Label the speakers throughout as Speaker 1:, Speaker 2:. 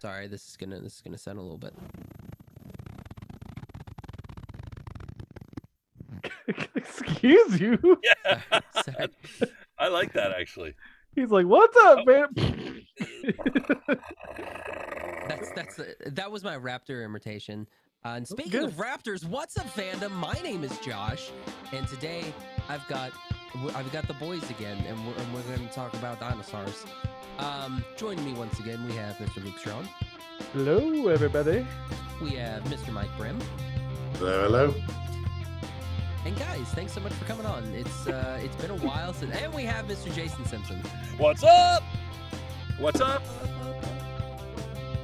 Speaker 1: Sorry, this is gonna this is gonna sound a little bit.
Speaker 2: Excuse you.
Speaker 3: Yeah,
Speaker 1: Sorry.
Speaker 3: I like that actually.
Speaker 2: He's like, "What's up, man?"
Speaker 1: That's that's uh, that was my raptor imitation. Uh, and speaking
Speaker 2: good.
Speaker 1: of raptors, what's up, fandom? My name is Josh, and today I've got w- I've got the boys again, and we're, and we're going to talk about dinosaurs. Um, joining me once again, we have Mr. Luke Strong,
Speaker 2: Hello, everybody.
Speaker 1: we have Mr. Mike Brim,
Speaker 4: Hello, hello.
Speaker 1: and guys, thanks so much for coming on. It's uh, it's been a while since, and we have Mr. Jason Simpson.
Speaker 3: What's up? What's up?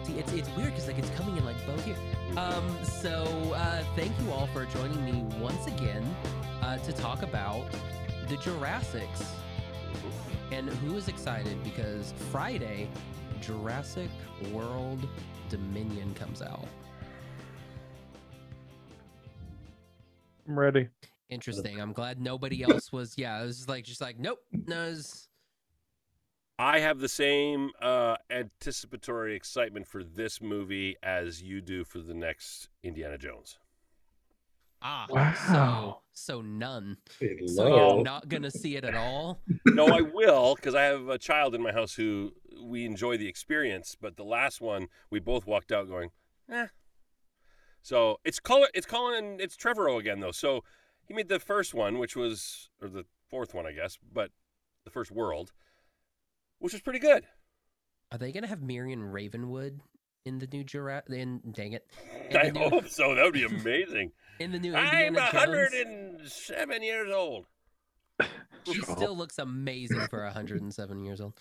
Speaker 1: See, it's it's weird because like it's coming in like both here. Um, so uh, thank you all for joining me once again uh, to talk about the Jurassics. And who is excited because Friday, Jurassic World Dominion comes out.
Speaker 2: I'm ready.
Speaker 1: Interesting. I'm glad nobody else was. Yeah, it was like just like nope. No, it's-
Speaker 3: I have the same uh, anticipatory excitement for this movie as you do for the next Indiana Jones.
Speaker 1: ah.
Speaker 2: Wow.
Speaker 1: So so none.
Speaker 4: Hey,
Speaker 1: So you're not gonna see it at all.
Speaker 3: No, I will because I have a child in my house who we enjoy the experience. But the last one, we both walked out going, eh. So it's Colin, it's Colin, it's Trevorrow again though. So he made the first one, which was or the fourth one, I guess, but the first World, which was pretty good.
Speaker 1: Are they gonna have Miriam Ravenwood in the new Jurassic? In dang it, in
Speaker 3: I
Speaker 1: new,
Speaker 3: hope so. That would be amazing.
Speaker 1: in the new
Speaker 3: I'm
Speaker 1: Indiana
Speaker 3: a
Speaker 1: Jones.
Speaker 3: hundred and seven years old.
Speaker 1: She
Speaker 4: Sure.
Speaker 1: still looks amazing for 107 years old.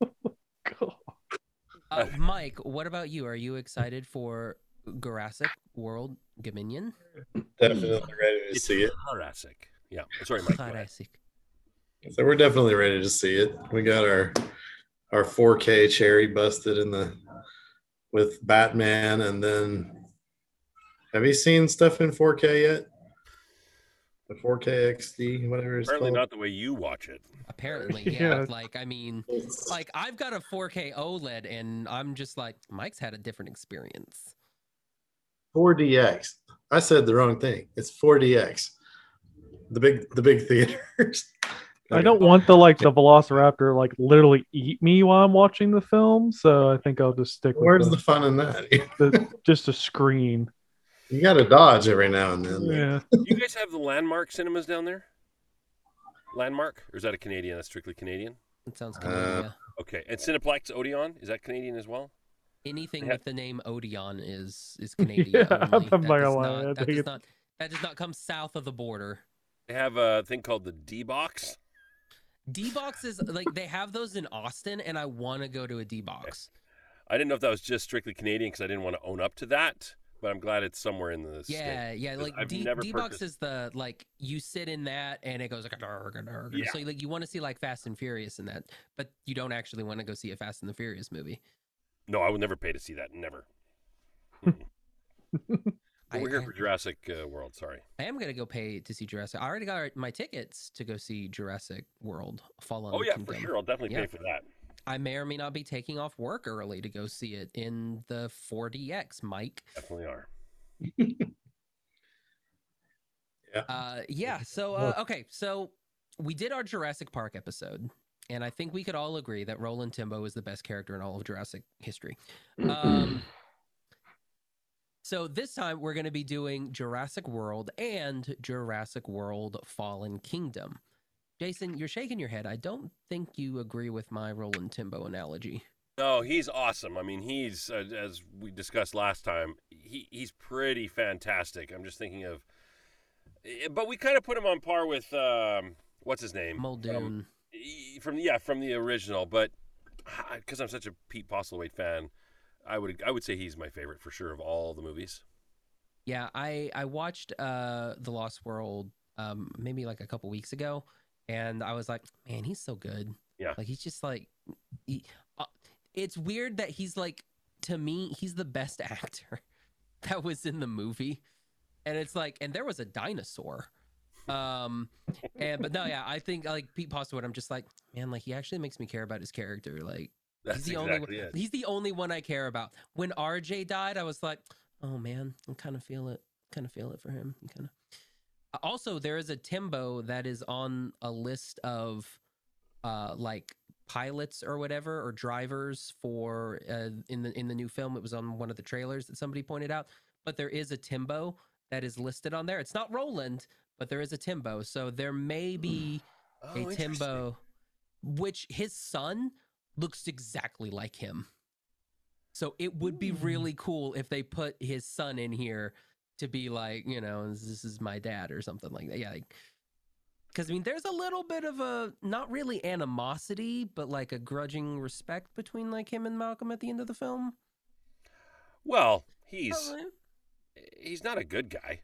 Speaker 2: God.
Speaker 1: Uh, Mike, what about you? Are you excited for Jurassic World Dominion?
Speaker 4: Definitely ready to
Speaker 3: It's
Speaker 4: see it.
Speaker 3: Jurassic. Yeah. Sorry, Mike. go ahead.
Speaker 1: Jurassic.
Speaker 4: So we're definitely ready to see it. We got our our 4K cherry busted in the with Batman, and then have you seen stuff in 4K yet? The 4K XD, whatever it's
Speaker 3: Apparently
Speaker 4: called.
Speaker 3: not the way you watch it.
Speaker 1: Apparently, yeah.
Speaker 2: Yeah.
Speaker 1: Like, I mean,
Speaker 4: It's-
Speaker 1: like I've got a 4K OLED, and I'm just like, Mike's had a different experience.
Speaker 4: 4DX. I said the wrong thing. It's 4DX. The big the big theaters.
Speaker 2: I don't want the like the Velociraptor like literally eat me while I'm watching the film, so I think I'll just stick with
Speaker 4: Where's
Speaker 2: the,
Speaker 4: the fun in that?
Speaker 2: the- just a screen.
Speaker 4: You got to dodge every now and then.
Speaker 2: Yeah,
Speaker 3: you guys have the Landmark cinemas down there? Landmark? Or is that a Canadian? That's strictly Canadian?
Speaker 1: It sounds
Speaker 4: Uh,
Speaker 1: Canadian. yeah.
Speaker 3: Okay. And Cineplex Odeon? Is that Canadian as well?
Speaker 1: Anything
Speaker 3: yeah.
Speaker 1: with the name Odeon is is Canadian.
Speaker 2: Yeah,
Speaker 1: only.
Speaker 2: I'm
Speaker 1: That
Speaker 2: not
Speaker 1: does
Speaker 2: lie,
Speaker 1: not- that does not that does not come south of the border.
Speaker 3: They have a thing called the D box.
Speaker 1: D box is like they have those in Austin, and I want to go to a D box.
Speaker 3: I didn't know if that was just strictly Canadian because I didn't want to own up to that, but I'm glad it's somewhere in the
Speaker 1: Yeah,
Speaker 3: state.
Speaker 1: yeah.
Speaker 3: 'Cause
Speaker 1: Like
Speaker 3: I've
Speaker 1: D, D box is the like you sit in that and it goes like a dark, a.
Speaker 3: Yeah.
Speaker 1: So like you want to see like Fast and Furious in that, but you don't actually want to go see a Fast and the Furious movie.
Speaker 3: No, I would never pay to see that. Never. But
Speaker 1: I,
Speaker 3: we're here
Speaker 1: I-
Speaker 3: for Jurassic uh, World. Sorry.
Speaker 1: I am gonna go pay to see Jurassic. I already got my tickets to go see Jurassic World Fallen
Speaker 3: Oh yeah,
Speaker 1: Kingdom.
Speaker 3: for sure. I'll definitely
Speaker 1: Yeah.
Speaker 3: pay for that.
Speaker 1: I may or may not be taking off work early to go see it in the 4DX, Mike.
Speaker 3: Definitely are.
Speaker 1: Uh, yeah. So uh, okay, so we did our Jurassic Park episode, and I think we could all agree that Roland Tembo is the best character in all of Jurassic history. Um, so this time we're going to be doing Jurassic World and Jurassic World Fallen Kingdom. Jason, you're shaking your head. I don't think you agree with my Roland Tembo analogy.
Speaker 3: No, he's awesome. I mean, he's uh, as we discussed last time. He he's pretty fantastic. I'm just thinking of, eh, but we kind of put him on par with um, what's his name
Speaker 1: Muldoon.
Speaker 3: from, from yeah from the original. But because I'm such a Pete Postlethwaite fan, I would I would say he's my favorite for sure of all the movies.
Speaker 1: Yeah, I I watched uh The Lost World um maybe like a couple weeks ago and I was like, man, he's so good.
Speaker 3: Yeah.
Speaker 1: Like he's just like he, uh, it's weird that he's like to me he's the best actor that was in the movie. And it's like and there was a dinosaur. Um and but no, yeah, I think like Pete Postlethwaite I'm just like, man, like he actually makes me care about his character like
Speaker 3: That's
Speaker 1: the
Speaker 3: exactly
Speaker 1: only
Speaker 3: it.
Speaker 1: he's the only one I care about. When RJ died, I was like, oh man, I kind of feel it. Kind of feel it for him. Kind of. Also, there is a Tembo that is on a list of, uh, like pilots or whatever or drivers for uh, in the in the new film. It was on one of the trailers that somebody pointed out. But there is a Tembo that is listed on there. It's not Roland, but there is a Tembo. So there may be
Speaker 3: Oh,
Speaker 1: a. Tembo, which his son looks exactly like him. So it would be
Speaker 2: Ooh.
Speaker 1: really cool if they put his son in here to be like, you know, this is my dad or something like that. Yeah, like, because I mean, there's a little bit of a not really animosity, but like a grudging respect between like him and Malcolm at the end of the film.
Speaker 3: Well, he's
Speaker 1: Uh,
Speaker 3: he's not a good guy,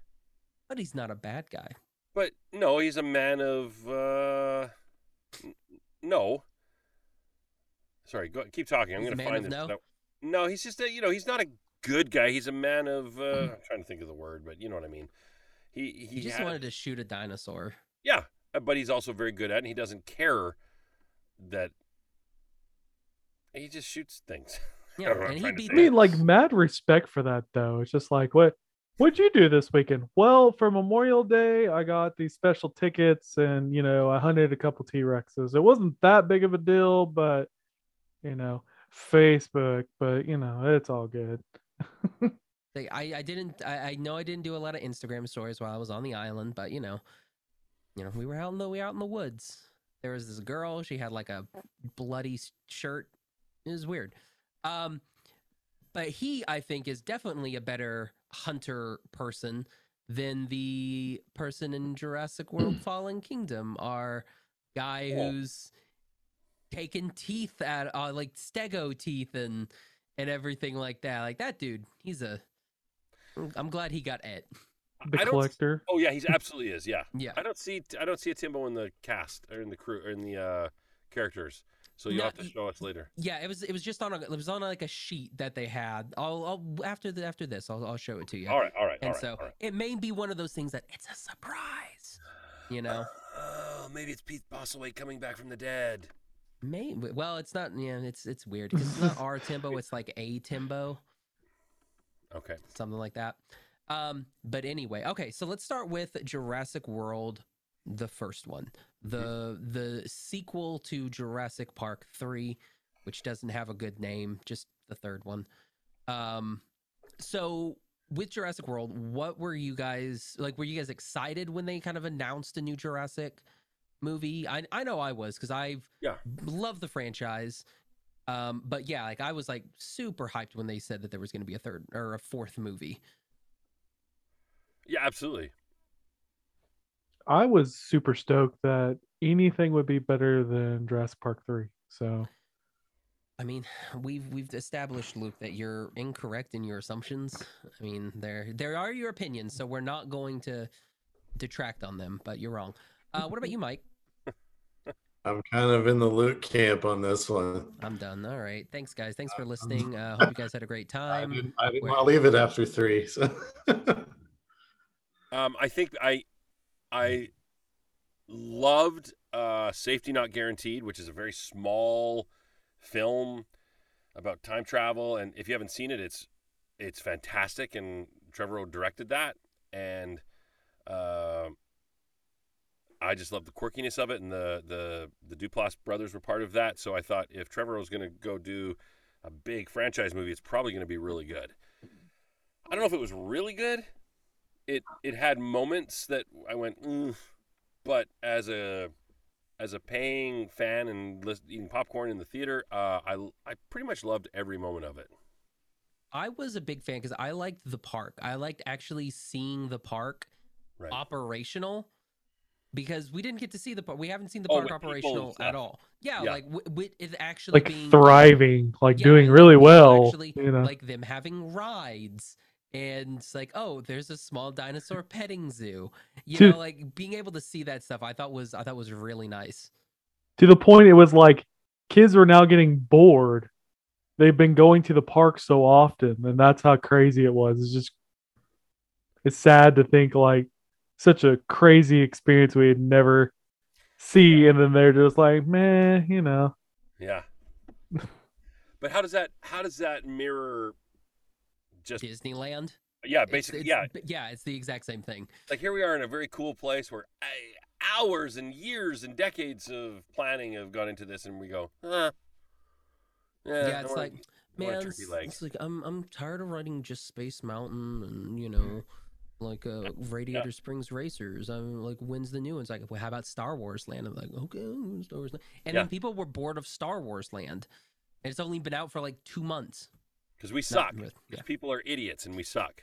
Speaker 1: But he's not a bad guy.
Speaker 3: but no, he's a man of uh, no. Sorry, go, keep talking. I'm going to find this.
Speaker 1: no?
Speaker 3: No, he's just a, you know he's not a good guy. He's a man of uh, I'm trying to think of the word, but you know what I mean. He he,
Speaker 1: He just
Speaker 3: had-
Speaker 1: wanted to shoot a dinosaur.
Speaker 3: yeah, uh, but he's also very good at, it, and he doesn't care that he just shoots things.
Speaker 1: Yeah,
Speaker 3: don't know what I'm
Speaker 1: and he
Speaker 3: trying to
Speaker 1: beat
Speaker 2: I mean, like mad respect for that though. It's just like what what'd you do this weekend? Well, for Memorial Day, I got these special tickets and you know, I hunted a couple T Rexes. It wasn't that big of a deal, but you know, Facebook, but you know, it's all good.
Speaker 1: Like, I, I didn't I, I know I didn't do a lot of Instagram stories while I was on the island, but you know, you know, we were out in the we were out in the woods. There was this girl, she had like a bloody shirt. It was weird. Um but he I think is definitely a better hunter person than the person in Jurassic World Fallen Kingdom, our guy
Speaker 3: Oh.
Speaker 1: who's taken teeth at uh, like stego teeth and and everything like that. Like that dude, he's a I'm glad he got Ed.
Speaker 2: The
Speaker 3: I don't-
Speaker 2: collector.
Speaker 3: oh yeah, he's absolutely is. Yeah,
Speaker 1: Yeah.
Speaker 3: I don't see I don't see a Tembo in the cast or in the crew or in the uh, characters. So you'll
Speaker 1: No,
Speaker 3: have to show us later.
Speaker 1: Yeah, it was it was just on a it was on like a sheet that they had. I'll, I'll after the after this I'll I'll show it to you.
Speaker 3: All right, all right, all
Speaker 1: and
Speaker 3: right,
Speaker 1: so
Speaker 3: all right.
Speaker 1: it may be one of those things that it's a surprise. You know,
Speaker 3: Oh, maybe it's Pete Postlethwaite coming back from the dead.
Speaker 1: Maybe. Well, it's not. Yeah, it's it's weird because it's not our Tembo. It's like a Tembo.
Speaker 3: Okay.
Speaker 1: something like that. Um, but anyway, okay, so let's start with Jurassic World, the first one, the the sequel to Jurassic Park three, which doesn't have a good name, just the third one. Um, so with Jurassic World, what were you guys like? Were you guys excited when they kind of announced a new Jurassic movie? I I know I was because I've
Speaker 3: Yeah.
Speaker 1: love the franchise. Um, but yeah, like I was like super hyped when they said that there was going to be a third or a fourth movie.
Speaker 3: Yeah, absolutely.
Speaker 2: I was super stoked that anything would be better than Jurassic Park 3. So
Speaker 1: I mean, we've we've established, Luke, that you're incorrect in your assumptions. I mean, there there are your opinions, so we're not going to detract on them. But you're wrong. Uh, what about you, Mike?
Speaker 4: I'm kind of in the Luke camp on this one.
Speaker 1: I'm done. All right. Thanks, guys. Thanks for listening. Uh, hope you guys had a great
Speaker 4: I
Speaker 1: time.
Speaker 4: didn't, I didn't
Speaker 1: where-
Speaker 4: want to leave it after three. So
Speaker 3: Um, I think I I loved uh, Safety Not Guaranteed, which is a very small film about time travel, and if you haven't seen it, it's it's fantastic. And Trevorrow directed that, and uh, I just love the quirkiness of it, and the the the Duplass brothers were part of that. So I thought if Trevor was going to go do a big franchise movie, it's probably going to be really good. I don't know if it was really good it it had moments that I went, mm, but as a as a paying fan and eating popcorn in the theater, uh, I I pretty much loved every moment of it.
Speaker 1: I was a big fan because I liked the park. I liked actually seeing the park
Speaker 3: Right.
Speaker 1: operational because we didn't get to see the park. We haven't seen the
Speaker 3: Oh,
Speaker 1: park
Speaker 3: people and
Speaker 1: operational at all. Yeah,
Speaker 3: Yeah.
Speaker 1: like w- with it actually
Speaker 2: like
Speaker 1: being
Speaker 2: thriving, like
Speaker 1: Yeah,
Speaker 2: doing really well.
Speaker 1: Actually,
Speaker 2: you know.
Speaker 1: like them having rides. And it's like, oh, there's a small dinosaur petting zoo. You
Speaker 2: Dude.
Speaker 1: know, like being able to see that stuff, I thought was I thought was really nice.
Speaker 2: to the point it was like kids were now getting bored. They've been going to the park so often, and that's how crazy it was. It's just it's sad to think like such a crazy experience we'd never see, and then they're just like, man, you know.
Speaker 3: Yeah. But how does that how does that mirror just
Speaker 1: Disneyland.
Speaker 3: yeah, basically
Speaker 1: it's-
Speaker 3: yeah.
Speaker 1: yeah, it's the exact same thing.
Speaker 3: Like here we are in a very cool place where I, hours and years and decades of planning have gone into this and we go, huh. Yeah,
Speaker 1: Yeah, it's like
Speaker 3: I want a
Speaker 1: man, it's, it's like I'm I'm tired of riding just Space Mountain and you know, mm. Like uh Radiator Springs Racers. I'm like, when's the new one? It's like, well, how about Star Wars Land? I'm like, okay, Star Wars Land. And
Speaker 3: Yeah.
Speaker 1: then people were bored of Star Wars Land. And it's only been out for like two months.
Speaker 3: because we suck. 'Cause
Speaker 1: yeah.
Speaker 3: people are idiots and we suck.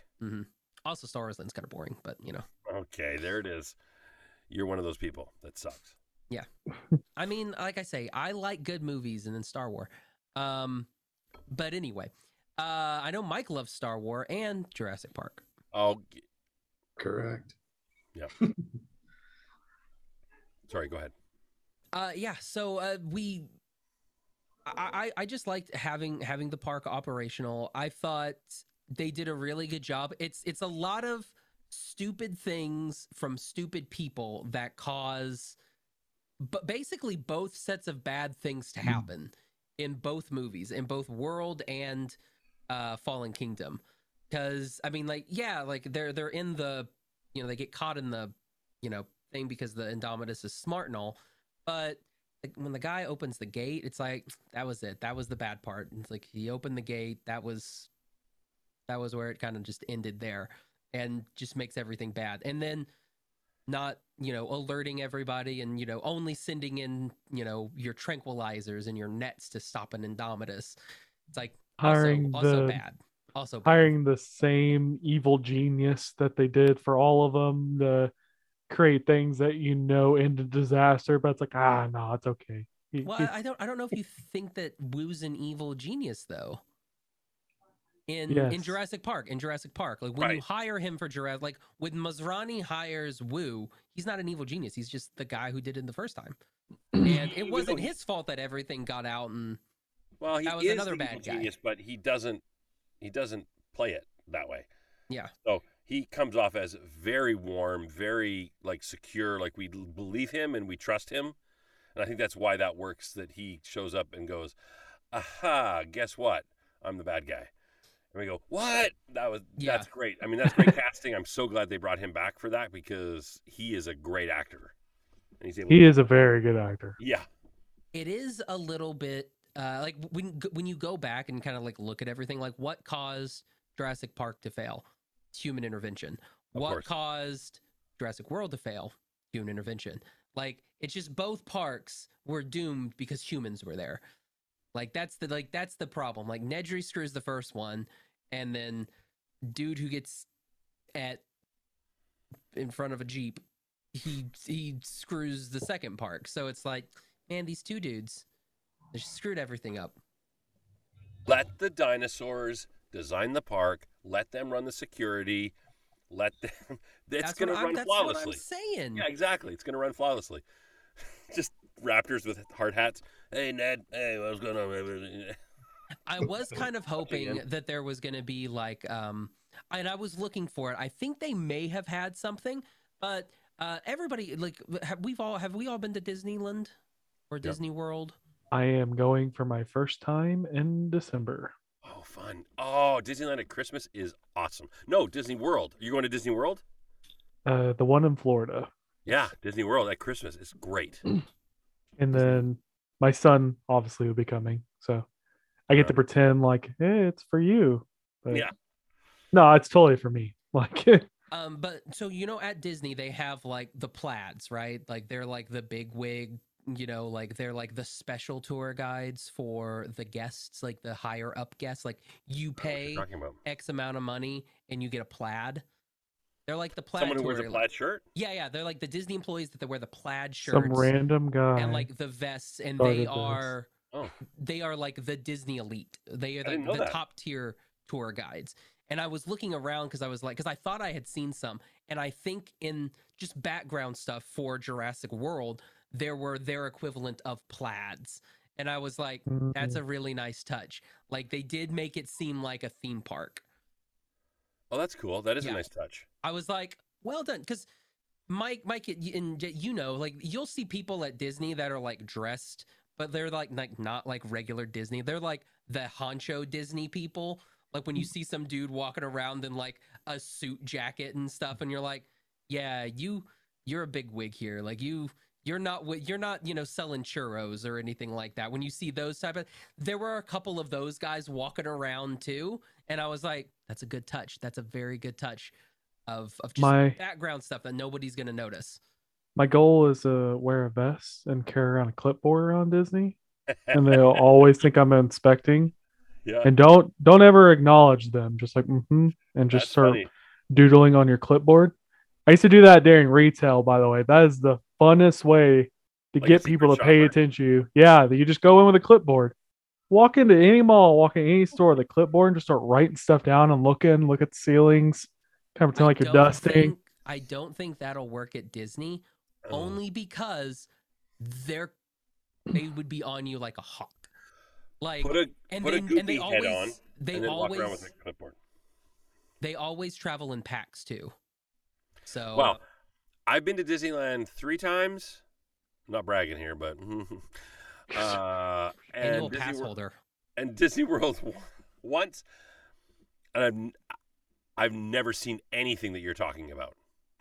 Speaker 1: Also, Star Wars Land's kind of boring, but you know,
Speaker 3: Okay, there it is. You're one of those people that sucks.
Speaker 1: Yeah, I mean, like I say, I like good movies and then Star Wars. Um, but anyway, uh, I know Mike loves Star Wars and Jurassic Park.
Speaker 3: Oh, g-
Speaker 4: Yeah.
Speaker 3: sorry. Go ahead.
Speaker 1: Uh, yeah. So uh, we, I, I, I just liked having having the park operational. I thought they did a really good job. It's it's a lot of stupid things from stupid people that cause, but basically both sets of bad things to happen in both movies, in both World and uh, Fallen Kingdom. Because I mean, like, yeah, like they're they're in the, you know, they get caught in the, you know, thing because the Indominus is smart and all, but like when the guy opens the gate, it's like that was it. That was the bad part. It's like he opened the gate. That was that was where it kind of just ended there, and just makes everything bad. And then not you know alerting everybody and you know only sending in you know your tranquilizers and your nets to stop an Indominus. It's like also, also
Speaker 2: the-
Speaker 1: bad. Also
Speaker 2: hiring the same evil genius that they did for all of them to create things that you know end in disaster, but it's like ah no, it's okay.
Speaker 1: Well, I I don't. I don't know if you think that Wu's an evil genius though. In in Jurassic Park, in Jurassic Park, like when you hire him for Jurassic, like when Masrani hires Wu, he's not an evil genius. He's just the guy who did it the first time, and it wasn't his fault that everything got out. And
Speaker 3: Well, he
Speaker 1: That was
Speaker 3: is
Speaker 1: another bad
Speaker 3: evil
Speaker 1: guy.
Speaker 3: genius, but he doesn't. He doesn't play it that way.
Speaker 1: yeah,
Speaker 3: So he comes off as very warm, very like secure, like we believe him and we trust him. And I think that's why that works. That he shows up and goes, "Aha! Guess what? I'm the bad guy." And we go, "What?" That was
Speaker 1: Yeah.
Speaker 3: that's great. I mean, that's great casting. I'm so glad they brought him back for that because he is a great actor, and he's able.
Speaker 2: he
Speaker 3: to,
Speaker 2: is a very good actor.
Speaker 3: Yeah,
Speaker 1: it is a little bit uh, like when when you go back and kind of like look at everything, like what caused Jurassic Park to fail? Human intervention.
Speaker 3: Of
Speaker 1: what
Speaker 3: course.
Speaker 1: caused Jurassic World to fail? Human intervention. Like it's just both parks were doomed because humans were there. Like that's the like that's the problem. Like Nedry screws the first one, and then dude who gets at in front of a jeep, he he screws the second park. So it's like, man, these two dudes, they screwed everything up.
Speaker 3: let the dinosaurs design the park. Let them run the security. Let them. It's
Speaker 1: That's
Speaker 3: going to
Speaker 1: what I'm-
Speaker 3: run
Speaker 1: that's what I'm
Speaker 3: flawlessly.
Speaker 1: saying.
Speaker 3: Yeah, exactly. It's going to run flawlessly. Just raptors with hard hats. Hey, Ned. Hey, what's going on?
Speaker 1: I was kind of hoping that there was going to be like, um, and I was looking for it. I think they may have had something, but uh, everybody like have we've all have we all been to Disneyland or Disney World?
Speaker 2: I am going for my first time in December.
Speaker 3: Oh, fun. Oh, Disneyland at Christmas is awesome. No, Disney World. You're going to Disney World?
Speaker 2: Uh, the one in Florida,
Speaker 3: Yeah, Disney World at Christmas is great.
Speaker 2: and then my son obviously will be coming, so I get to pretend like hey, it's for you. But
Speaker 3: Yeah.
Speaker 2: no, it's totally for me. Like
Speaker 1: Um, but so you know, at Disney they have like the plaids, right? Like they're like the big wig, you know, like they're like the special tour guides for the guests, like the higher up guests. Like you
Speaker 3: I know what
Speaker 1: pay
Speaker 3: you're talking about.
Speaker 1: X amount of money and you get a plaid. They're like the plaid.
Speaker 3: Someone who wears a plaid shirt?
Speaker 1: Yeah, yeah, they're like the Disney employees that they wear the plaid shirts
Speaker 2: some random guy.
Speaker 1: and like the vests, and they are
Speaker 3: Oh.
Speaker 1: they are like the Disney elite. They are like
Speaker 3: know
Speaker 1: the
Speaker 3: that.
Speaker 1: top tier tour guides. And I was looking around because I was like, because I thought I had seen some, and I think in just background stuff for Jurassic World, there were their equivalent of plaids, and I was like, that's
Speaker 2: Mm,
Speaker 1: a really nice touch. Like they did make it seem like a theme park.
Speaker 3: Oh, that's cool. That is
Speaker 1: Yeah.
Speaker 3: a nice touch.
Speaker 1: I was like, well done, because Mike, Mike, and y- you know, like you'll see people at Disney that are like dressed, but they're like like not like regular Disney. They're like the honcho Disney people. Like when you see some dude walking around in like a suit jacket and stuff, and you're like, yeah, you you're a big wig here. Like you you're not you're not you know selling churros or anything like that. When you see those type of, there were a couple of those guys walking around too, and I was like, that's a good touch. That's a very good touch of of just
Speaker 2: My-
Speaker 1: background stuff that nobody's gonna notice.
Speaker 2: My goal is to wear a vest and carry around a clipboard around Disney, and they'll always think I'm inspecting.
Speaker 3: yeah.
Speaker 2: And don't don't ever acknowledge them. Just like mm-hmm, and just
Speaker 3: That's
Speaker 2: start
Speaker 3: funny.
Speaker 2: doodling on your clipboard. I used to do that during retail, by the way. That is the funnest way to
Speaker 3: Like
Speaker 2: get people to
Speaker 3: secret
Speaker 2: pay attention to you. Yeah, you just go in with a clipboard. Walk into any mall, walk in any store the clipboard and just start writing stuff down and looking, look at the ceilings, kind of pretend
Speaker 1: I
Speaker 2: like you're dusting.
Speaker 1: think- I don't think that'll work at Disney
Speaker 3: Oh.
Speaker 1: only because they're they would be on you like a hawk. Like
Speaker 3: put a
Speaker 1: and
Speaker 3: put a
Speaker 1: they,
Speaker 3: goofy
Speaker 1: and they
Speaker 3: head
Speaker 1: always
Speaker 3: on
Speaker 1: they
Speaker 3: and then walk around
Speaker 1: always
Speaker 3: with a clipboard.
Speaker 1: they always travel in packs too. So
Speaker 3: Wow. I've been to Disneyland three times. I'm not bragging here, but uh, and
Speaker 1: annual
Speaker 3: Disney
Speaker 1: pass
Speaker 3: Wor-
Speaker 1: holder.
Speaker 3: and Disney World once, and I've n- I've never seen anything that you're talking about.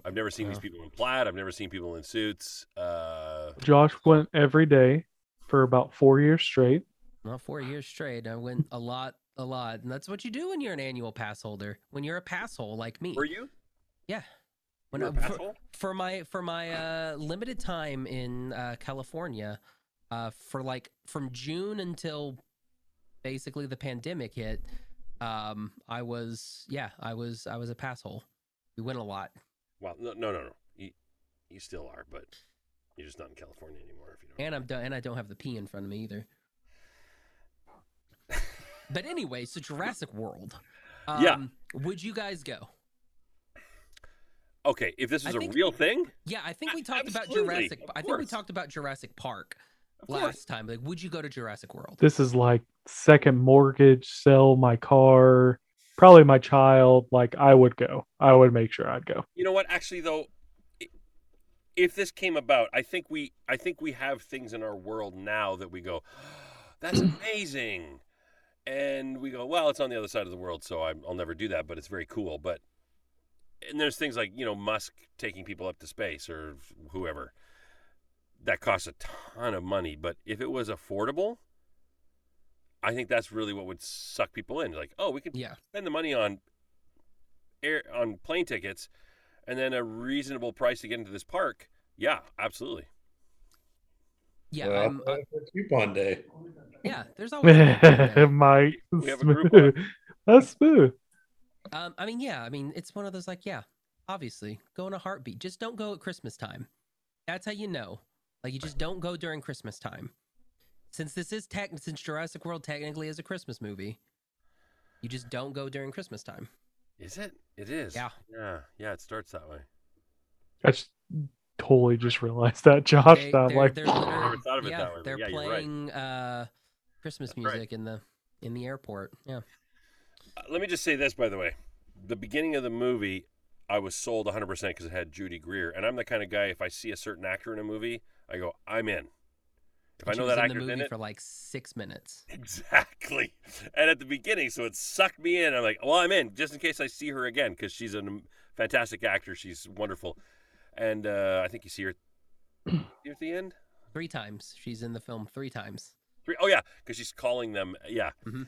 Speaker 3: I've never seen these people in plaid. I've never seen people in suits. Uh,
Speaker 2: Josh went every day for about four years straight.
Speaker 1: Not four years straight. I went a lot, a lot, and that's what you do when you're an annual pass holder. When you're a pass hole like me.
Speaker 3: were you?
Speaker 1: Yeah. When
Speaker 3: You were
Speaker 1: I,
Speaker 3: a pass
Speaker 1: for, for my for my uh, limited time in uh, California, uh, for like from June until basically the pandemic hit, um, I was yeah, I was I was a pass hole. We went a lot.
Speaker 3: Well, no, no, no, no. You, you still are, but you're just not in California anymore. If you don't.
Speaker 1: and I'm done, and I don't have the P in front of me either. but anyway, so Jurassic World. Um,
Speaker 3: Yeah.
Speaker 1: Would you guys go?
Speaker 3: Okay, if this
Speaker 1: I
Speaker 3: was a
Speaker 1: think-
Speaker 3: real thing,
Speaker 1: Yeah, I think we
Speaker 3: A-
Speaker 1: talked about Jurassic. I think we talked about Jurassic Park last time. Like, would you go to Jurassic World?
Speaker 2: This is like second mortgage, sell my car, probably my child. Like I would go. I would make sure I'd go.
Speaker 3: You know what? Actually, though, if this came about, I think we, I think we have things in our world now that we go, ah, "That's amazing," and we go, "Well, it's on the other side of the world, so I'm, I'll never do that." But it's very cool. But and there's things like you know Musk taking people up to space or whoever that costs a ton of money. But if it was affordable, I think that's really what would suck people in. Like, oh, we could
Speaker 1: Yeah,
Speaker 3: spend the money on air on plane tickets and then a reasonable price to get into this park yeah absolutely
Speaker 1: yeah,
Speaker 4: Well,
Speaker 1: I'm, uh,
Speaker 4: for coupon day.
Speaker 1: yeah. There's always. a coupon there.
Speaker 2: my
Speaker 3: We have a group
Speaker 2: smooth. That's smooth.
Speaker 1: Um, I mean, yeah. I mean, it's one of those like, yeah, obviously, go in a heartbeat. Just don't go at Christmas time. That's how you know. Like, you just don't go during Christmas time. Since this is tech, since Jurassic World technically is a Christmas movie, you just don't go during Christmas time.
Speaker 3: is it it is
Speaker 1: Yeah.
Speaker 3: yeah yeah it starts that way
Speaker 2: I just totally just realized that Josh.
Speaker 1: They,
Speaker 2: that
Speaker 1: they're,
Speaker 2: like
Speaker 1: they're
Speaker 3: never thought of it
Speaker 1: yeah,
Speaker 3: that way, but
Speaker 1: they're
Speaker 3: yeah, you're right.
Speaker 1: playing uh, Christmas
Speaker 3: That's right.
Speaker 1: music in the in the airport. Yeah.
Speaker 3: Let me just say this by the way the beginning of the movie i was sold 100% because it had judy greer and i'm the kind of guy if i see a certain actor in a movie i go i'm in if i
Speaker 1: She
Speaker 3: know that
Speaker 1: in the movie
Speaker 3: in it
Speaker 1: for like six minutes.
Speaker 3: Exactly. And at the beginning, so it sucked me in. I'm like, well, I'm in just in case I see her again because she's a fantastic actor. She's wonderful. And uh, I think you see her at the end.
Speaker 1: Three times. She's in the film three times.
Speaker 3: Three, oh, yeah, because she's calling them. Yeah.
Speaker 1: Mhm.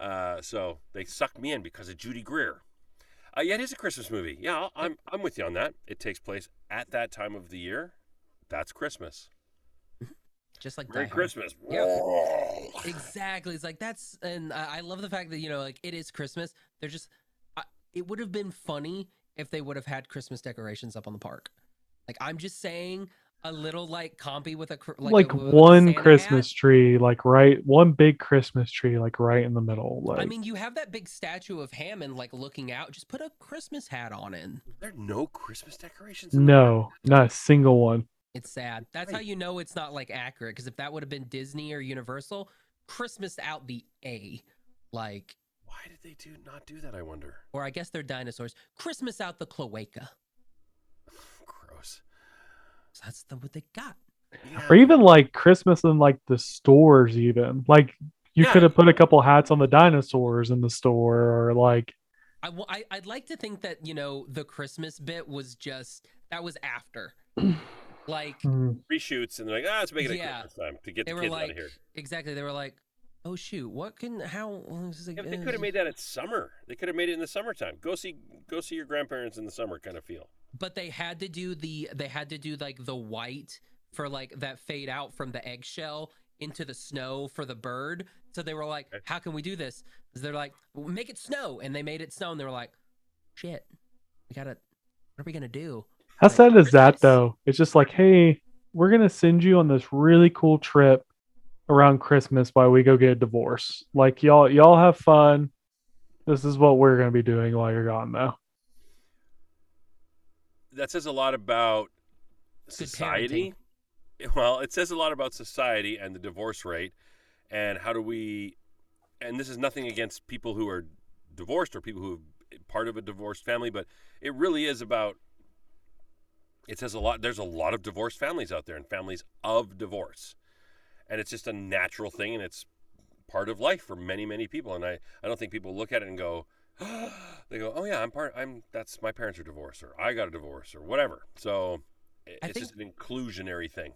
Speaker 3: Uh, so they sucked me in because of Judy Greer. Uh, yeah, it is a Christmas movie. Yeah, I'm, I'm with you on that. It takes place at that time of the year. That's Christmas.
Speaker 1: Just like
Speaker 3: Merry. Christmas.
Speaker 1: Exactly. It's like that's, and I I love the fact that you know, like it is Christmas. They're just, I, it would have been funny if they would have had Christmas decorations up on the park. Like I'm just saying, a little like compy with a cr-
Speaker 2: like,
Speaker 1: like, a- with
Speaker 2: one
Speaker 1: Santa
Speaker 2: Christmas
Speaker 1: hat.
Speaker 2: tree, like right, one big Christmas tree, like right in the middle. Like
Speaker 1: I mean, you have that big statue of Hammond like looking out. Just put a Christmas hat on it.
Speaker 3: There are no Christmas decorations? in the
Speaker 2: no, not a single one.
Speaker 1: It's sad. That's how you know it's not like accurate. Because if that would have been Disney or Universal, Christmas out the A, like,
Speaker 3: Why did they do not do that? I wonder.
Speaker 1: or I guess they're dinosaurs. Christmas out the cloaca.
Speaker 3: Gross.
Speaker 1: So that's the, what they got.
Speaker 3: Yeah.
Speaker 2: or even like Christmas in like the stores, even like you
Speaker 3: Yeah.
Speaker 2: could have put a couple hats on the dinosaurs in the store, or like
Speaker 1: I I'd like to think that you know the Christmas bit was just that was after, like
Speaker 2: mm,
Speaker 3: reshoots and they're like, ah, let's make it
Speaker 1: Yeah.
Speaker 3: at Christmas time to get
Speaker 1: they
Speaker 3: the kids
Speaker 1: like
Speaker 3: out of here.
Speaker 1: exactly they were like, oh shoot, what can how well, it's like,
Speaker 3: Yeah, they
Speaker 1: uh,
Speaker 3: could have made that at summer. They could have made it in the summertime. Go see, go see your grandparents in the summer, kind of feel.
Speaker 1: But they had to do the they had to do like the white for like that fade out from the eggshell into the snow for the bird. So they were like,
Speaker 3: Okay.
Speaker 1: how can we do this?" They're like, well, make it snow, and they made it snow, and they were like, shit, we gotta, what are we gonna do?
Speaker 2: how
Speaker 1: Like,
Speaker 2: sad is that
Speaker 1: Christmas.
Speaker 2: though? It's just like, hey, we're gonna send you on this really cool trip around Christmas while we go get a divorce. Like y'all, y'all have fun. This is what we're gonna be doing while you're gone, though.
Speaker 3: That says a lot about society. Well, it says a lot about society and the divorce rate, and how do we? And this is nothing against people who are divorced or people who are part of a divorced family, but it really is about. It says a lot. There's a lot of divorced families out there, and families of divorce, and it's just a natural thing, and it's part of life for many, many people. And I, I don't think people look at it and go, they go, oh yeah, I'm part. I'm that's my parents are divorced, or I got a divorce, or whatever. So it's just an inclusionary thing.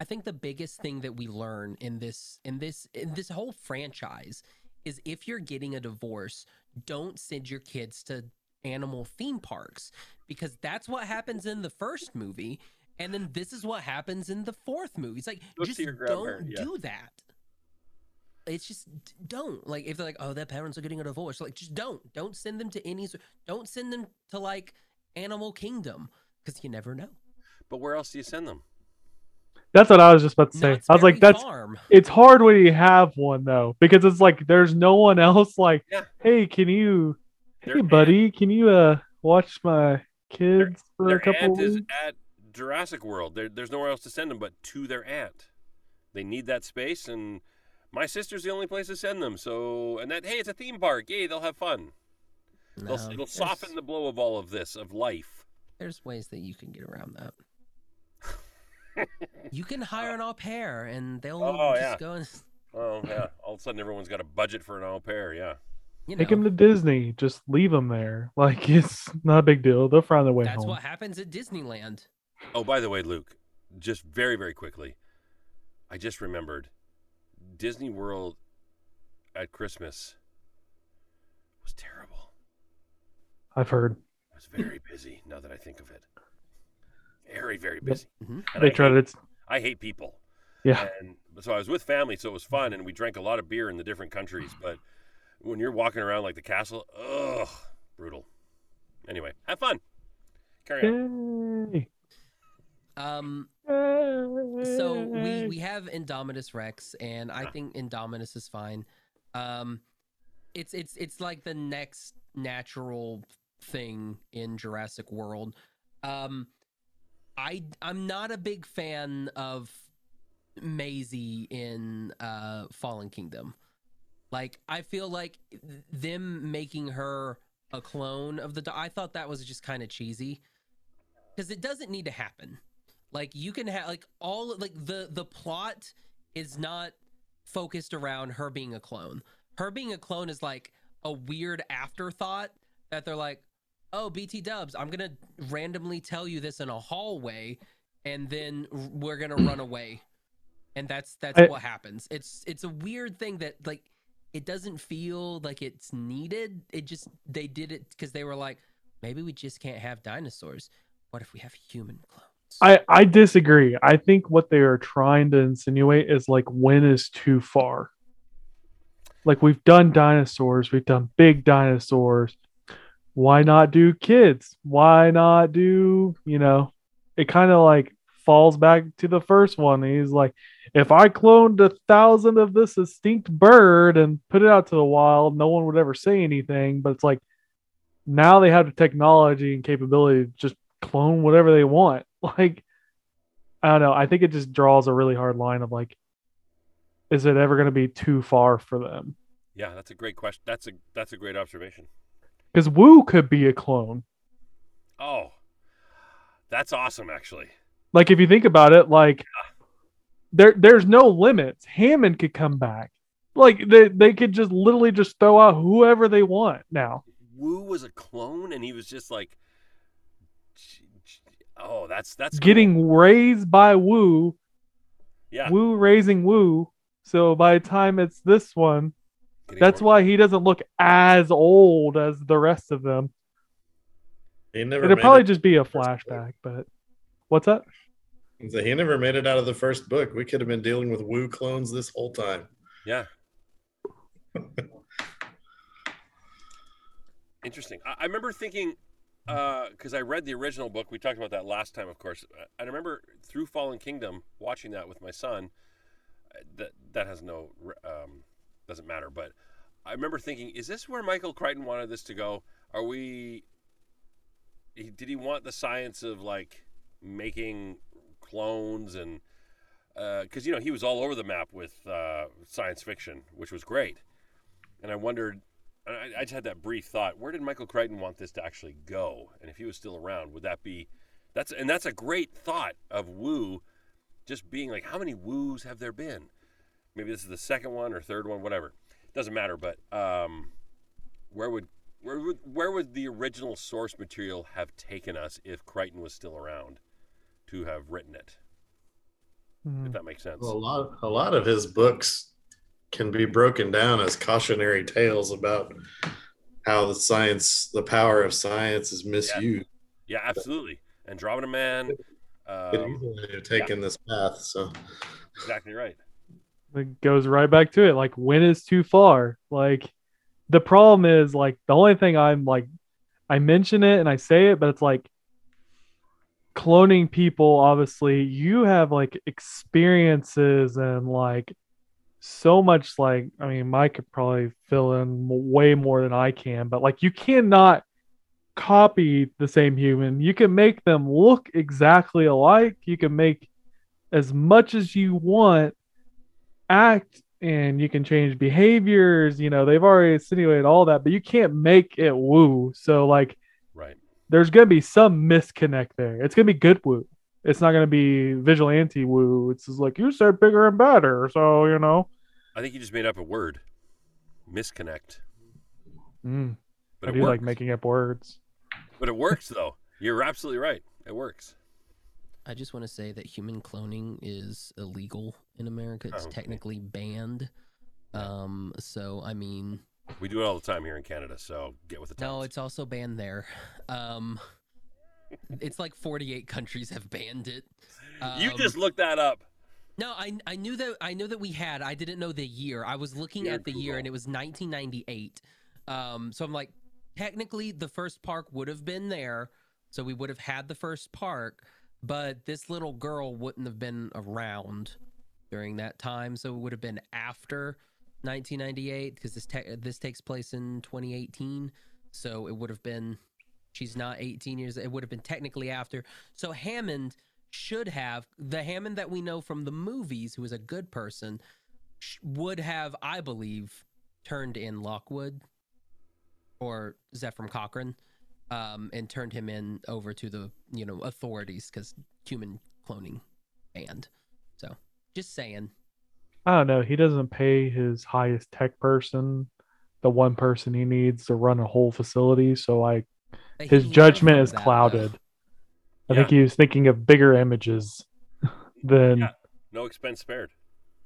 Speaker 1: I think the biggest thing that we learn in this in this in this whole franchise is if you're getting a divorce, don't send your kids to animal theme parks because that's what happens in the first movie and then this is what happens in the fourth movie. It's like
Speaker 3: Go
Speaker 1: just don't
Speaker 3: yeah.
Speaker 1: do that. It's just don't. Like if they're like, "Oh, their parents are getting a divorce." Like just don't. Don't send them to any don't send them to like Animal Kingdom because you never know.
Speaker 3: But where else do you send them?
Speaker 2: That's what I was just about to say.
Speaker 1: Knott's
Speaker 2: I was like, that's
Speaker 1: Farm.
Speaker 2: it's hard when you have one though, because it's like there's no one else like,
Speaker 3: Yeah.
Speaker 2: hey, can you
Speaker 3: Their
Speaker 2: hey
Speaker 3: aunt-
Speaker 2: buddy, can you uh watch my kids for
Speaker 3: Their
Speaker 2: a couple
Speaker 3: aunt is
Speaker 2: weeks?
Speaker 3: at Jurassic World. There, there's nowhere else to send them but to their aunt. They need that space, and my sister's the only place to send them. So, and that hey, it's a theme park. Yay, they'll have fun. They'll, it'll soften the blow of all of this of life.
Speaker 1: There's ways that you can get around that. you can hire an au pair, and they'll
Speaker 3: Oh,
Speaker 1: just
Speaker 3: yeah.
Speaker 1: go and
Speaker 3: Oh yeah, all of a sudden everyone's got a budget for an au pair. Yeah.
Speaker 1: you know.
Speaker 2: Take them to Disney. Just leave them there. Like it's not a big deal. They'll find their way
Speaker 1: That's
Speaker 2: home.
Speaker 1: That's what happens at Disneyland.
Speaker 3: Oh, by the way, Luke, just very, very quickly, I just remembered Disney World at Christmas was terrible.
Speaker 2: I've heard.
Speaker 3: It was very busy now that I think of it. Very, very
Speaker 2: Yep.
Speaker 3: busy.
Speaker 1: Mhm.
Speaker 2: They
Speaker 3: I,
Speaker 2: tried
Speaker 3: hate,
Speaker 2: it.
Speaker 3: I hate people.
Speaker 2: Yeah.
Speaker 3: And so I was with family, so it was fun, and we drank a lot of beer in the different countries. But when you're walking around like the castle, ugh, brutal. Anyway, have fun. Carry on.
Speaker 1: Um, so we we have Indominus Rex, and I think Indominus is fine. Um, it's it's it's like the next natural thing in Jurassic World. Um, I I'm not a big fan of Maisie in uh Fallen Kingdom. Like I feel like them making her a clone of the do- I thought that was just kind of cheesy because it doesn't need to happen. Like you can have like all like the the plot is not focused around her being a clone. Her being a clone is like a weird afterthought that they're like, "Oh, BT Dubs, I'm going to randomly tell you this in a hallway and then we're going to run away." And that's that's
Speaker 2: I-
Speaker 1: what happens. It's it's a weird thing that like it doesn't feel like it's needed. It just they did it because they were like, maybe we just can't have dinosaurs. What if we have human clones?
Speaker 2: I, I disagree. I think what they are trying to insinuate is like when is too far. Like we've done dinosaurs, we've done big dinosaurs. Why not do kids? Why not do, you know, it kind of like falls back to the first one. He's like, if I cloned a thousand of this extinct bird and put it out to the wild, no one would ever say anything. But it's like now they have the technology and capability to just clone whatever they want. Like, I don't know. I think it just draws a really hard line of like, is it ever going to be too far for them?
Speaker 3: Yeah, that's a great question. That's a that's a great observation.
Speaker 2: Because Wu could be a clone.
Speaker 3: Oh, that's awesome, actually.
Speaker 2: Like, if you think about it, like, there there's no limits. Hammond could come back. Like they they could just literally just throw out whoever they want now.
Speaker 3: Wu was a clone, and he was just like, oh, that's that's cool.
Speaker 2: Getting raised by Wu,
Speaker 3: yeah.
Speaker 2: Wu raising Wu. So by the time it's this one,
Speaker 3: getting
Speaker 2: that's
Speaker 3: more-
Speaker 2: why he doesn't look as old as the rest of them.
Speaker 4: He never
Speaker 2: It'll probably
Speaker 4: it-
Speaker 2: just be a flashback, but what's that?
Speaker 4: So he never made it out of the first book. We could have been dealing with Wu clones this whole time.
Speaker 3: Yeah. Interesting. I, I remember thinking, because I read the original book. We talked about that last time, of course. I remember through Fallen Kingdom watching that with my son. Uh, That that has no um, doesn't matter. But I remember thinking, is this where Michael Crichton wanted this to go? Are we? Did he want the science of like making clones and because you know he was all over the map with uh, science fiction, which was great. And I wondered, I, I just had that brief thought: where did Michael Crichton want this to actually go? And if he was still around, would that be? That's and that's a great thought of Wu, just being like, how many Wus have there been? Maybe this is the second one or third one, whatever. Doesn't matter. But um, where would where would where would the original source material have taken us if Crichton was still around to have written it?
Speaker 2: Hmm.
Speaker 3: If that makes sense.
Speaker 4: Well, a lot, a lot of his books can be broken down as cautionary tales about how the science, the power of science, is misused.
Speaker 3: Yeah, absolutely. Andromeda Man.
Speaker 4: Could
Speaker 3: Um,
Speaker 4: easily have taken this path. So
Speaker 3: exactly right.
Speaker 2: It goes right back to it. Like when is too far? Like the problem is like the only thing I'm like I mention it and I say it, but it's like cloning people, obviously, you have like experiences and like so much like I mean Mike could probably fill in way more than I can, but like you cannot copy the same human. You can make them look exactly alike. You can make as much as you want act and you can change behaviors. You know, they've already insinuated all that, but you can't make it woo. So like
Speaker 3: Right.
Speaker 2: there's gonna be some misconnect there. It's gonna be good woo. It's not gonna be vigilante woo. It's just like you said bigger and better. So, you know.
Speaker 3: I think you just made up a word. Misconnect.
Speaker 2: Mm,
Speaker 3: But
Speaker 2: I do
Speaker 3: works.
Speaker 2: like making up words.
Speaker 3: But it works though. You're absolutely right. It works.
Speaker 1: I just want to say that human cloning is illegal in America. It's
Speaker 3: Oh, okay.
Speaker 1: technically banned. Um, so I mean,
Speaker 3: We do it all the time here in Canada, so get with the times.
Speaker 1: no, it's also banned there. Um, it's like 48 countries have banned it.
Speaker 3: you
Speaker 1: Um,
Speaker 3: just looked that up.
Speaker 1: No, I I knew that I knew that we had. I didn't know the year. I was looking
Speaker 3: You're
Speaker 1: at the year and it was 1998. Um, so I'm like, technically the first park would have been there, so we would have had the first park, but this little girl wouldn't have been around during that time, so it would have been after 1998 because this te- this takes place in 2018. So it would have been she's not 18 years. It would have been technically after. So Hammond should have the Hammond that we know from the movies, who is a good person, sh- would have, I believe, turned in Lockwood or Zephram Cochrane, um, and turned him in over to the you know authorities because human cloning banned. So just saying.
Speaker 2: I don't know. He doesn't pay his highest tech person the one person he needs to run a whole facility. So like his judgment is
Speaker 1: that, though.
Speaker 2: Clouded. I think he was thinking of bigger images than
Speaker 3: Yeah.
Speaker 2: yeah.
Speaker 3: No expense spared.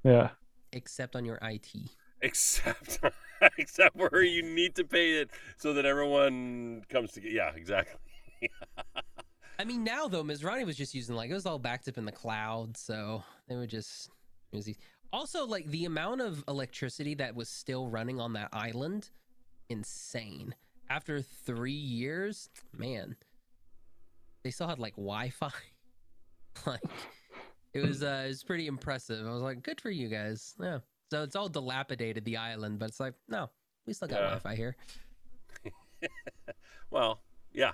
Speaker 3: Yeah.
Speaker 1: Except on your IT.
Speaker 3: Except except where you need to pay it so that everyone comes together. Yeah, exactly.
Speaker 1: I mean, now though, Masrani was just using like it was all backed up in the cloud, so they were just it was easy. Also, like the amount of electricity that was still running on that island, insane. After three years, man, they still had like Wi-Fi. like it was, uh, it was pretty impressive. I was like, good for you guys. Yeah. So it's all dilapidated the island, but it's like, no, we still got
Speaker 3: Yeah.
Speaker 1: Wi-Fi here.
Speaker 3: Well, yeah.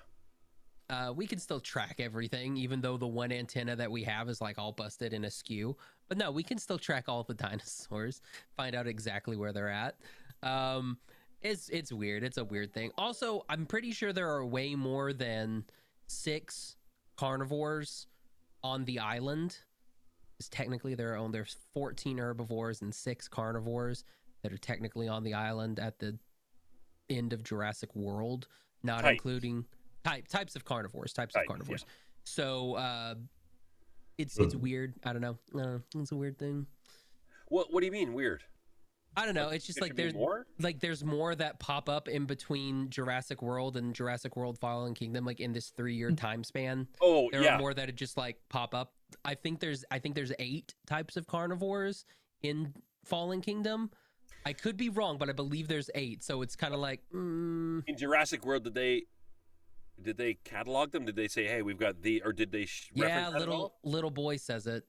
Speaker 1: uh, we can still track everything, even though the one antenna that we have is like all busted and askew. But no, we can still track all the dinosaurs, find out exactly where they're at. Um, it's it's weird. It's a weird thing. Also, I'm pretty sure there are way more than six carnivores on the island. is technically their own. There's 14 herbivores and six carnivores that are technically on the island at the end of Jurassic World, not
Speaker 3: Types.
Speaker 1: including type types of carnivores. Types
Speaker 3: Types,
Speaker 1: of
Speaker 3: yeah.
Speaker 1: carnivores. So uh, it's it's
Speaker 4: Mhm.
Speaker 1: weird. I don't know. Uh, it's a weird thing.
Speaker 3: What What do you mean weird?
Speaker 1: I don't know. It's just
Speaker 3: There
Speaker 1: like there's
Speaker 3: more.
Speaker 1: like there's more that pop up in between Jurassic World and Jurassic World Fallen Kingdom, like in this three year time span.
Speaker 3: Oh
Speaker 1: There
Speaker 3: yeah.
Speaker 1: are more that just like pop up. I think there's I think there's eight types of carnivores in Fallen Kingdom. I could be wrong, but I believe there's eight. So it's kind of like mm,
Speaker 3: In Jurassic World, did they did they catalog them? Did they say, "Hey, we've got the," or did they sh-
Speaker 1: yeah,
Speaker 3: reference that at
Speaker 1: little little boy says it.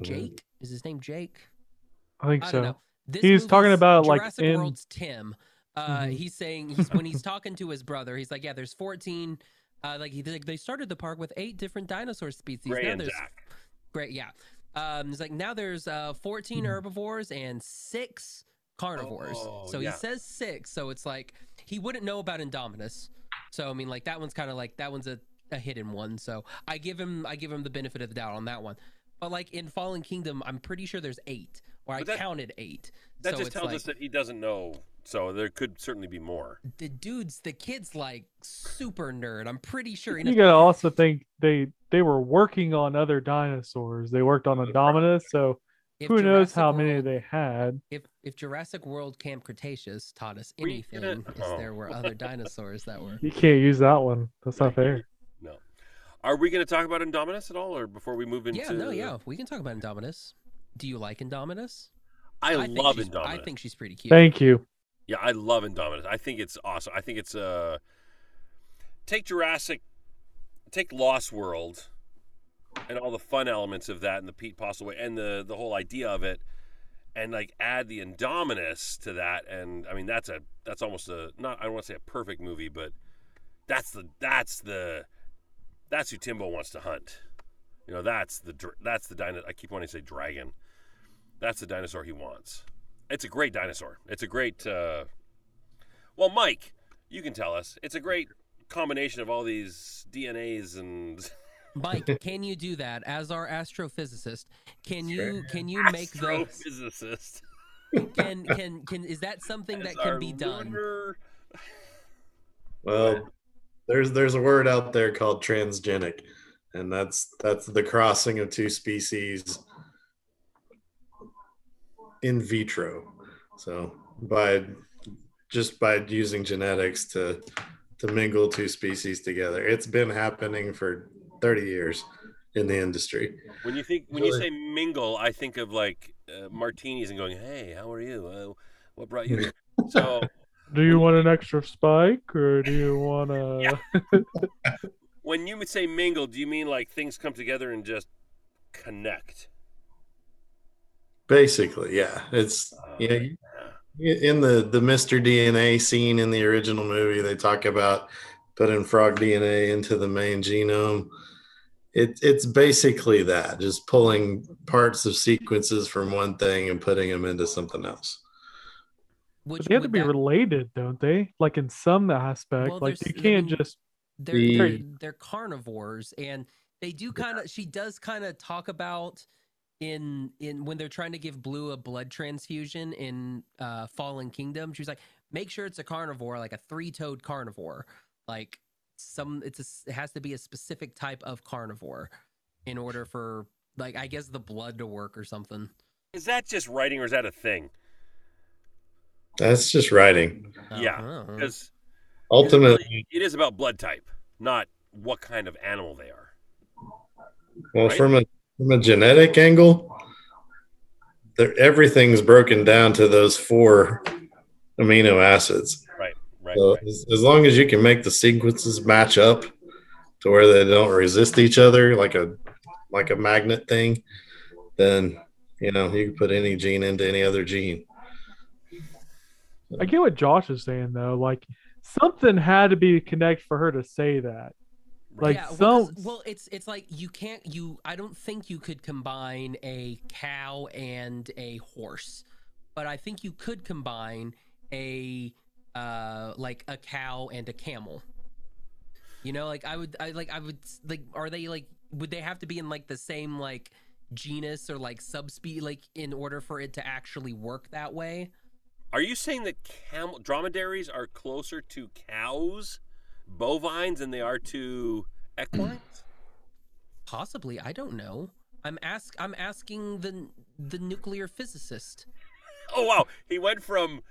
Speaker 1: Jake is his name. Jake.
Speaker 2: I think
Speaker 1: I
Speaker 2: so.
Speaker 1: This
Speaker 2: He's talking
Speaker 1: movie's-
Speaker 2: about, like,
Speaker 1: Jurassic
Speaker 2: in-
Speaker 1: World's Tim. Uh,
Speaker 2: Mhm.
Speaker 1: He's saying he's when he's talking to his brother, he's like, "Yeah, there's 14. Uh, like he like, they started the park with eight different dinosaur species.
Speaker 3: Ray
Speaker 1: now
Speaker 3: and
Speaker 1: there's
Speaker 3: Zach.
Speaker 1: great, yeah. Um, it's like now there's uh 14
Speaker 2: Mhm.
Speaker 1: herbivores and six carnivores.
Speaker 3: Oh,
Speaker 1: so
Speaker 3: yeah.
Speaker 1: he says six. So it's like he wouldn't know about Indominus. So I mean, like that one's kind of like that one's a, a hidden one. So I give him I give him the benefit of the doubt on that one. But like in Fallen Kingdom, I'm pretty sure there's eight, or I
Speaker 3: that-
Speaker 1: counted eight.
Speaker 3: That
Speaker 1: so
Speaker 3: just tells
Speaker 1: like,
Speaker 3: us that he doesn't know. So there could certainly be more.
Speaker 1: the dude's the kid's like super nerd. I'm pretty sure.
Speaker 2: You gotta also think they they were working on other dinosaurs. They worked on Indominus, so
Speaker 1: if
Speaker 2: who knows
Speaker 1: Jurassic
Speaker 2: how many they had.
Speaker 1: If if Jurassic World Camp Cretaceous taught us anything,
Speaker 3: didn't-
Speaker 1: is
Speaker 3: oh.
Speaker 1: there were other dinosaurs that were.
Speaker 2: You can't use that one. That's not fair.
Speaker 3: No. Are we going to talk about Indominus at all, or before we move into?
Speaker 1: Yeah, no, yeah, we can talk about Indominus. Do you like Indominus?
Speaker 3: I,
Speaker 1: think
Speaker 3: love Indominus.
Speaker 1: I think she's pretty cute.
Speaker 2: Thank you.
Speaker 3: Yeah, I love Indominus. I think it's awesome. I think it's uh take Jurassic take Lost World and all the fun elements of that and the Pete Postlethwaite and the the whole idea of it and like add the Indominus to that and I mean that's a that's almost a not I don't want to say a perfect movie but that's the that's the that's who Tembo wants to hunt. You know, that's the that's the dino I keep wanting to say dragon. That's the dinosaur he wants. It's a great dinosaur. It's a great. Uh... Well, Mike, you can tell us. It's a great combination of all these DNAs and.
Speaker 1: Mike, can you do that as our astrophysicist? Can you can you make those?
Speaker 3: astrophysicist.
Speaker 1: Can can can is that something that can
Speaker 3: our
Speaker 1: be done?
Speaker 3: lunar-
Speaker 4: Well, there's there's a word out there called transgenic, and that's that's the crossing of two species in vitro. So by just by using genetics to to mingle two species together, it's been happening for 30 years in the industry.
Speaker 3: When you think when you
Speaker 4: Really?
Speaker 3: say mingle, I think of like uh, martinis and going, "Hey, how are you? Uh, what brought you?" here?" So
Speaker 2: Do you want an extra spike or do you want to?
Speaker 3: When you would say mingle, do you mean like things come together and just connect?
Speaker 4: Basically, yeah. It's
Speaker 3: Uh,
Speaker 4: yeah, in the the Mr. DNA scene in the original movie, they talk about putting frog DNA into the main genome. It, it's basically that, just pulling parts of sequences from one thing and putting them into something else.
Speaker 1: Which
Speaker 2: But they have to be
Speaker 1: that-
Speaker 2: related, don't they? Like in some aspect.
Speaker 1: Well,
Speaker 2: like you can't
Speaker 1: mean-
Speaker 2: just.
Speaker 1: they're, they're they're carnivores and they do kind of she does kind of talk about in in when they're trying to give blue a blood transfusion in uh fallen kingdom she's like make sure it's a carnivore like a three-toed carnivore like some it's a, s- it has to be a specific type of carnivore in order for like i guess the blood to work or something
Speaker 3: Is that just writing or is that a thing?
Speaker 4: That's just writing.
Speaker 3: Yeah,
Speaker 1: Uh-huh.
Speaker 3: Because
Speaker 4: Ultimately,
Speaker 3: it is about blood type, not what kind of animal they are.
Speaker 4: well,
Speaker 3: right?
Speaker 4: from a from a genetic angle, everything's broken down to those four amino acids.
Speaker 3: Right, right.
Speaker 4: So
Speaker 3: right.
Speaker 4: as, as long as you can make the sequences match up to where they don't resist each other, like a like a magnet thing, then you know you can put any gene into any other gene.
Speaker 2: I get what Josh is saying though. Like something had to be connect for her to say that. Like
Speaker 1: yeah, well, 'cause-
Speaker 2: some-
Speaker 1: well, it's it's like you can't you I don't think you could combine a cow and a horse, but I think you could combine a uh like a cow and a camel. You know, like I would I like I would like are they like would they have to be in like the same like genus or like subspecies like in order for it to actually work that way.
Speaker 3: Are you saying that camel dromedaries are closer to cows, bovines, than they are to equines?
Speaker 1: Possibly, I don't know. I'm ask I'm asking the the nuclear physicist.
Speaker 3: oh wow, he went from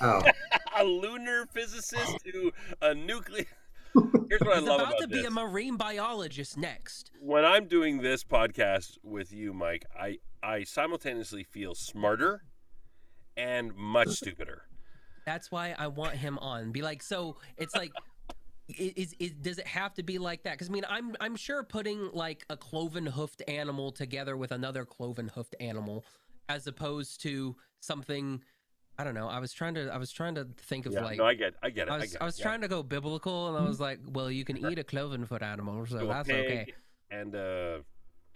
Speaker 4: Oh,
Speaker 3: a lunar physicist to a nuclear. Here's what I
Speaker 1: He's
Speaker 3: love
Speaker 1: about
Speaker 3: about
Speaker 1: to be
Speaker 3: this.
Speaker 1: a marine biologist next.
Speaker 3: when I'm doing this podcast with you, Mike, I I simultaneously feel smarter and much stupider.
Speaker 1: That's why I want him on. Be like, so it's like, i- is, is does it have to be like that? Because I mean, I'm I'm sure putting like a cloven hoofed animal together with another cloven hoofed animal, as opposed to something. I don't know. I was trying to I was trying to think of
Speaker 3: Yeah,
Speaker 1: like
Speaker 3: no, I get, I get it.
Speaker 1: I
Speaker 3: I,
Speaker 1: was
Speaker 3: get
Speaker 1: I was
Speaker 3: it,
Speaker 1: trying to go biblical, and I was mm-hmm. like, well, you can eat a cloven foot animal, so
Speaker 3: So
Speaker 1: that's okay.
Speaker 3: And a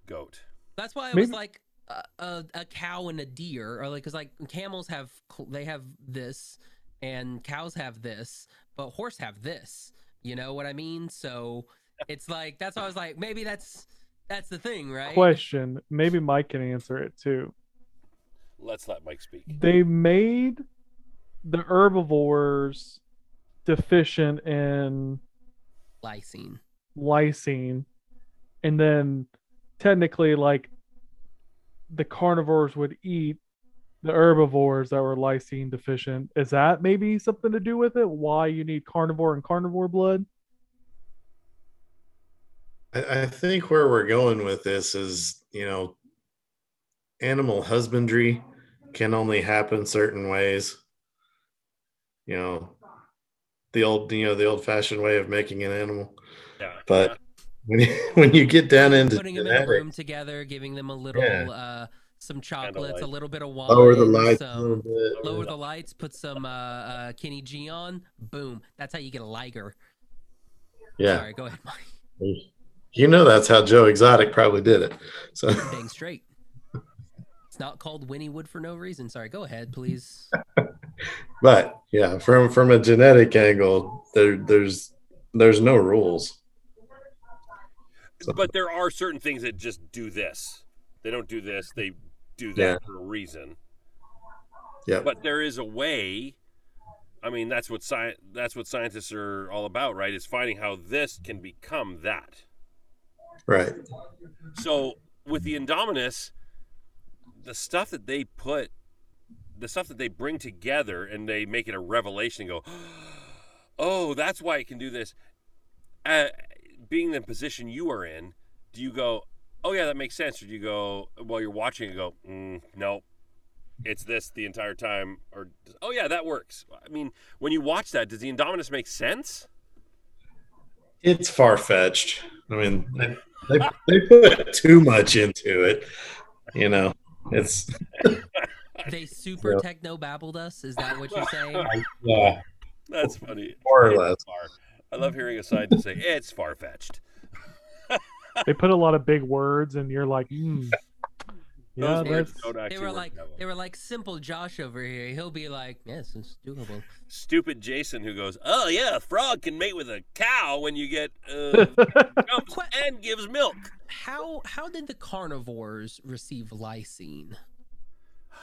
Speaker 3: goat.
Speaker 1: That's why I was like a, a, a cow and a deer, or like because like camels have they have this, and cows have this, but horse have this. You know what I mean? So it's like that's why I was like maybe that's that's the thing, right?
Speaker 2: Question. Maybe Mike can answer it too.
Speaker 3: Let's let Mike speak.
Speaker 2: They made the herbivores deficient in
Speaker 1: Lysine.
Speaker 2: lysine, and then technically, like the carnivores would eat the herbivores that were lysine deficient. Is that maybe something to do with it? Why you need carnivore and carnivore blood?
Speaker 4: I, I think where we're going with this is, you know, animal husbandry can only happen certain ways. You know, the old, you know, the old-fashioned way of making an animal.
Speaker 3: Yeah.
Speaker 4: But when you, when you get down into
Speaker 1: Putting them in a room together, giving them a little
Speaker 4: Yeah.
Speaker 1: uh some chocolates, a little bit of wine,
Speaker 4: lower the lights a little
Speaker 1: some
Speaker 4: bit.
Speaker 1: lower the lights, put some uh, uh Kenny G on, boom. That's how you get a liger.
Speaker 4: yeah,
Speaker 1: Sorry, go ahead, Mike.
Speaker 4: you know that's how Joe Exotic probably did it. So
Speaker 1: Dang straight. It's not called Wynnewood for no reason. Sorry, go ahead, please.
Speaker 4: but yeah from from a genetic angle there there's there's no rules So-
Speaker 3: But there are certain things that just do this. They don't do this. They do that
Speaker 4: Yeah.
Speaker 3: for a reason.
Speaker 4: yeah
Speaker 3: But there is a way. I mean, that's what sci- that's what scientists are all about, right? Is finding how this can become that.
Speaker 4: right
Speaker 3: So with the Indominus, the stuff that they put, the stuff that they bring together, and they make it a revelation. And go, oh, that's why it can do this. Uh, being the position you are in, do you go, oh yeah, that makes sense, or do you go while you're watching and go, mm, no, it's this the entire time, or oh yeah, that works. I mean, when you watch that, does the Indominus make sense?
Speaker 4: it's far-fetched i mean they, they, they put too much into it you know it's
Speaker 1: They super
Speaker 4: Yeah.
Speaker 1: techno babbled us. Is that what you're saying?
Speaker 4: yeah
Speaker 3: That's funny.
Speaker 4: more or less.
Speaker 3: I love hearing a side to say it's far fetched.
Speaker 2: They put a lot of big words, and you're like, hmm. Yeah,
Speaker 3: Those words
Speaker 2: that's
Speaker 3: don't actually
Speaker 1: They were like they were like simple Josh over here. He'll be like, yes, it's doable.
Speaker 3: stupid Jason who goes, "Oh yeah, a frog can mate with a cow when you get uh, and gives milk."
Speaker 1: How how did the carnivores receive lysine?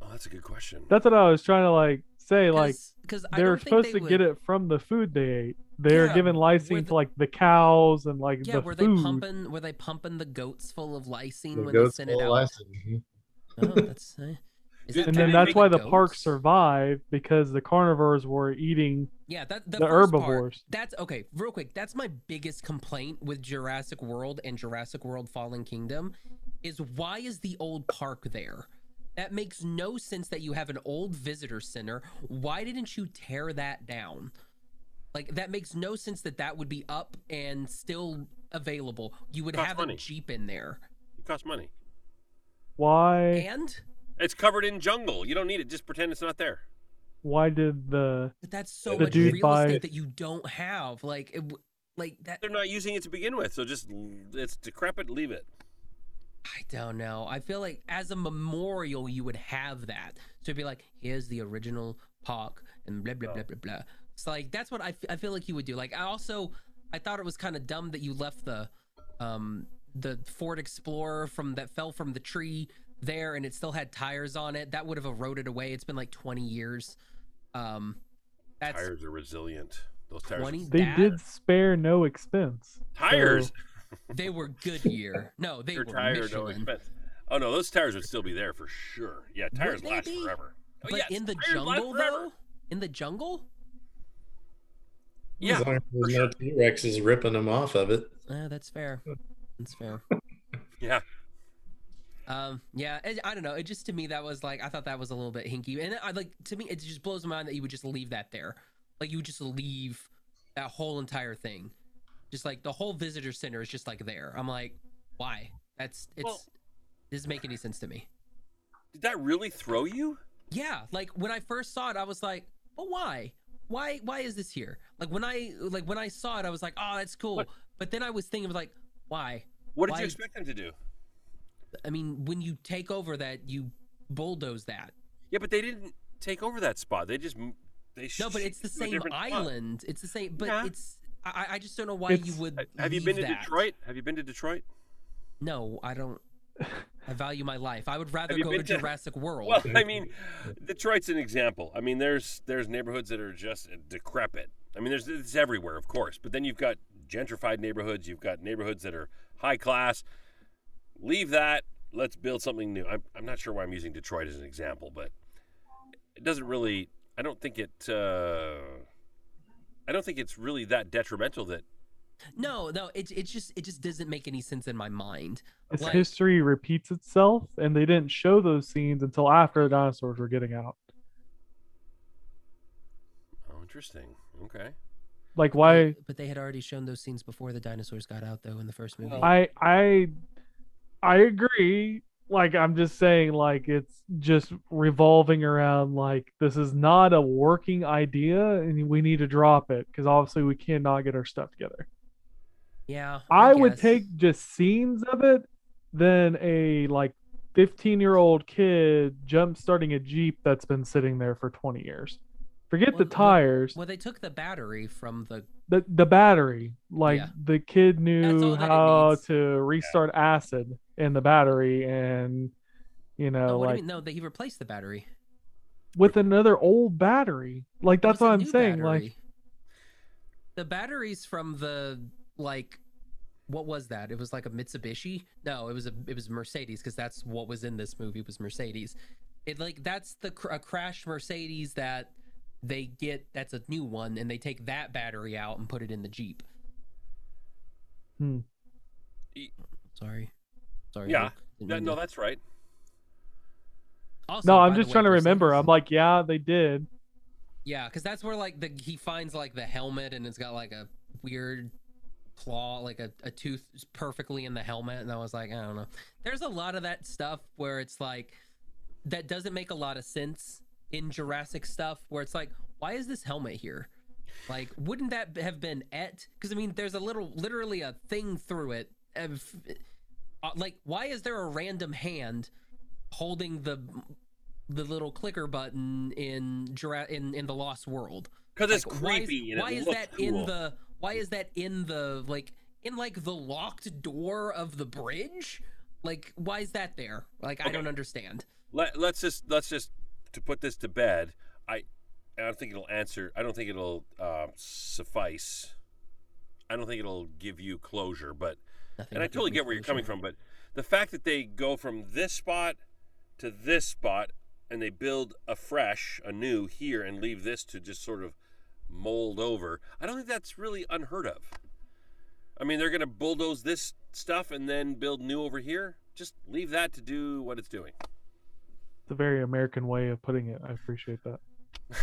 Speaker 3: Oh, that's a good question.
Speaker 2: That's what I was trying to like say. Like
Speaker 1: because
Speaker 2: they were supposed
Speaker 1: they
Speaker 2: to get it from the food they ate. They're
Speaker 1: Yeah,
Speaker 2: giving lysine
Speaker 1: the-
Speaker 2: to like the cows and like
Speaker 1: Yeah,
Speaker 2: the
Speaker 1: were
Speaker 2: food.
Speaker 1: they pumping? Were they pumping the goats full of lysine
Speaker 4: The
Speaker 1: when they
Speaker 4: goats
Speaker 1: sent it
Speaker 4: full
Speaker 1: out?
Speaker 4: of lysine.
Speaker 1: Oh, that's. Uh, that
Speaker 2: and then that's why
Speaker 1: the
Speaker 2: the park survived because the carnivores were eating
Speaker 1: Yeah, that the,
Speaker 2: the,
Speaker 1: first part-
Speaker 2: herbivores.
Speaker 1: That's okay. Real quick, that's my biggest complaint with Jurassic World and Jurassic World Fallen Kingdom is why is the old park there? That makes no sense that you have an old visitor center. Why didn't you tear that down? Like that makes no sense that that would be up and still available. You would have
Speaker 3: money.
Speaker 1: a jeep in there.
Speaker 3: It costs money.
Speaker 2: Why?
Speaker 1: And
Speaker 3: It's covered in jungle. You don't need it. Just pretend it's not there.
Speaker 2: Why did the
Speaker 1: but that's so
Speaker 2: The
Speaker 1: much
Speaker 2: dude
Speaker 1: real
Speaker 2: buy-
Speaker 1: estate that you don't have. Like it, w- like that
Speaker 3: They're not using it to begin with, so just it's decrepit. Leave it.
Speaker 1: I don't know. I feel like as a memorial, you would have that. So it'd be like, here's the original park and blah, blah, oh. blah, blah, blah. It's like, that's what I, f- I feel like you would do. Like, I also, I thought it was kind of dumb that you left the, um, the Ford Explorer from that fell from the tree there, and it still had tires on it. That would have eroded away. It's been like 20 years. Um, that's
Speaker 3: Tires are resilient. Those tires.
Speaker 1: 20
Speaker 2: They
Speaker 1: that-
Speaker 2: did spare no expense.
Speaker 3: Tires.
Speaker 2: So,
Speaker 1: They were Goodyear. No, they
Speaker 3: Your
Speaker 1: were
Speaker 3: tire no
Speaker 1: Michelin.
Speaker 3: expense. Oh no, those tires would still be there for sure. Yeah, tires last
Speaker 1: be?
Speaker 3: forever. Oh,
Speaker 1: But
Speaker 3: yes,
Speaker 1: in the jungle,
Speaker 3: forever.
Speaker 1: though, in the jungle,
Speaker 3: Yeah,
Speaker 4: As long as there's no T Rex is ripping them off of it.
Speaker 1: uh, that's fair. That's fair.
Speaker 3: yeah.
Speaker 1: Um, yeah, it, I don't know. It just to me that was like I thought that was a little bit hinky, and I like to me it just blows my mind that you would just leave that there, like you would just leave that whole entire thing, just like the whole visitor center is just like there. I'm like, why? That's it's
Speaker 3: Well-
Speaker 1: doesn't make any sense to me.
Speaker 3: Did that really throw you?
Speaker 1: Yeah, like when I first saw it, I was like, but why? Why why is this here? Like when I like when I saw it, I was like, oh, that's cool.
Speaker 3: What?
Speaker 1: But then I was thinking like, why?
Speaker 3: What did
Speaker 1: Why-
Speaker 3: you expect them to do?
Speaker 1: I mean, when you take over that, you bulldoze that.
Speaker 3: Yeah, but they didn't take over that spot. They just m- they
Speaker 1: No, but it's the same
Speaker 3: different spot.
Speaker 1: island. It's the same, but
Speaker 3: Yeah.
Speaker 1: it's I, I just don't know why you would.
Speaker 3: Have you been to
Speaker 1: that.
Speaker 3: Detroit? Have you been to Detroit?
Speaker 1: No, I don't. I value my life. I would rather go to
Speaker 3: to-
Speaker 1: Jurassic World.
Speaker 3: Well, I mean, Detroit's an example. I mean, there's there's neighborhoods that are just decrepit. I mean, there's it's everywhere, of course. But then you've got gentrified neighborhoods. You've got neighborhoods that are high class. Leave that. Let's build something new. I'm, I'm not sure why I'm using Detroit as an example, but it doesn't really. I don't think it. Uh, I don't think it's really that detrimental that
Speaker 1: no, no, it it just it just doesn't make any sense in my mind.
Speaker 2: Its
Speaker 1: Like-
Speaker 2: history repeats itself, and they didn't show those scenes until after the dinosaurs were getting out.
Speaker 3: Oh, interesting. Okay.
Speaker 2: Like why?
Speaker 1: But they had already shown those scenes before the dinosaurs got out, though, in the first movie.
Speaker 2: I I I agree. Like I'm just saying, like it's just revolving around like this is not a working idea, and we need to drop it because obviously we cannot get our stuff together.
Speaker 1: Yeah,
Speaker 2: I would take just scenes of it than a like 15 year old kid jump starting a Jeep that's been sitting there for 20 years. Forget
Speaker 1: Well,
Speaker 2: the tires,
Speaker 1: Well, they took the battery from the.
Speaker 2: the the battery. Like
Speaker 1: Yeah.
Speaker 2: the kid knew how to restart acid in the battery and you know
Speaker 1: No, what do
Speaker 2: like
Speaker 1: you mean? No, they, he replaced the battery.
Speaker 2: with another old battery. Like that's what I'm saying. Like
Speaker 1: the batteries from the like what was that? It was like a Mitsubishi. No, it was a it was Mercedes because that's what was in this movie was Mercedes. It like that's the cr- a crash Mercedes that they get. That's a new one, and they take that battery out and put it in the Jeep.
Speaker 2: Hmm.
Speaker 1: Sorry, sorry.
Speaker 3: Yeah.
Speaker 1: Luke.
Speaker 3: No, no, that's right.
Speaker 1: Also,
Speaker 2: no, I'm
Speaker 1: the
Speaker 2: just
Speaker 1: way,
Speaker 2: trying to remember. I'm like, yeah, they did.
Speaker 1: Yeah, because that's where like the he finds like the helmet and it's got like a weird claw, like a, a tooth perfectly in the helmet, and I was like, I don't know. There's a lot of that stuff where it's like that doesn't make a lot of sense in Jurassic stuff, where it's like, why is this helmet here? Like, wouldn't that have been et? Because I mean, there's a little, literally a thing through it. Uh, like, why is there a random hand holding the the little clicker button in Jura- in in the Lost World?
Speaker 3: Because it's
Speaker 1: Like, why is-
Speaker 3: and
Speaker 1: why
Speaker 3: it
Speaker 1: is that
Speaker 3: cool.
Speaker 1: in the why is that in the like in like the locked door of the bridge like why is that there like i don't understand
Speaker 3: Let, let's just let's just to put this to bed. I I don't think it'll answer. I don't think it'll um, suffice. I don't think it'll give you closure. But
Speaker 1: Nothing
Speaker 3: and I totally get where you're coming from. But the fact that they go from this spot to this spot and they build afresh, anew here, and leave this to just sort of mold over. I don't think that's really unheard of. I mean, they're going to bulldoze this stuff and then build new over here. Just leave that to do what it's doing.
Speaker 2: It's a very American way of putting it. I appreciate that.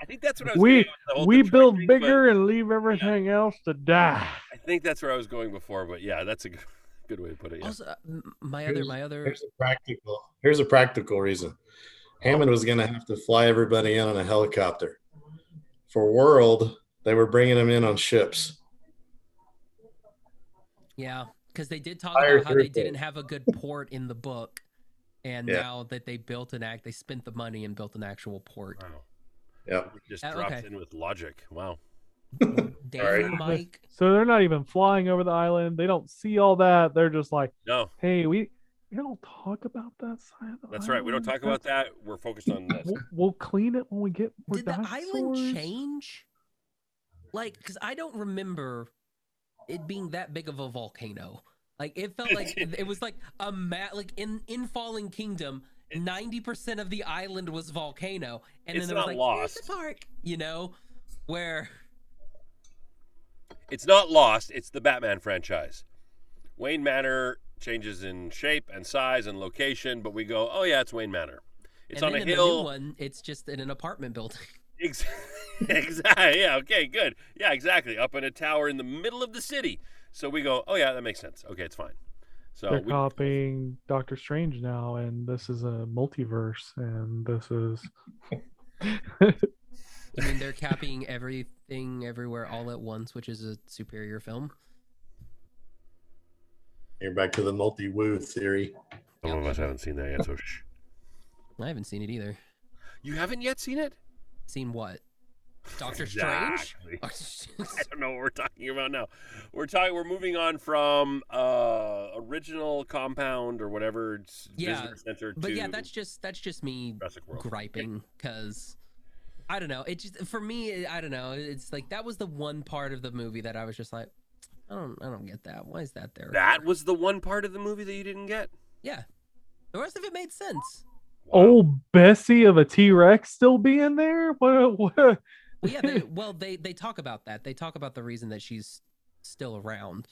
Speaker 3: I think that's what I was.
Speaker 2: We
Speaker 3: getting with the whole
Speaker 2: we build
Speaker 3: thing, but
Speaker 2: bigger and leave everything else to die.
Speaker 3: I think that's where I was going before, but yeah, that's a good, good way to put it. Yeah.
Speaker 1: also uh, m- my other
Speaker 4: Here's-
Speaker 1: my other
Speaker 4: Here's a practical. Here's a practical reason. Hammond was going to have to fly everybody in on a helicopter. For World, they were bringing them in on ships.
Speaker 1: yeah because they did talk
Speaker 4: Higher
Speaker 1: about how they didn't have a good port in the book and
Speaker 4: Yeah.
Speaker 1: now that they built an act they spent the money and built an actual port
Speaker 3: Wow.
Speaker 4: Yep.
Speaker 3: It just
Speaker 1: Uh,
Speaker 3: drops
Speaker 1: okay.
Speaker 3: in with logic. Wow.
Speaker 1: Danny
Speaker 3: Sorry.
Speaker 1: Mike.
Speaker 2: So they're not even flying over the island. They don't see all that. They're just like,
Speaker 3: No,
Speaker 2: hey, we we don't talk about that side of the
Speaker 3: that's right. We don't talk about that. We're focused on this.
Speaker 2: We'll, we'll clean it when we get more
Speaker 1: Did the island
Speaker 2: dinosaurs.
Speaker 1: change? Like, because I don't remember it being that big of a volcano. Like, it felt like it it was like a mat. Like in in Fallen Kingdom, ninety percent of the island was volcano, and
Speaker 3: It's
Speaker 1: then there was
Speaker 3: not
Speaker 1: like "Here's
Speaker 3: lost.
Speaker 1: the park, you know, where
Speaker 3: It's not lost. It's the Batman franchise. Wayne Manor changes in shape and size and location, but we go, oh yeah, it's Wayne Manor. It's
Speaker 1: and
Speaker 3: on a
Speaker 1: then in the new
Speaker 3: hill.
Speaker 1: one, it's just in an apartment building.
Speaker 3: Exactly. Yeah. Okay. Good. Yeah. Exactly. Up in a tower in the middle of the city. So we go. Oh yeah, that makes sense. Okay, it's fine. So
Speaker 2: They're
Speaker 3: we,
Speaker 2: copying Doctor Strange now, and this is a multiverse, and this is.
Speaker 1: I mean, they're copying everything everywhere all at once, which is a superior film.
Speaker 4: You're back to the multi woo theory.
Speaker 3: some of us haven't seen that yet. So shh.
Speaker 1: I haven't seen it either.
Speaker 3: You haven't yet seen it?
Speaker 1: Seen what? Doctor Strange?
Speaker 3: Exactly. I don't know what we're talking about now. We're talking. We're moving on from uh original compound or whatever it's
Speaker 1: Yeah,
Speaker 3: center
Speaker 1: but
Speaker 3: to
Speaker 1: yeah, that's just that's just me griping because I don't know. It just for me, I don't know. It's like that was the one part of the movie that I was just like, I don't, I don't get that. Why is that there?
Speaker 3: That was the one part of the movie that you didn't get.
Speaker 1: yeah. The rest of it made sense.
Speaker 3: Wow.
Speaker 2: Old Bessie of a T Rex still being there? What? what?
Speaker 1: Well, yeah. They, well, they they talk about that. They talk about the reason that she's still around.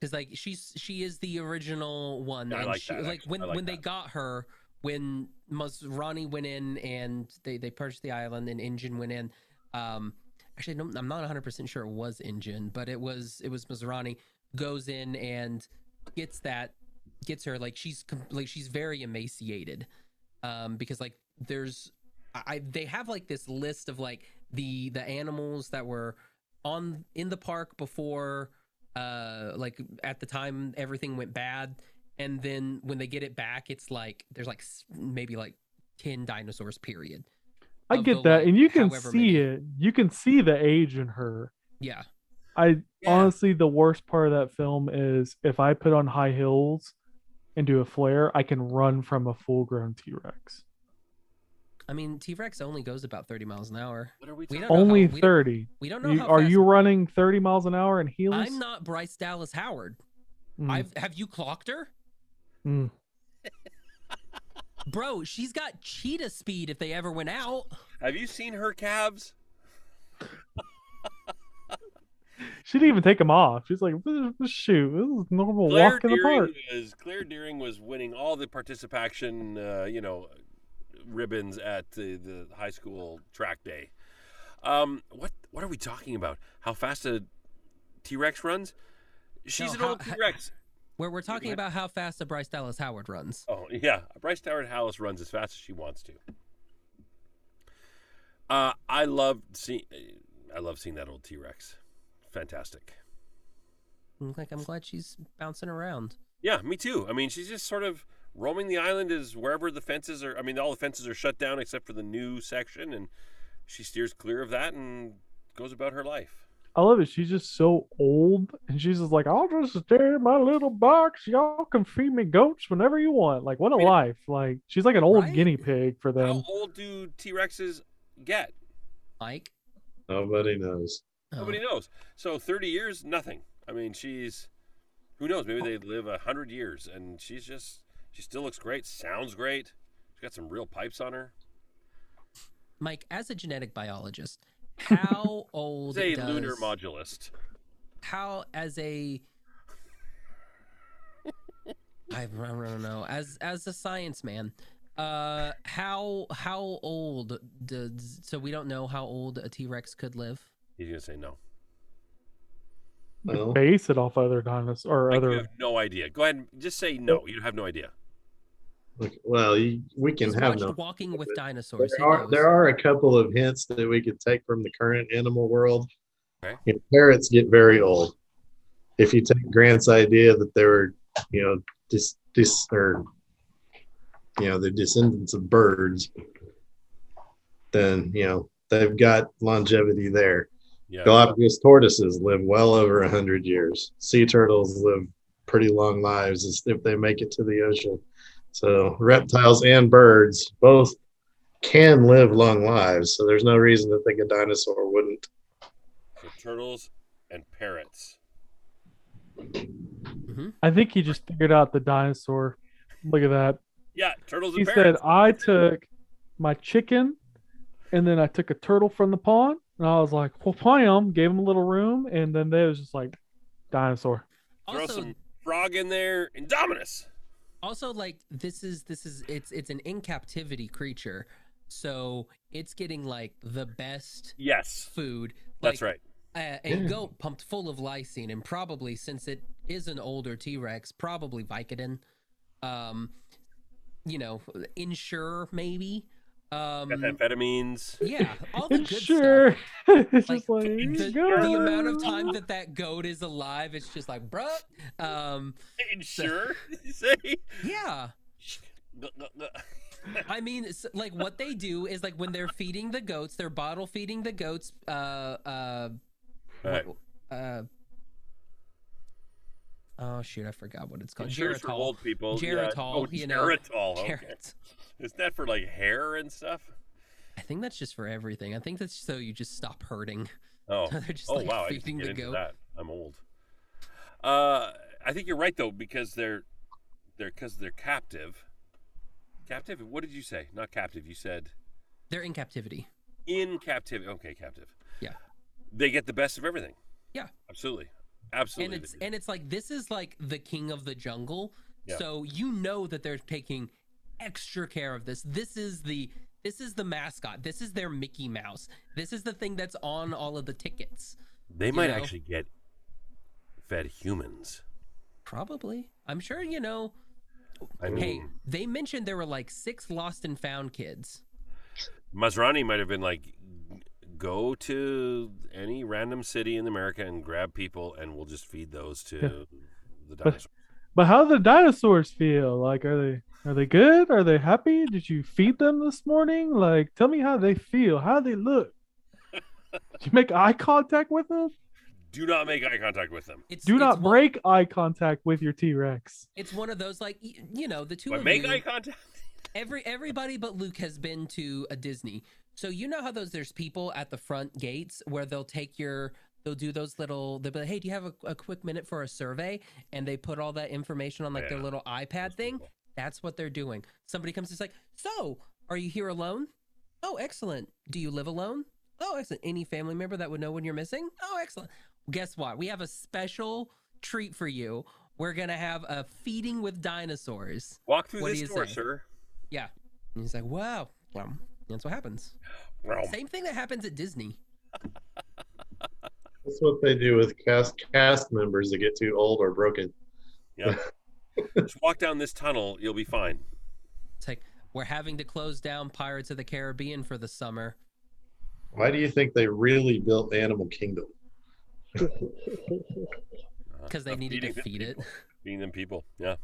Speaker 1: Because like she's she is the original one,
Speaker 3: Yeah, I
Speaker 1: and
Speaker 3: like
Speaker 1: she,
Speaker 3: that,
Speaker 1: like when
Speaker 3: I like
Speaker 1: when they got her, when Masrani went in and they they purchased the island and InGen went in. Um, actually, no, I'm not 100 percent sure it was InGen, but it was it was Masrani goes in and gets that gets her like she's like she's very emaciated, um, because like there's I they have like this list of like the the animals that were on in the park before uh like at the time everything went bad. And then when they get it back it's like there's like maybe like 10 dinosaurs period
Speaker 2: I get
Speaker 1: the,
Speaker 2: that, and you can see
Speaker 1: many.
Speaker 2: it. You can see the age in her.
Speaker 1: yeah
Speaker 2: I
Speaker 3: Yeah.
Speaker 2: honestly, the worst part of that film is if I put on high heels and do a flare, I can run from a full-grown T Rex.
Speaker 1: i mean t-rex only goes about 30 miles an hour
Speaker 3: What are we
Speaker 1: We
Speaker 3: talking
Speaker 1: don't
Speaker 2: Only
Speaker 1: how- we don't-
Speaker 2: thirty.
Speaker 1: we don't know
Speaker 2: You,
Speaker 1: how
Speaker 2: are you running thirty miles an hour in heels?
Speaker 1: i'm not bryce dallas howard
Speaker 2: Mm,
Speaker 1: i've have you clocked her
Speaker 2: mm.
Speaker 1: Bro she's got cheetah speed if they ever went out
Speaker 3: Have you seen her calves?
Speaker 2: She didn't even take them off. She's like, "This is- shoot, this is normal
Speaker 3: Claire
Speaker 2: walk in the
Speaker 3: Deering
Speaker 2: park.
Speaker 3: was Claire Dearing was winning all the participation, uh, you know, ribbons at the, the high school track day. Um, what what are we talking about? How fast a T Rex runs? She's
Speaker 1: No,
Speaker 3: an
Speaker 1: how-
Speaker 3: old T Rex.
Speaker 1: Where we're talking about how fast a bryce dallas howard runs
Speaker 3: Oh yeah, Bryce Dallas Howard Hallis runs as fast as she wants to. Uh, I love seeing. I love seeing that old T Rex. Fantastic.
Speaker 1: Like i'm glad she's bouncing around
Speaker 3: Yeah, me too. I mean, she's just sort of roaming the island as wherever the fences are. I mean, all the fences are shut down except for the new section, and she steers clear of that and goes about her life.
Speaker 2: I love it. She's just so old, and she's just like, "I'll just stay in my little box. Y'all can feed me goats whenever you want." Like, what a
Speaker 3: Right.
Speaker 2: life! Like, she's like an old
Speaker 1: Right?
Speaker 2: guinea pig for them.
Speaker 3: How old do T Rexes get?
Speaker 1: mike
Speaker 4: Nobody knows.
Speaker 1: Oh.
Speaker 3: Nobody knows. So thirty years, nothing. I mean, she's who knows? Maybe they live a hundred years, and she's just she still looks great, sounds great. She's got some real pipes on her.
Speaker 1: Mike, as a genetic biologist, how old
Speaker 3: She's a
Speaker 1: does
Speaker 3: lunar modulist.
Speaker 1: how as a I, I don't know as as a science man, uh, how how old does so we don't know how old a T Rex could live.
Speaker 3: He's gonna say no.
Speaker 4: Well,
Speaker 2: Base it off other dinosaurs or
Speaker 3: Like, you
Speaker 2: other.
Speaker 3: have no idea. Go ahead and just say no. You have no idea.
Speaker 4: Look, well, you, we can
Speaker 1: He's
Speaker 4: have
Speaker 1: watched
Speaker 4: no.
Speaker 1: Walking with Dinosaurs.
Speaker 4: There are, there are a couple of hints that we could take from the current animal world.
Speaker 3: Okay.
Speaker 4: You know, parrots get very old. If you take Grant's idea that they were, you know, dis, dis or you know, the descendants of birds, then you know they've got longevity there.
Speaker 3: Yeah.
Speaker 4: Galapagos tortoises live well over 100 years. Sea turtles live pretty long lives if they make it to the ocean. So reptiles and birds both can live long lives. So there's no reason to think a dinosaur wouldn't.
Speaker 3: So turtles and parrots. Mm-hmm.
Speaker 2: I think he just figured out the dinosaur. Look at that.
Speaker 3: Yeah, turtles
Speaker 2: He
Speaker 3: and
Speaker 2: said. I took my chicken and then I took a turtle from the pond. And I was like, well, bam, gave him a little room. And then they was just like, dinosaur.
Speaker 3: Throw some frog in there. Indominus.
Speaker 1: Also like this is this is it's it's an in captivity creature, so it's getting like the best
Speaker 3: Yes,
Speaker 1: food.
Speaker 3: that's right.
Speaker 1: a, a goat pumped full of lysine and probably since it is an older t-rex probably vicodin um you know Ensure maybe um
Speaker 3: Methamphetamines.
Speaker 1: yeah all the good
Speaker 2: sure. it's
Speaker 1: Like,
Speaker 2: just like,
Speaker 1: the, the amount of time that that goat is alive it's just like bruh um
Speaker 3: Ensure. you say?
Speaker 1: yeah I mean, like what they do is like when they're feeding the goats, they're bottle feeding the goats. Uh, uh,
Speaker 3: All right.
Speaker 1: what- uh, oh shoot, I forgot what it's called.
Speaker 3: Ensure's for
Speaker 1: Geritol.
Speaker 3: old people. yeah.
Speaker 1: Geritol,
Speaker 3: Oh,
Speaker 1: you know.
Speaker 3: Geritol. Okay.
Speaker 1: Gerit-
Speaker 3: Isn't that for like hair and stuff?
Speaker 1: I think that's just for everything. I think that's so you just stop hurting.
Speaker 3: Oh.
Speaker 1: They're just
Speaker 3: oh
Speaker 1: like
Speaker 3: wow, I
Speaker 1: feeding the goat.
Speaker 3: that. I'm old. Uh, I think you're right though because they're they're because they're captive. Captive? What did you say? Not captive. You said
Speaker 1: They're in captivity.
Speaker 3: in captivity. Okay, captive.
Speaker 1: Yeah.
Speaker 3: They get the best of everything.
Speaker 1: Yeah.
Speaker 3: Absolutely. Absolutely.
Speaker 1: and it's and it's like this is like the king of the jungle
Speaker 3: Yeah.
Speaker 1: so you know that they're taking extra care of this. This is the this is the mascot. This is their mickey mouse. This is the thing that's on all of the tickets.
Speaker 3: They might
Speaker 1: know.
Speaker 3: actually get fed humans.
Speaker 1: probably. I'm sure you know
Speaker 3: I mean,
Speaker 1: hey they mentioned there were like six lost and found kids.
Speaker 3: Masrani might have been like, go to any random city in America and grab people, and we'll just feed those to the dinosaurs.
Speaker 2: But how do the dinosaurs feel? Like, are they are they good? Are they happy? Did you feed them this morning? Like, tell me how they feel. How they look. Did you make eye contact with them?
Speaker 3: Do not make eye contact with them.
Speaker 1: it's
Speaker 2: Do
Speaker 1: it's
Speaker 2: not
Speaker 1: one-
Speaker 2: break eye contact with your T Rex.
Speaker 1: it's one of those like you know the two
Speaker 3: But
Speaker 1: of
Speaker 3: make
Speaker 1: you
Speaker 3: eye contact.
Speaker 1: every everybody but Luke has been to a Disney. So you know how those there's people at the front gates where they'll take your they'll do those little they'll be like, hey, do you have a, a quick minute for a survey? And they put all that information on like their little iPad
Speaker 3: Those
Speaker 1: thing.
Speaker 3: people.
Speaker 1: That's what they're doing. Somebody comes, it's like, so are you here alone? Oh, excellent. Do you live alone? Oh, excellent. Any family member that would know when you're missing? Oh, excellent. Guess what? We have a special treat for you. We're gonna have a feeding with dinosaurs.
Speaker 3: Walk through
Speaker 1: What do you
Speaker 3: door,
Speaker 1: say?
Speaker 3: sir.
Speaker 1: Yeah. And he's like, wow. Well, that's what happens.
Speaker 3: Well,
Speaker 1: Same thing that happens at Disney.
Speaker 4: That's what they do with cast cast members that get too old or broken.
Speaker 3: yeah. just walk down this tunnel. You'll be fine.
Speaker 1: It's like, we're having to close down Pirates of the Caribbean for the summer.
Speaker 4: Why do you think they really built Animal Kingdom?
Speaker 3: Uh,
Speaker 1: Because they
Speaker 3: of
Speaker 1: needed to
Speaker 3: feeding
Speaker 1: feed it.
Speaker 3: people. Feeding them people. Yeah.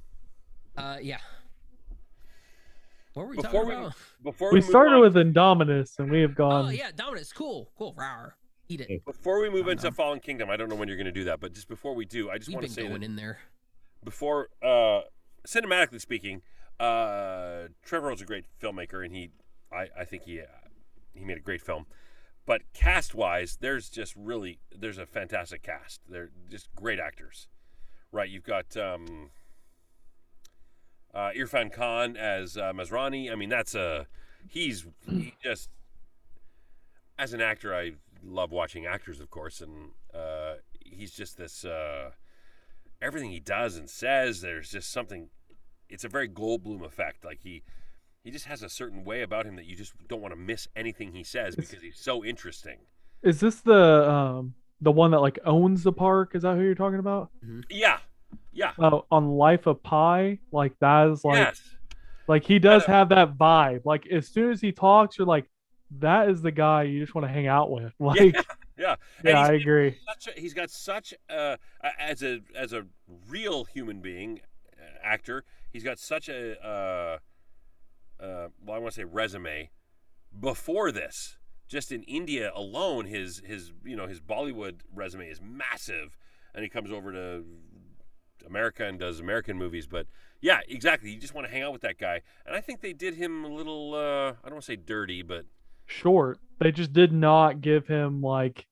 Speaker 1: Uh, yeah. What were we
Speaker 3: Before
Speaker 1: talking
Speaker 3: we-
Speaker 1: about?
Speaker 3: Before
Speaker 2: We
Speaker 3: move
Speaker 2: started
Speaker 3: on-
Speaker 2: with Indominus and we have gone.
Speaker 1: Oh, yeah, Dominus. Cool. Cool. Rawr. Eat it.
Speaker 3: Before we move into. Fallen Kingdom, I don't know when you're going to do that, but just before we do, I just
Speaker 1: We've
Speaker 3: want to
Speaker 1: been
Speaker 3: say
Speaker 1: going
Speaker 3: that
Speaker 1: in there.
Speaker 3: before, uh, cinematically speaking, uh, Trevorrow was a great filmmaker, and he, I, I think he, uh, he made a great film. But cast wise, there's just really there's a fantastic cast. They're just great actors, right? You've got um, uh, Irfan Khan as uh, Masrani. I mean, that's a he's he just as an actor, I love watching actors, of course, and uh, he's just this. Uh, everything he does and says, there's just something. It's a very Goldblum effect. Like he, he just has a certain way about him that you just don't want to miss anything he says
Speaker 2: It's-
Speaker 3: because he's so interesting.
Speaker 2: Is this the um the one that like owns the park? Is that who you're talking about?
Speaker 3: Yeah, yeah,
Speaker 2: Uh, on Life of Pi, like that is like
Speaker 3: yes,
Speaker 2: like he does have that vibe. Like as soon as he talks, you're like, that is the guy you just want to hang out with. Like
Speaker 3: yeah, yeah.
Speaker 2: Yeah, I agree.
Speaker 3: a, he's got such a, a- as a as a real human being uh, actor he's got such a uh, uh, well i want to say resume before this just in India alone, his his you know his Bollywood resume is massive, and he comes over to America and does American movies. But yeah, exactly. You just want to hang out with that guy, and I think they did him a little. Uh, I don't want to say dirty, but
Speaker 2: short. They just did not give him like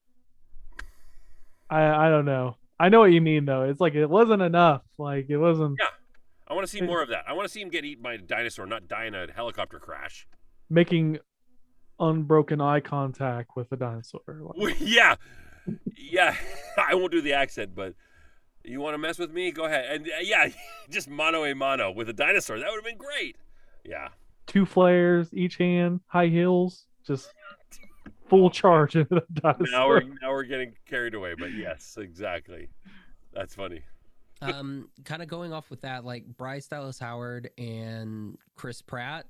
Speaker 2: I I don't know. I know what you mean though. It's like it wasn't enough. Like it wasn't
Speaker 3: Yeah. I want to see more of that. I want to see him get eaten by a dinosaur, not die in a helicopter crash.
Speaker 2: making unbroken eye contact with a dinosaur. Like,
Speaker 3: yeah. Yeah. I won't do the accent, but you want to mess with me? Go ahead. And uh, yeah, just mano a mano with a dinosaur. That would have been great. Yeah.
Speaker 2: two flares, each hand, high heels, just full charge into the dinosaur.
Speaker 3: Now we're now we're getting carried away, but yes, exactly. That's funny.
Speaker 1: um, kind of going off with that, like Bryce Dallas Howard and Chris Pratt,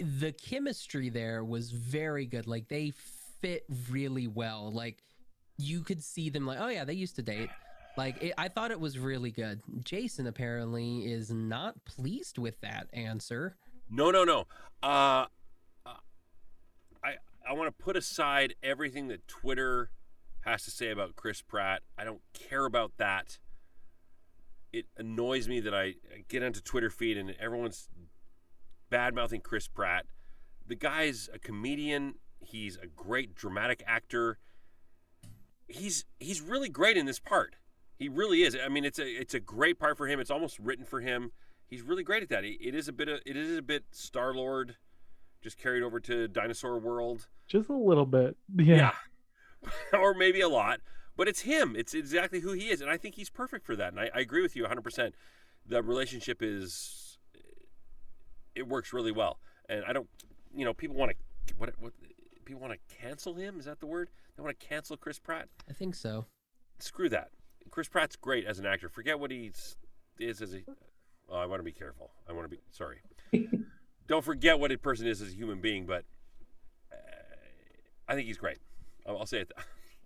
Speaker 1: the chemistry there was very good. Like they fit really well. Like you could see them, like, oh yeah, they used to date. Like it, I thought it was really good. Jason apparently is not pleased with that answer.
Speaker 3: No, no, no. Uh, uh, I want to put aside everything that Twitter has to say about Chris Pratt. I don't care about that. It annoys me that I get onto Twitter feed and everyone's bad mouthing Chris Pratt. The guy's a comedian. He's a great dramatic actor. He's he's really great in this part. He really is. I mean, it's a it's a great part for him. It's almost written for him he's really great at that. It is a bit of it is a bit Star Lord, just carried over to Dinosaur World.
Speaker 2: Just a little bit. Yeah.
Speaker 3: or maybe a lot. But it's him. It's exactly who he is, and I think he's perfect for that. And I, I agree with you 100. percent The relationship is it works really well, and I don't, you know, people want to what what people want to cancel him. Is that the word? They want to cancel Chris Pratt.
Speaker 1: I think so.
Speaker 3: Screw that. Chris Pratt's great as an actor. Forget what he is as a. Oh, I want to be careful. I want to be sorry. Don't forget what a person is as a human being, but uh, I think he's great. I'll, I'll say it.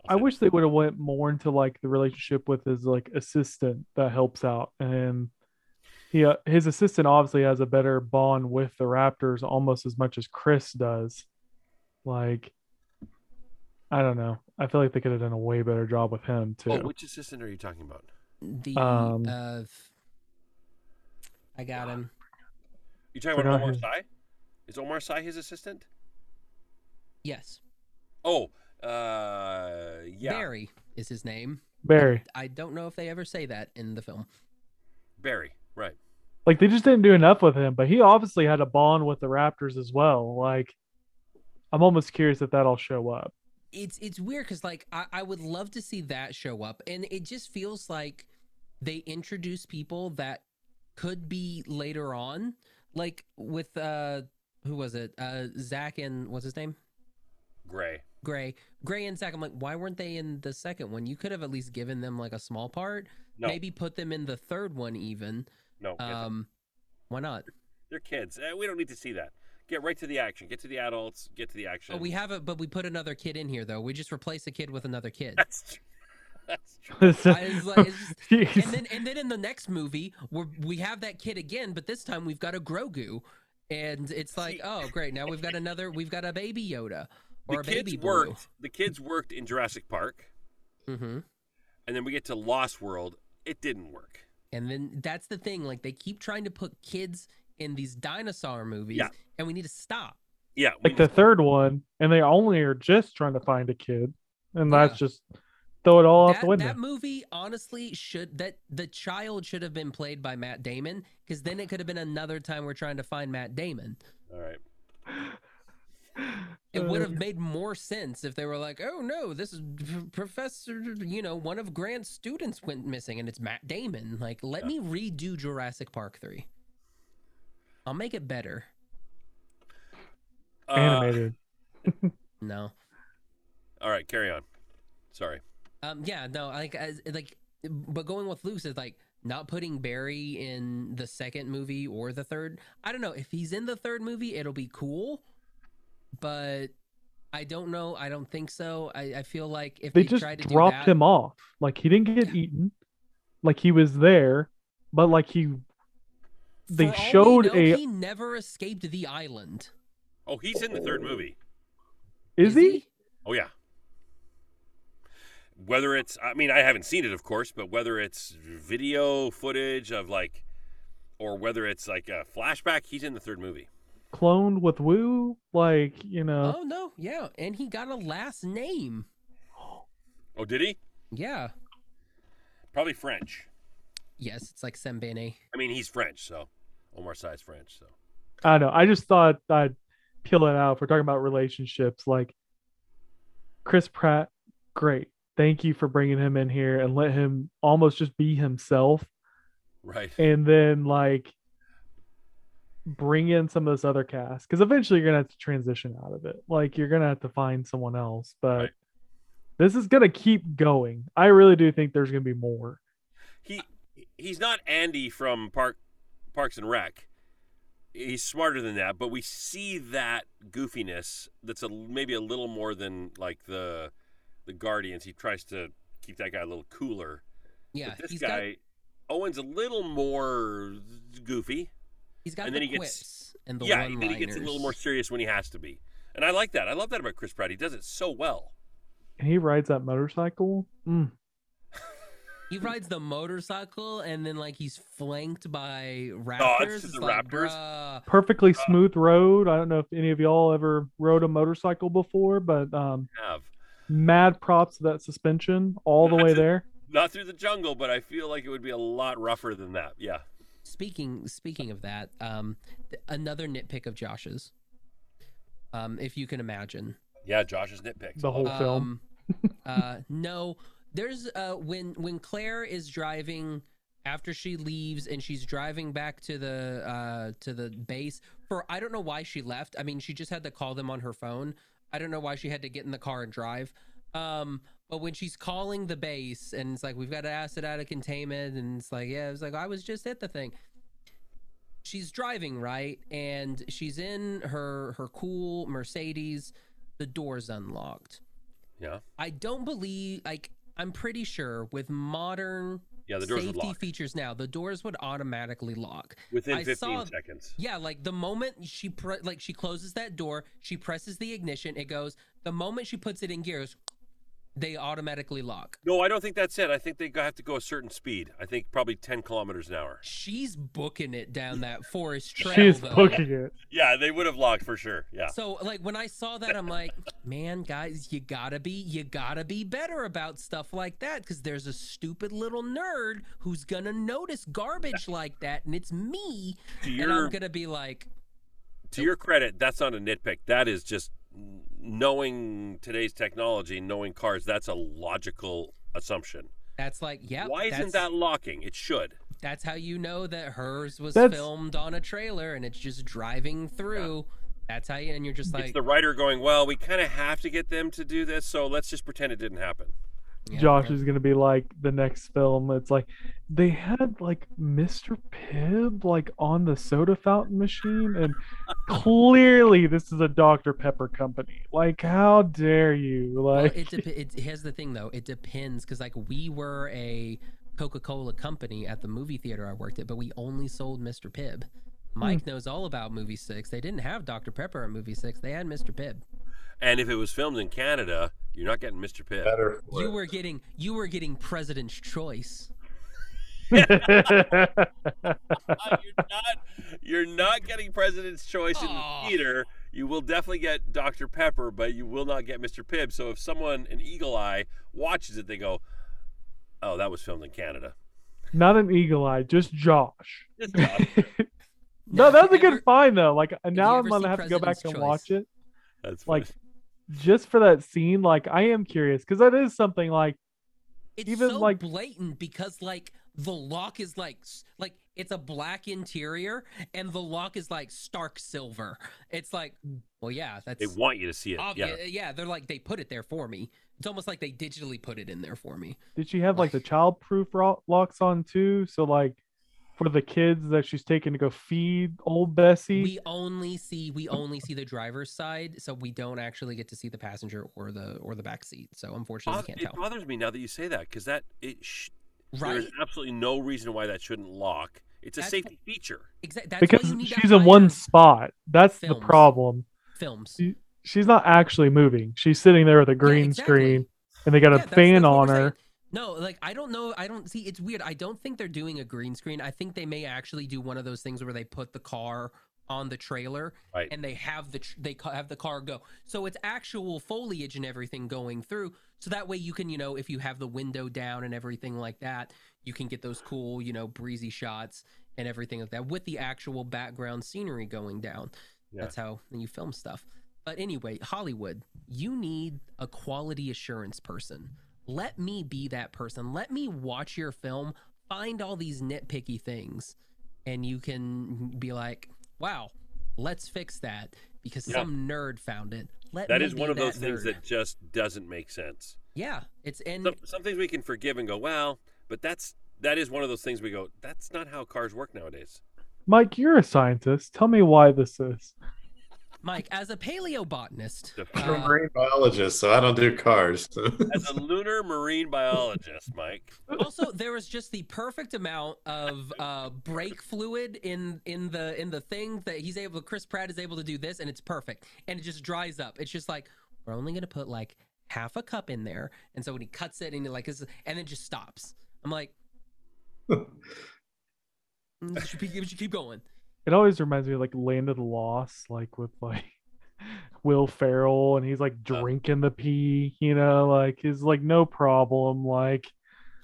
Speaker 3: I'll
Speaker 2: I
Speaker 3: say
Speaker 2: wish they would have went more into like the relationship with his like assistant that helps out, and he uh, his assistant obviously has a better bond with the Raptors almost as much as Chris does. Like, I don't know. I feel like they could have done a way better job with him too.
Speaker 3: Oh, which assistant are you talking about?
Speaker 1: The
Speaker 2: Um,
Speaker 1: uh, I got him.
Speaker 3: You talking about Omar
Speaker 2: his-
Speaker 3: Sy? Is Omar Sy his assistant?
Speaker 1: Yes,
Speaker 3: Oh, uh, yeah,
Speaker 1: Barry is his name.
Speaker 2: Barry,
Speaker 1: I don't know if they ever say that in the film.
Speaker 3: Barry. Right.
Speaker 2: like they just didn't do enough with him, but he obviously had a bond with the Raptors as well. Like, I'm almost curious if that'll show up.
Speaker 1: it's it's weird because like I, I would love to see that show up and it just feels like they introduce people that could be later on like with uh who was it uh zach and what's his name
Speaker 3: Gray.
Speaker 1: gray gray and zach i'm like why weren't they in the second one you could have at least given them like a small part
Speaker 3: No,
Speaker 1: maybe put them in the third one even
Speaker 3: no.
Speaker 1: um why not
Speaker 3: They're kids. Uh, we don't need to see that. Get right to the action. Get to the adults. Get to the action.
Speaker 1: oh we have it but we put another kid in here though we just replace a kid with another kid
Speaker 3: That's true. That's true.
Speaker 1: I was like, just- and then and then in the next movie we we have that kid again but this time we've got a grogu and it's like oh great now we've got another we've got a baby yoda
Speaker 3: The
Speaker 1: or a
Speaker 3: kids
Speaker 1: baby
Speaker 3: worked. The kids worked in Jurassic Park,
Speaker 1: mm-hmm.
Speaker 3: and then we get to Lost World. It didn't work.
Speaker 1: and then that's the thing like they keep trying to put kids in these dinosaur movies
Speaker 3: Yeah.
Speaker 1: and we need to stop
Speaker 3: Yeah,
Speaker 2: like the
Speaker 3: just-
Speaker 2: third one, and they only are just trying to find a kid, and that's just throw it all out
Speaker 1: that,
Speaker 2: the window.
Speaker 1: that movie honestly should that the child should have been played by matt damon because then it could have been another time we're trying to find matt damon
Speaker 3: All right.
Speaker 1: It would
Speaker 2: Uh,
Speaker 1: have made more sense if they were like, "Oh no, this is P- Professor, you know, one of Grant's students went missing, and it's Matt Damon." Like, let me redo Jurassic Park three. I'll make it better.
Speaker 3: Uh,
Speaker 2: animated.
Speaker 1: No,
Speaker 3: all right, carry on. Sorry.
Speaker 1: Um, yeah, no, like, as, like, but going with Luce is like not putting Barry in the second movie or the third. I don't know if he's in the third movie, it'll be cool, but I don't know. I don't think so. I, I feel like if
Speaker 2: they
Speaker 1: they,
Speaker 2: just
Speaker 1: tried to
Speaker 2: dropped
Speaker 1: do that,
Speaker 2: him off. Like he didn't get eaten. Like he was there, but like he they
Speaker 1: For
Speaker 2: showed
Speaker 1: know,
Speaker 2: a
Speaker 1: he never escaped the island.
Speaker 3: Oh, he's in the third movie.
Speaker 2: Is, he?
Speaker 3: Oh yeah. Whether it's, I mean, I haven't seen it, of course, but whether it's video footage of like, or whether it's like a flashback, he's in the third movie.
Speaker 2: Cloned with Wu? Like, you know.
Speaker 1: Oh no, yeah, and he got a last name.
Speaker 3: Oh, did he?
Speaker 1: Yeah.
Speaker 3: Probably French.
Speaker 1: Yes, it's like Sembene.
Speaker 3: I mean, he's French, so Omar Sy's French, so.
Speaker 2: I don't know. I just thought I'd peel it out. If we're talking about relationships, like Chris Pratt, great. Thank you for bringing him in here and let him almost just be himself.
Speaker 3: Right.
Speaker 2: And then like bring in some of this other cast because eventually you're gonna have to transition out of it. Like you're gonna have to find someone else, but
Speaker 3: Right.
Speaker 2: this is gonna keep going. I really do think there's gonna be more.
Speaker 3: He he's not Andy from Park Parks and Rec. He's smarter than that, but we see that goofiness that's a maybe a little more than like the the Guardians. He tries to keep that guy a little cooler.
Speaker 1: Yeah,
Speaker 3: but this
Speaker 1: he's
Speaker 3: guy Owen's a little more goofy.
Speaker 1: he's got
Speaker 3: and
Speaker 1: the
Speaker 3: then he gets-
Speaker 1: quips and the
Speaker 3: yeah,
Speaker 1: one
Speaker 3: and then he gets a little more serious when he has to be. And I like that. I love that about Chris Pratt. He does it so well.
Speaker 2: And he rides that motorcycle. Mm.
Speaker 1: He rides the motorcycle and then like he's flanked by raptors.
Speaker 3: Dodge to
Speaker 1: It's
Speaker 3: the
Speaker 1: like,
Speaker 3: raptors.
Speaker 1: bruh.
Speaker 2: Perfectly smooth road. I don't know if any of y'all ever rode a motorcycle before, but um,
Speaker 3: Have
Speaker 2: mad props to that suspension all the
Speaker 3: Not
Speaker 2: way
Speaker 3: to-
Speaker 2: there.
Speaker 3: not through the jungle, but I feel like it would be a lot rougher than that. Yeah.
Speaker 1: Speaking speaking of that, um, th- another nitpick of Josh's, um, if you can imagine.
Speaker 3: Yeah, Josh's nitpicks.
Speaker 2: The whole film.
Speaker 1: Um, uh, no, there's uh, when when Claire is driving after she leaves and she's driving back to the uh, to the base for I don't know why she left. I mean, she just had to call them on her phone. I don't know why she had to get in the car and drive. Um, but when she's calling the base and it's like we've got to acid out of containment and it's like yeah, it's like I was just at the thing. She's driving right and she's in her her cool Mercedes. The door's unlocked.
Speaker 3: Yeah.
Speaker 1: I don't believe like I'm pretty sure with modern
Speaker 3: Yeah, the doors would
Speaker 1: safety
Speaker 3: lock
Speaker 1: features now, the doors would automatically lock.
Speaker 3: within
Speaker 1: I
Speaker 3: 15
Speaker 1: saw-
Speaker 3: seconds.
Speaker 1: Yeah, like the moment she pre- like she closes that door, she presses the ignition, it goes. The moment she puts it in gears, they automatically lock.
Speaker 3: No, I don't think that's it. I think they have to go a certain speed. I think probably 10 kilometers an hour.
Speaker 1: She's booking it down that forest trail.
Speaker 2: She's
Speaker 1: though.
Speaker 2: booking it.
Speaker 3: Yeah, they would have locked for sure. Yeah.
Speaker 1: So like when I saw that, I'm like, man, guys, you gotta be, you gotta be better about stuff like that because there's a stupid little nerd who's gonna notice garbage like that, and it's me,
Speaker 3: To
Speaker 1: and I'm gonna be like,
Speaker 3: to your credit, that's not a nitpick. That is just knowing today's technology, knowing cars. That's a logical assumption.
Speaker 1: that's like, yeah,
Speaker 3: Why isn't that locking? It should.
Speaker 1: That's how you know that hers was
Speaker 2: That's-
Speaker 1: filmed on a trailer and it's just driving through. That's how you, and you're just
Speaker 3: it's
Speaker 1: like,
Speaker 3: the writer going, well, we kind of have to get them to do this, so let's just pretend it didn't happen.
Speaker 1: Yeah,
Speaker 2: Josh
Speaker 1: right.
Speaker 2: is gonna be like the next film. It's like they had like Mr. Pibb like on the soda fountain machine, and clearly this is a Dr. Pepper company. Like, how dare you?
Speaker 1: Well,
Speaker 2: Like,
Speaker 1: it, dep- it here's the thing though. It depends because like we were a Coca-Cola company at the movie theater I worked at, but we only sold Mr. Pibb. Hmm. Mike knows all about Movie Six. They didn't have Dr. Pepper at Movie Six. They had Mr. Pibb.
Speaker 3: And if it was filmed in Canada, you're not getting Mr. Pibb.
Speaker 4: Better
Speaker 1: You
Speaker 4: it.
Speaker 1: were getting you were getting President's Choice.
Speaker 3: you're not you're not getting President's Choice in the theater. You will definitely get Dr. Pepper, but you will not get Mr. Pibb. So if someone an eagle eye watches it, they go, "Oh, that was filmed in Canada."
Speaker 2: not an eagle eye, just Josh.
Speaker 3: Just Josh.
Speaker 2: no,
Speaker 1: Now,
Speaker 2: that's
Speaker 1: have
Speaker 2: a good
Speaker 1: ever-
Speaker 2: find though. Like now I'm gonna
Speaker 1: see
Speaker 2: have to go back and
Speaker 1: Choice?
Speaker 2: watch it.
Speaker 3: That's
Speaker 2: Like
Speaker 3: funny.
Speaker 2: Just for that scene, like I am curious because that is something like
Speaker 1: It's
Speaker 2: Even,
Speaker 1: so
Speaker 2: like-
Speaker 1: blatant because like the lock is like like it's a black interior and the lock is like stark silver. It's like, well, yeah, that's
Speaker 3: they want you to see it.
Speaker 1: obvious.
Speaker 3: Yeah.
Speaker 1: Yeah. they're like they put it there for me. It's almost like they digitally put it in there for me.
Speaker 2: Did she have like the child-proof ro- locks on too? So like for the kids that she's taking to go feed old Bessie.
Speaker 1: We only see we only see the driver's side, so we don't actually get to see the passenger or the or the back seat. So unfortunately,
Speaker 3: Both-
Speaker 1: we can't
Speaker 3: it
Speaker 1: tell.
Speaker 3: bothers me now that you say that because that it sh-
Speaker 1: Right?
Speaker 3: is absolutely no reason why that shouldn't lock. It's a
Speaker 1: That's-
Speaker 3: safety feature.
Speaker 1: Exactly. That's why
Speaker 2: because
Speaker 1: you need
Speaker 2: she's in one spot. That's the problem.
Speaker 1: films.
Speaker 2: She- she's not actually moving. She's sitting there with a green
Speaker 1: exactly.
Speaker 2: screen, and they got
Speaker 1: Yeah,
Speaker 2: a fan on her.
Speaker 1: saying. No, like I don't know. I don't see. It's weird. I don't think they're doing a green screen. I think they may actually do one of those things where they put the car on the trailer
Speaker 3: Right.
Speaker 1: and they have the tr- they ca- have the car go. So it's actual foliage and everything going through. So that way you can, you know, if you have the window down and everything like that, you can get those cool, you know, breezy shots and everything like that with the actual background scenery going down.
Speaker 3: Yeah.
Speaker 1: That's how you film stuff. But anyway, Hollywood, you need a quality assurance person. Let me be that person. Let me watch your film, find all these nitpicky things, and you can be like, wow, let's fix that because
Speaker 3: Yeah.
Speaker 1: some nerd found it. Let
Speaker 3: That
Speaker 1: me
Speaker 3: is one of those
Speaker 1: that
Speaker 3: things that just doesn't make sense.
Speaker 1: yeah, it's and
Speaker 3: Some, some things we can forgive and go, well, but that's that is one of those things we go, that's not how cars work nowadays.
Speaker 2: Mike, you're a scientist. Tell me why this is.
Speaker 1: Mike, as a paleobotanist,
Speaker 4: a
Speaker 1: uh,
Speaker 4: marine biologist, so I don't do cars.
Speaker 3: As a lunar marine biologist, Mike.
Speaker 1: also there was just the perfect amount of uh brake fluid in in the in the thing that he's able chris pratt is able to do this and it's perfect. And it just dries up. It's just like we're only gonna put like half a cup in there. And so when he cuts it and he like this and then just stops. I'm like "Mm, we should, be- should keep going
Speaker 2: It always reminds me of like Land of the Lost, like with like Will Ferrell, and he's like
Speaker 3: Oh.
Speaker 2: drinking the pee. You know, like he's like no problem. Like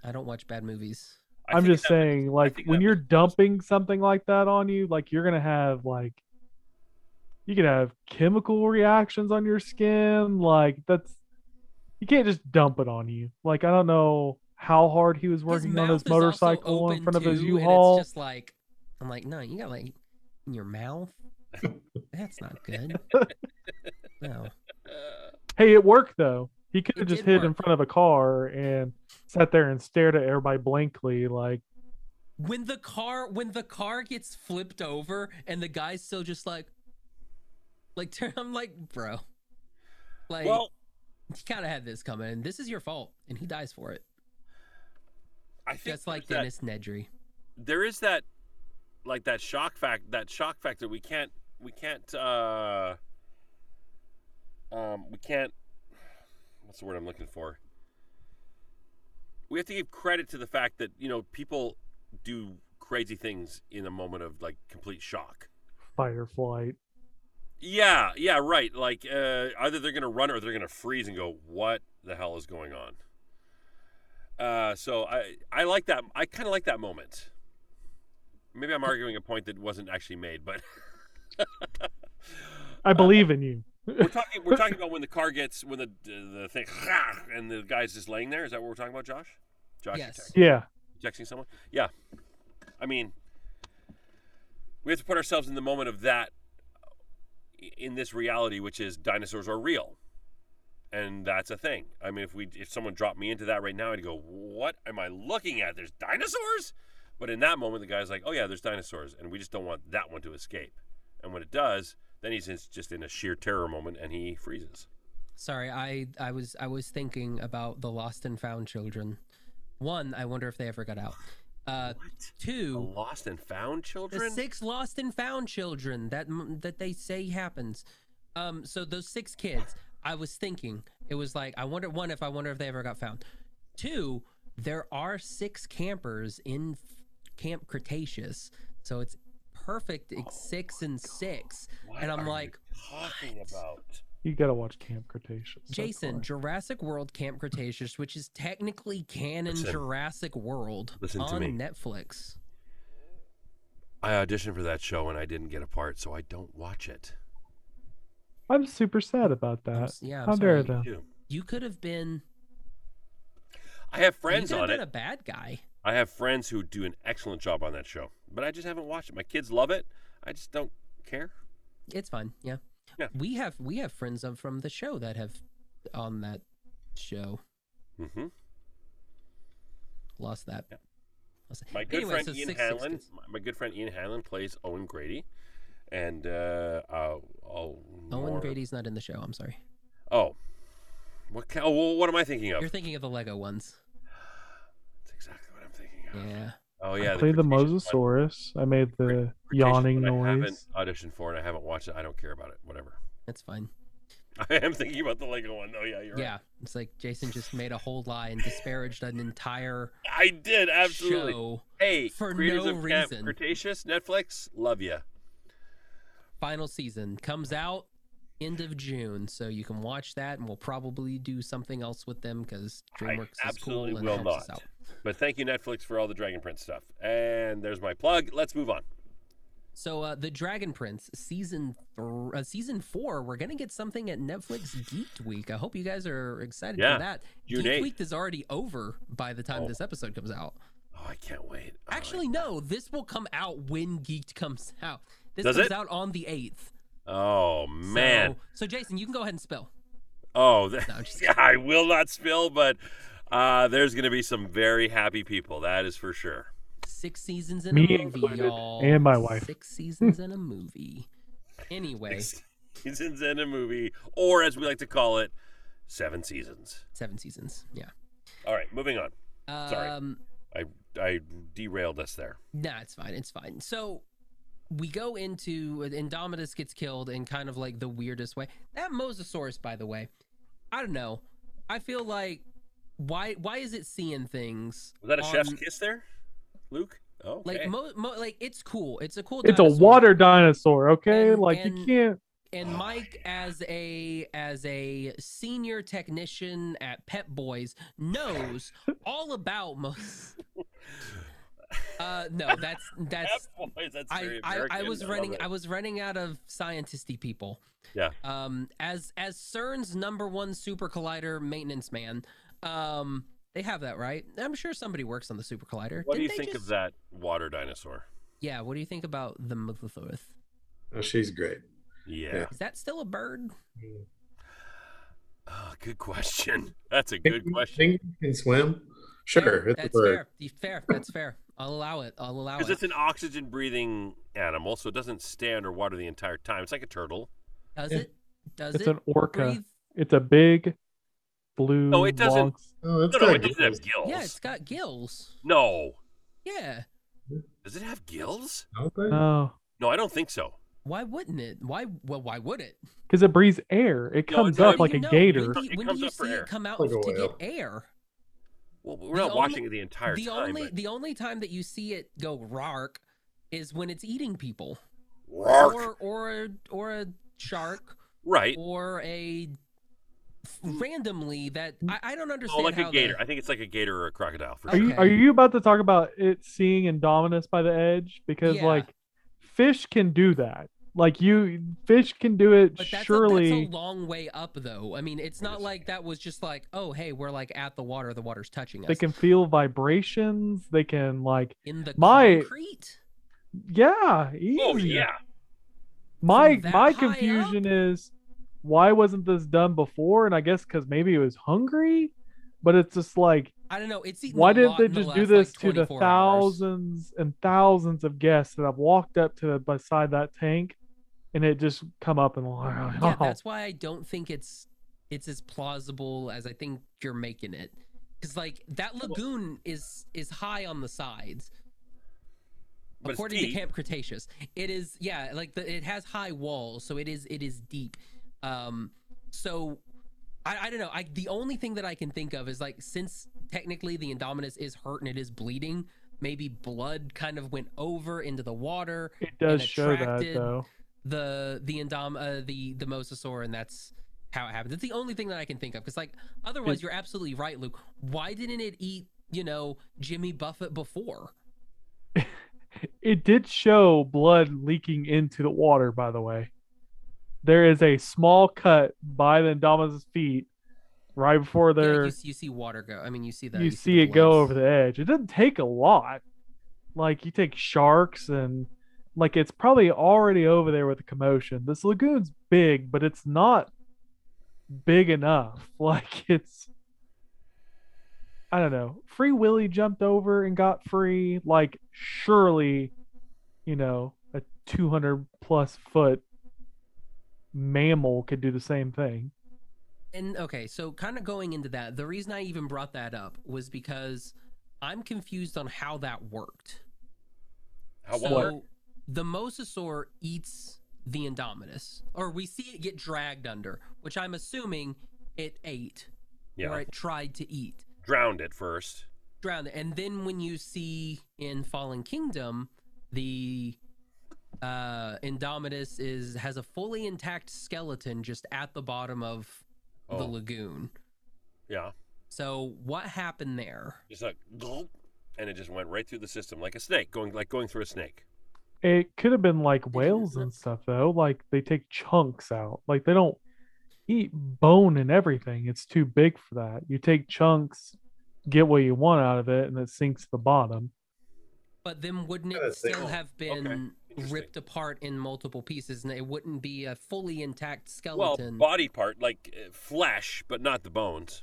Speaker 1: i don't watch bad movies
Speaker 3: I
Speaker 2: I'm just
Speaker 3: that-
Speaker 2: saying, like when you're
Speaker 3: was-
Speaker 2: dumping something like that on you, like you're gonna have like you could have chemical reactions on your skin. Like that's you can't just dump it on you. Like I don't know how hard he was working on his motorcycle in
Speaker 1: open
Speaker 2: front of his U-Haul.
Speaker 1: it's just like i'm like no you got like in your mouth? That's not good. No.
Speaker 3: Uh,
Speaker 2: Hey, it worked though. He could have just
Speaker 1: did
Speaker 2: hid in front of a car and sat there and stared at everybody blankly, like
Speaker 1: when the car when the car gets flipped over and the guy's still just like like turn i'm like bro like
Speaker 3: well,
Speaker 1: you kind of had this coming. And this is your fault and he dies for it.
Speaker 3: I think
Speaker 1: just like
Speaker 3: that-
Speaker 1: dennis nedry.
Speaker 3: there is that like that shock fact that shock factor we can't we can't uh um we can't what's the word i'm looking for? We have to give credit to the fact that you know people do crazy things in a moment of like complete shock.
Speaker 2: Or flight.
Speaker 3: yeah yeah right. Like uh either they're gonna run or they're gonna freeze and go what the hell is going on? Uh so i i like that i kind of like that moment maybe i'm arguing a point that wasn't actually made but
Speaker 2: I believe in you.
Speaker 3: we're talking we're talking about when the car gets when the the thing and the guy's just laying there. Is that what we're talking about josh? Josh you're
Speaker 1: Yes.
Speaker 3: texting,
Speaker 2: Yeah.
Speaker 3: texting someone? Yeah. I mean we have to put ourselves in the moment of that in this reality which is dinosaurs are real. And that's a thing. I mean if we if someone dropped me into that right now i'd go what am i looking at? There's dinosaurs but in that moment the guy's like oh yeah there's dinosaurs and we just don't want that one to escape. And when it does then he's in- just in a sheer terror moment and he freezes.
Speaker 1: Sorry i i was i was thinking about the lost and found children. One i wonder if they ever got out. Uh
Speaker 3: what?
Speaker 1: two
Speaker 3: lost and found
Speaker 1: the
Speaker 3: children?
Speaker 1: six lost and found children that that they say happens. Um so those six kids i was thinking it was like i wonder one if i wonder if they ever got found. Two there are six campers in camp cretaceous so it's perfect it's oh six and six
Speaker 3: What
Speaker 1: and i'm
Speaker 3: are you
Speaker 1: like
Speaker 3: talking
Speaker 1: what?
Speaker 3: about
Speaker 2: You gotta watch Camp Cretaceous.
Speaker 1: Jason
Speaker 2: why.
Speaker 1: jurassic world camp cretaceous which is technically canon
Speaker 3: Listen.
Speaker 1: jurassic world
Speaker 3: Listen to
Speaker 1: on
Speaker 3: me.
Speaker 1: netflix
Speaker 3: I auditioned for that show and I didn't get a part, so I don't watch it.
Speaker 2: I'm super sad about
Speaker 1: I'm
Speaker 2: that.
Speaker 1: yeah I'm
Speaker 2: How dare
Speaker 1: sorry.
Speaker 2: them?
Speaker 3: Too.
Speaker 1: you could have been
Speaker 3: I have friends
Speaker 1: could have
Speaker 3: on
Speaker 1: been
Speaker 3: it.
Speaker 1: a bad guy
Speaker 3: I have friends who do an excellent job on that show, but I just haven't watched it. My kids love it. I just don't care.
Speaker 1: It's fun. Yeah.
Speaker 3: Yeah.
Speaker 1: We have we have friends of from the show that have on that show
Speaker 3: Mm-hmm.
Speaker 1: lost that.
Speaker 3: Yeah.
Speaker 1: Lost that.
Speaker 3: My good
Speaker 1: Anyway,
Speaker 3: friend
Speaker 1: so
Speaker 3: Ian
Speaker 1: six-
Speaker 3: Hanlon, my- my good friend Ian Hanlon plays Owen Grady, and uh, I'll
Speaker 1: Owen
Speaker 3: more-
Speaker 1: Grady's not in the show. I'm sorry.
Speaker 3: Oh, what? Oh, what am I thinking of?
Speaker 1: You're thinking of the Lego ones.
Speaker 3: That's exactly what I'm thinking of.
Speaker 1: Yeah.
Speaker 3: Oh yeah,
Speaker 2: I played the
Speaker 3: Cretaceous one.
Speaker 2: Mosasaurus. I made the
Speaker 3: Cretaceous
Speaker 2: yawning
Speaker 3: one I haven't auditioned for it. I haven't watched it. I don't care about it. Whatever.
Speaker 1: That's fine.
Speaker 3: I am thinking about the Lego one. though. yeah, you're right.
Speaker 1: Yeah, it's like Jason just made a whole lie and disparaged an entire
Speaker 3: I did absolutely.
Speaker 1: show.
Speaker 3: Hey,
Speaker 1: For
Speaker 3: creators
Speaker 1: no
Speaker 3: of Camp
Speaker 1: reason.
Speaker 3: Cretaceous, Netflix, love you.
Speaker 1: Final season comes out end of June, so you can watch that, and we'll probably do something else with them because DreamWorks is cool and
Speaker 3: will
Speaker 1: helps us out.
Speaker 3: But thank you, Netflix, for all the Dragon Prince stuff. And there's my plug. Let's move on.
Speaker 1: So, uh, the Dragon Prince season th- uh, season four, we're gonna get something at Netflix Geeked Week. I hope you guys are excited
Speaker 3: Yeah,
Speaker 1: for that.
Speaker 3: June
Speaker 1: Geeked
Speaker 3: 8th.
Speaker 1: Week is already over by the time
Speaker 3: Oh.
Speaker 1: this episode comes out.
Speaker 3: Oh, I can't wait. Oh,
Speaker 1: Actually, no, this will come out when Geeked comes out. This
Speaker 3: Does
Speaker 1: comes
Speaker 3: it?
Speaker 1: out on the eighth.
Speaker 3: Oh man.
Speaker 1: So, so, Jason, you can go ahead and spill.
Speaker 3: Oh,
Speaker 1: No,
Speaker 3: I will not spill, but uh, there's going to be some very happy people. That is for sure.
Speaker 1: Six seasons in
Speaker 2: Me
Speaker 1: a movie,
Speaker 2: included,
Speaker 1: y'all.
Speaker 2: and my wife.
Speaker 1: Six seasons in a movie. Anyway,
Speaker 3: Six seasons in a movie, or as we like to call it, seven seasons.
Speaker 1: seven seasons. Yeah.
Speaker 3: All right, moving on. Sorry.
Speaker 1: Um,
Speaker 3: I I derailed us there.
Speaker 1: Nah, it's fine. It's fine. So we go into Indominus gets killed in kind of like the weirdest way. That Mosasaurus, by the way, I don't know. I feel like why why is it seeing things?
Speaker 3: Was that a chef's kiss there, Luke? Oh,
Speaker 1: Like mo, mo, like it's cool. It's a cool.
Speaker 2: It's a water dinosaur, okay?
Speaker 1: And-
Speaker 2: like you can't.
Speaker 1: And
Speaker 3: Oh,
Speaker 1: Mike, as a as a senior technician at Pet Boys, knows all about most. Uh, no, that's that's
Speaker 3: Boys, that's
Speaker 1: I, I, I was
Speaker 3: love
Speaker 1: running
Speaker 3: it.
Speaker 1: I was running out of scientisty people.
Speaker 3: Yeah.
Speaker 1: Um as as CERN's number one super collider maintenance man, um they have that right. I'm sure somebody works on the super collider.
Speaker 3: What do you
Speaker 1: Didn't they
Speaker 3: think of that water dinosaur?
Speaker 1: Yeah, what do you think about the Mythosaurus?
Speaker 4: Oh, she's great.
Speaker 3: Yeah.
Speaker 4: Yeah.
Speaker 1: Is that still a bird?
Speaker 3: Oh, good question. That's a good question.
Speaker 4: can swim. Sure,
Speaker 1: Fair.
Speaker 4: it's a
Speaker 1: that's
Speaker 4: bird.
Speaker 1: fair. Fair. That's fair. I'll allow it. I'll allow it.
Speaker 3: Because
Speaker 1: it.
Speaker 3: it's an oxygen breathing animal, so it doesn't stay underwater the entire time. It's like a turtle.
Speaker 1: Does
Speaker 2: Yeah.
Speaker 1: it? Does
Speaker 2: It's
Speaker 1: it
Speaker 2: an orca.
Speaker 1: breathe?
Speaker 2: It's a big blue.
Speaker 3: No, it doesn't-
Speaker 2: long-
Speaker 4: Oh, it's
Speaker 3: No, no, it doesn't have
Speaker 4: gills.
Speaker 3: gills.
Speaker 1: Yeah, it's got gills.
Speaker 3: No.
Speaker 1: Yeah.
Speaker 3: Does it have gills?
Speaker 4: Don't?
Speaker 2: No,
Speaker 3: No, I don't think so.
Speaker 1: Why wouldn't it? Why? Well, why would it?
Speaker 2: because it breathes air. It comes
Speaker 3: no,
Speaker 2: up like a
Speaker 1: know,
Speaker 2: gator.
Speaker 1: When do you,
Speaker 3: It
Speaker 1: when
Speaker 3: comes
Speaker 1: do you
Speaker 3: up
Speaker 1: see it come out
Speaker 4: Like
Speaker 1: to get air?
Speaker 3: Well, we're
Speaker 1: The
Speaker 3: not watching it the entire
Speaker 1: the
Speaker 3: time.
Speaker 1: only
Speaker 3: but...
Speaker 1: the only time that you see it go rark is when it's eating people
Speaker 3: Roark.
Speaker 1: or or a, or a shark
Speaker 3: right.
Speaker 1: or a Mm. randomly that mm. I, I don't understand.
Speaker 3: Oh,
Speaker 1: understand
Speaker 3: like
Speaker 1: how
Speaker 3: a gator.
Speaker 1: the,
Speaker 3: I think it's like a gator or a crocodile for
Speaker 2: Are
Speaker 3: sure.
Speaker 2: you are you about to talk about it seeing Indominus by the edge? Because
Speaker 1: Yeah.
Speaker 2: like fish can do that. Like you fish can do it
Speaker 1: but that's,
Speaker 2: surely.
Speaker 1: a, that's a long way up though i mean it's not like that was just like oh hey we're like at the water the water's touching us
Speaker 2: they can feel vibrations. They can like
Speaker 1: in the
Speaker 2: my-
Speaker 1: concrete
Speaker 2: yeah, easy.
Speaker 3: Oh yeah.
Speaker 2: My my
Speaker 1: high
Speaker 2: confusion is why wasn't this done before? And I guess because maybe it was hungry, but it's just like
Speaker 1: i don't know. It's eaten
Speaker 2: why
Speaker 1: a
Speaker 2: didn't
Speaker 1: lot
Speaker 2: they
Speaker 1: in the
Speaker 2: just do
Speaker 1: last,
Speaker 2: this
Speaker 1: like,
Speaker 2: to the
Speaker 1: 24 hours.
Speaker 2: thousands and thousands of guests that have walked up to beside that tank, and it just come up and like,
Speaker 1: yeah
Speaker 2: oh,
Speaker 1: that's why i don't think it's it's as plausible as i think you're making it. Because like that lagoon is is high on the sides.
Speaker 3: But
Speaker 1: according to camp cretaceous it is yeah like the it has high walls so it is it is deep um so I, I don't know. I the only thing that I can think of is like since technically the Indominus is hurt and it is bleeding, maybe blood kind of went over into the water.
Speaker 2: it does
Speaker 1: and
Speaker 2: show that though.
Speaker 1: the the Indom uh, the the Mosasaur, and that's how it happens. It's the only thing that I can think of because like otherwise
Speaker 2: It-
Speaker 1: you're absolutely right, Luke. Why didn't it eat you know Jimmy Buffett before?
Speaker 2: It did show blood leaking into the water. By the way, there is a small cut by the Indominus' feet right before
Speaker 1: Yeah, you, see- you see water go. I mean, you see that.
Speaker 2: you see it go over the edge. It doesn't take a lot. Like you take sharks and like it's probably already over there with the commotion. This lagoon's big, but it's not big enough. Like it's I don't know. Free Willy jumped over and got free. Like surely, you know, a 200 plus foot mammal could do the same thing.
Speaker 1: And okay, so kind of going into that, the reason I even brought that up was because I'm confused on how that worked.
Speaker 3: How
Speaker 1: so
Speaker 3: well?
Speaker 1: the mosasaur eats the Indominus, or we see it get dragged under, which I'm assuming it ate
Speaker 3: Yeah.
Speaker 1: or it tried to eat,
Speaker 3: Drowned it first.
Speaker 1: drowned it, and then when you see in Fallen Kingdom, the uh Indominus is has a fully intact skeleton just at the bottom of the
Speaker 3: Oh.
Speaker 1: lagoon.
Speaker 3: Yeah.
Speaker 1: So what happened there?
Speaker 3: Just like gulp, and it just went right through the system like a snake, going like going through a snake.
Speaker 2: It could have been like whales and stuff though. Like they take chunks out. Like they don't eat bone and everything. It's too big for that. You take chunks, get what you want out of it, and it sinks to the bottom.
Speaker 1: But then wouldn't it still have been
Speaker 3: Interesting.
Speaker 1: Ripped apart in multiple pieces and it wouldn't be a fully intact skeleton.
Speaker 3: Well,
Speaker 1: skeleton?
Speaker 3: body part like uh, flesh, but not the bones.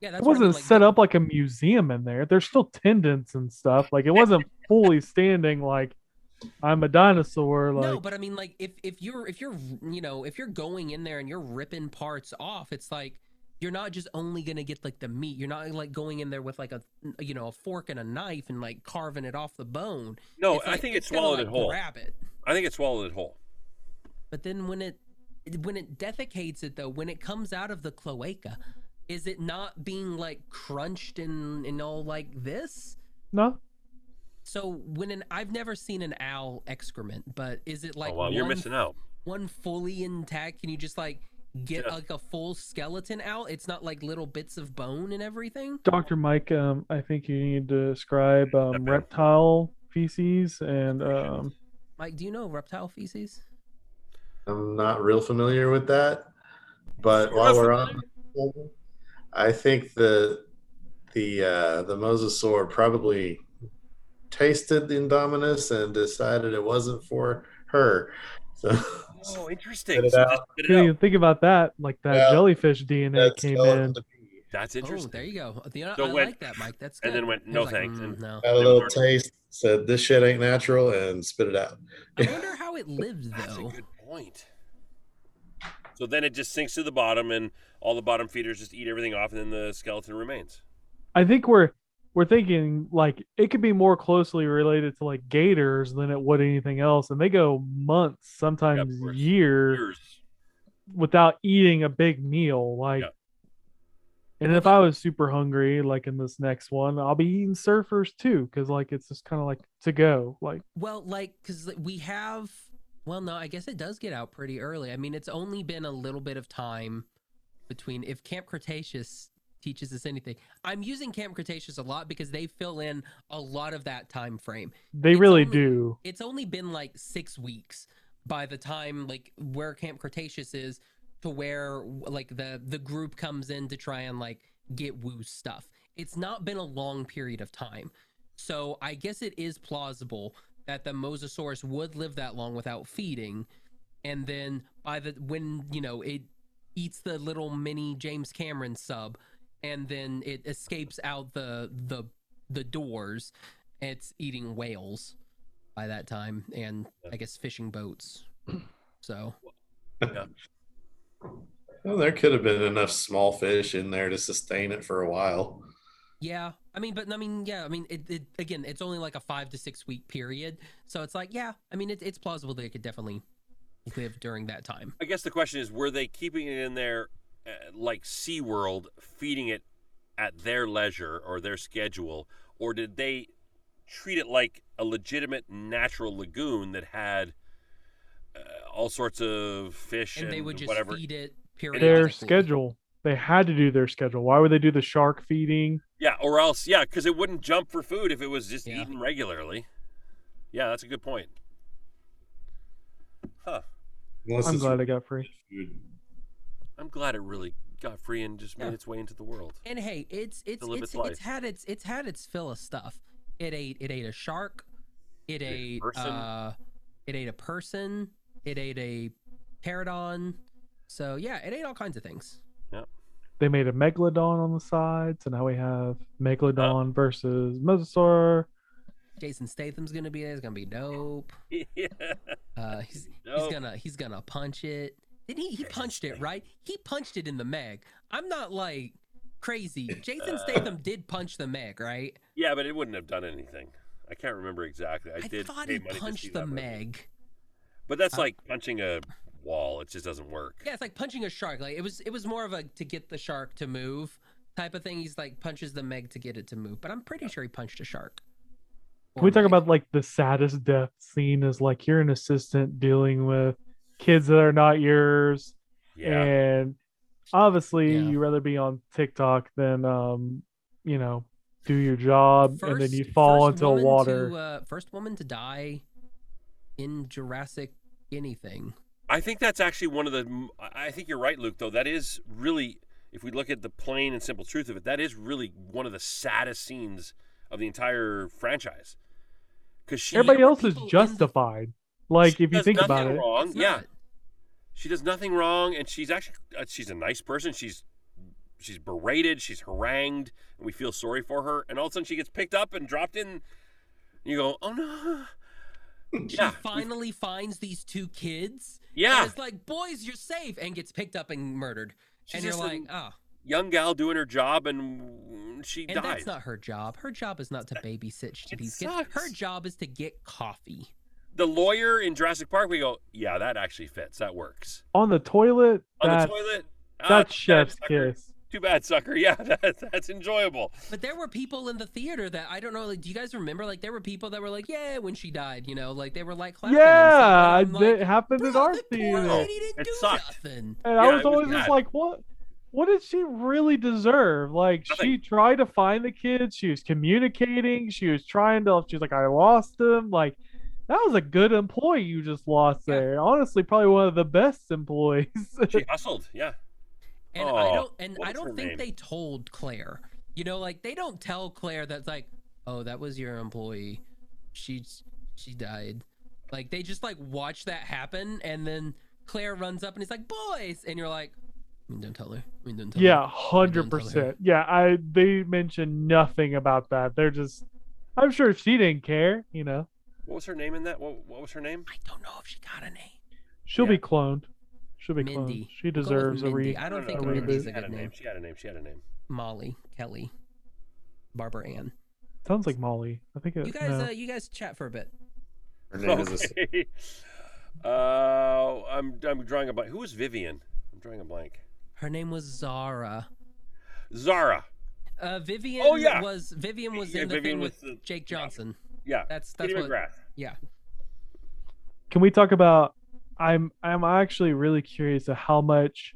Speaker 1: yeah,
Speaker 2: It
Speaker 1: that's what I mean,
Speaker 2: wasn't
Speaker 1: like,
Speaker 2: set up like a museum in there. There's still tendons and stuff. Like it wasn't fully standing like I'm a dinosaur. Like
Speaker 1: no, but I mean, like if if you're if you're you know if you're going in there and you're ripping parts off, it's like you're not just only gonna get like the meat. You're not like going in there with like a you know a fork and a knife and like carving it off the bone.
Speaker 3: No,
Speaker 1: It's
Speaker 3: I think it
Speaker 1: it's gonna,
Speaker 3: swallowed
Speaker 1: like,
Speaker 3: it whole.
Speaker 1: Grab it.
Speaker 3: I think it swallowed it whole.
Speaker 1: But then when it when it defecates it though, when it comes out of the cloaca, is it not being like crunched and and all like this?
Speaker 2: no.
Speaker 1: So when an I've never seen an owl excrement, but is it oh, like
Speaker 3: oh, well, you're missing out.
Speaker 1: one fully intact? Can you just like get
Speaker 3: Yeah.
Speaker 1: like a full skeleton out? It's not like little bits of bone and everything.
Speaker 2: Dr. Mike, um, I think you need to describe um,
Speaker 3: Okay.
Speaker 2: reptile feces and um,
Speaker 1: Mike, do you know reptile feces?
Speaker 4: I'm not real familiar with that, but
Speaker 3: You're
Speaker 4: while we're on, I think the the uh, the mosasaur probably tasted the Indominus and decided it wasn't for her. So
Speaker 3: Oh, interesting.
Speaker 4: Spit it
Speaker 3: So
Speaker 4: out.
Speaker 3: just spit it
Speaker 2: didn't
Speaker 3: out.
Speaker 2: even think about that. Like that
Speaker 4: Yeah.
Speaker 2: jellyfish DNA
Speaker 4: that
Speaker 2: came in.
Speaker 4: to be-
Speaker 3: That's
Speaker 1: Oh,
Speaker 3: interesting.
Speaker 1: there you go. You know,
Speaker 3: So
Speaker 1: I
Speaker 3: when-
Speaker 1: like that, Mike. That's good.
Speaker 3: and then went,
Speaker 1: He was
Speaker 3: "No
Speaker 1: like,
Speaker 3: thanks,"
Speaker 1: "Mm,
Speaker 3: and-
Speaker 1: no.
Speaker 4: Had a little taste, said this shit ain't natural, and spit it out.
Speaker 1: I wonder how it lives though.
Speaker 3: That's a good point. So then it just sinks to the bottom, and all the bottom feeders just eat everything off, and then the skeleton remains.
Speaker 2: I think we're we're thinking like it could be more closely related to like gators than it would anything else, and they go months, sometimes
Speaker 3: course.
Speaker 2: years,
Speaker 3: Years.
Speaker 2: without eating a big meal. Like,
Speaker 3: Yeah.
Speaker 2: and if I was super hungry, like in this next one, I'll be eating surfers too, because like it's just kind of like to go. Like,
Speaker 1: Well, like, because we have. Well, no, I guess it does get out pretty early. I mean, it's only been a little bit of time between. If Camp Cretaceous teaches us anything, I'm using Camp Cretaceous a lot because they fill in a lot of that time frame.
Speaker 2: they
Speaker 1: It's
Speaker 2: really
Speaker 1: only-
Speaker 2: do.
Speaker 1: It's only been like six weeks by the time like where Camp Cretaceous is to where like the the group comes in to try and like get Wu's stuff. It's not been a long period of time. So I guess it is plausible that the Mosasaurus would live that long without feeding. And then by the when, you know, it eats the little mini James Cameron sub and then it escapes out the the the doors, it's eating whales by that time and I guess fishing boats. So
Speaker 4: Well, there could have been enough small fish in there to sustain it for a while.
Speaker 1: Yeah, I mean, but I mean, yeah, I mean, it, it again, it's only like a five to six week period, so it's like, yeah, I mean, it, it's plausible they could definitely live during that time.
Speaker 3: I guess the question is, were they keeping it in there like SeaWorld, feeding it at their leisure or their schedule, or did they treat it like a legitimate natural lagoon that had uh, all sorts of fish
Speaker 1: And
Speaker 3: and,
Speaker 1: they would just
Speaker 3: whatever?
Speaker 1: feed it
Speaker 2: period.
Speaker 1: Their
Speaker 2: schedule. They had to do their schedule. Why would they do the shark feeding?
Speaker 3: Yeah, or else, yeah, because it wouldn't jump for food if it was just
Speaker 1: Yeah.
Speaker 3: eaten regularly. Yeah, that's a good point. Huh.
Speaker 4: Unless
Speaker 2: I'm glad I got free.
Speaker 4: food.
Speaker 3: I'm glad it really got free and just made
Speaker 1: Yeah.
Speaker 3: its way into the world.
Speaker 1: And hey, it's it's it's
Speaker 3: its
Speaker 1: it's had its it's had its fill of stuff. It ate it ate a shark. It
Speaker 3: ate a person.
Speaker 1: uh, it ate a person. It ate a pterodon. So yeah, it ate all kinds of things.
Speaker 2: They made a megalodon on the side, so now we have megalodon versus mosasaur.
Speaker 1: Jason Statham's gonna be there. It's gonna be dope.
Speaker 3: yeah.
Speaker 1: Uh, he's, he's gonna he's gonna punch it. Didn't he? He punched it right. He punched it in the Meg. I'm not like crazy. Jason
Speaker 3: Uh,
Speaker 1: Statham did punch the Meg, right?
Speaker 3: Yeah, but it wouldn't have done anything. I can't remember exactly. I,
Speaker 1: I,
Speaker 3: did
Speaker 1: thought he
Speaker 3: money to see
Speaker 1: punched the
Speaker 3: that movie.
Speaker 1: Meg.
Speaker 3: But that's
Speaker 1: Uh,
Speaker 3: like punching a wall. It just doesn't work.
Speaker 1: Yeah, it's like punching a shark. Like it was it was more of a to get the shark to move type of thing. He's like punches the Meg to get it to move. But I'm pretty sure he punched a shark.
Speaker 2: Can we talk about like the saddest death scene is like you're an assistant dealing with kids that are not yours
Speaker 3: Yeah.
Speaker 2: and obviously
Speaker 1: Yeah.
Speaker 2: you rather be on TikTok than um you know do your job and then you fall into
Speaker 1: woman
Speaker 2: water.
Speaker 1: To, uh, first woman to die in Jurassic anything.
Speaker 3: I think that's actually one of the. I think you're right, Luke. Though that is really, if we look at the plain and simple truth of it, that is really one of the saddest scenes of the entire franchise. Because
Speaker 2: Everybody else is
Speaker 1: people in
Speaker 2: justified. Like
Speaker 3: she
Speaker 2: if you think about it,
Speaker 3: wrong.
Speaker 1: It's
Speaker 3: yeah, she does nothing wrong, and she's actually uh, she's a nice person. She's she's berated, she's harangued, and we feel sorry for her. And all of a sudden, she gets picked up and dropped in. And you go, oh no.
Speaker 1: She
Speaker 3: Yeah,
Speaker 1: finally finds these two kids.
Speaker 3: Yeah,
Speaker 1: And it's like, boys, you're safe, and gets picked up and murdered.
Speaker 3: she's
Speaker 1: and you're
Speaker 3: just
Speaker 1: like,
Speaker 3: a
Speaker 1: oh.
Speaker 3: young gal doing her job, and she
Speaker 1: And
Speaker 3: died.
Speaker 1: that's not her job. Her job is not to babysit
Speaker 3: It
Speaker 1: these kids.
Speaker 3: sucks.
Speaker 1: Her job is to get coffee.
Speaker 3: The lawyer in Jurassic Park, we go, yeah, that actually fits. That works.
Speaker 2: on the toilet,
Speaker 3: On
Speaker 2: that's,
Speaker 3: the toilet, ah,
Speaker 2: that's
Speaker 3: too
Speaker 2: chef's
Speaker 3: sucker.
Speaker 2: kiss.
Speaker 3: Too bad, sucker. Yeah, that, that's enjoyable.
Speaker 1: But there were people in the theater that I don't know. Like, do you guys remember? Like, there were people that were like, "Yeah," when she died. You know, like they were like, clapping
Speaker 2: Yeah,
Speaker 1: and I'm
Speaker 2: it
Speaker 1: like,
Speaker 2: happened in
Speaker 1: "Bro,
Speaker 2: our
Speaker 1: the poor
Speaker 2: theater.
Speaker 1: lady didn't
Speaker 3: It
Speaker 1: do
Speaker 3: sucked.
Speaker 1: nothing.
Speaker 2: And
Speaker 3: Yeah,
Speaker 2: I was
Speaker 3: it was
Speaker 2: always just like, what? What did she really deserve? Like,
Speaker 3: Nothing.
Speaker 2: she tried to find the kids. She was communicating. She was trying to. She's like, I lost them. Like, that was a good employee you just lost
Speaker 1: Yeah.
Speaker 2: there. Honestly, probably one of the best employees.
Speaker 3: She hustled. Yeah.
Speaker 1: And I
Speaker 3: Oh,
Speaker 1: don't. And I don't think
Speaker 3: name?
Speaker 1: they told Claire. You know, like they don't tell Claire that's like, "Oh, that was your employee. She's she died." Like they just like watch that happen, and then Claire runs up and he's like, "Boys," and you're like, "We don't tell her. We don't tell her."
Speaker 2: yeah, hundred percent. Yeah, I. They mentioned nothing about that. They're just. I'm sure she didn't care. You know,
Speaker 3: What was her name in that? What, what was her name?
Speaker 1: I don't know if she got a name.
Speaker 2: she'll
Speaker 3: Yeah.
Speaker 2: be cloned. She'll be
Speaker 1: Mindy.
Speaker 2: cloned. She
Speaker 1: We'll
Speaker 2: deserves a
Speaker 1: Mindy.
Speaker 2: re.
Speaker 1: I don't think
Speaker 3: no,
Speaker 2: a
Speaker 3: no,
Speaker 1: Mindy's
Speaker 3: she
Speaker 1: a
Speaker 3: had
Speaker 1: good
Speaker 3: a name.
Speaker 1: name.
Speaker 3: She had a name. She had a name.
Speaker 1: Molly, Kelly, Barbara Ann.
Speaker 2: Sounds like Molly. I think it.
Speaker 1: You guys,
Speaker 2: no.
Speaker 1: uh, you guys chat for a bit.
Speaker 4: Her name is a,
Speaker 3: uh, I'm I'm drawing a blank. Who was Vivian? I'm drawing a blank.
Speaker 1: Her name was Zara.
Speaker 3: Zara.
Speaker 1: Uh, Vivian
Speaker 3: Oh, yeah.
Speaker 1: was Vivian was
Speaker 3: Yeah,
Speaker 1: in the
Speaker 3: Vivian
Speaker 1: thing with
Speaker 3: the-
Speaker 1: Jake Johnson.
Speaker 3: Yeah.
Speaker 1: That's that's
Speaker 3: Katie
Speaker 1: what.
Speaker 3: McGrath.
Speaker 1: Yeah.
Speaker 2: Can we talk about? I'm I'm actually really curious to how much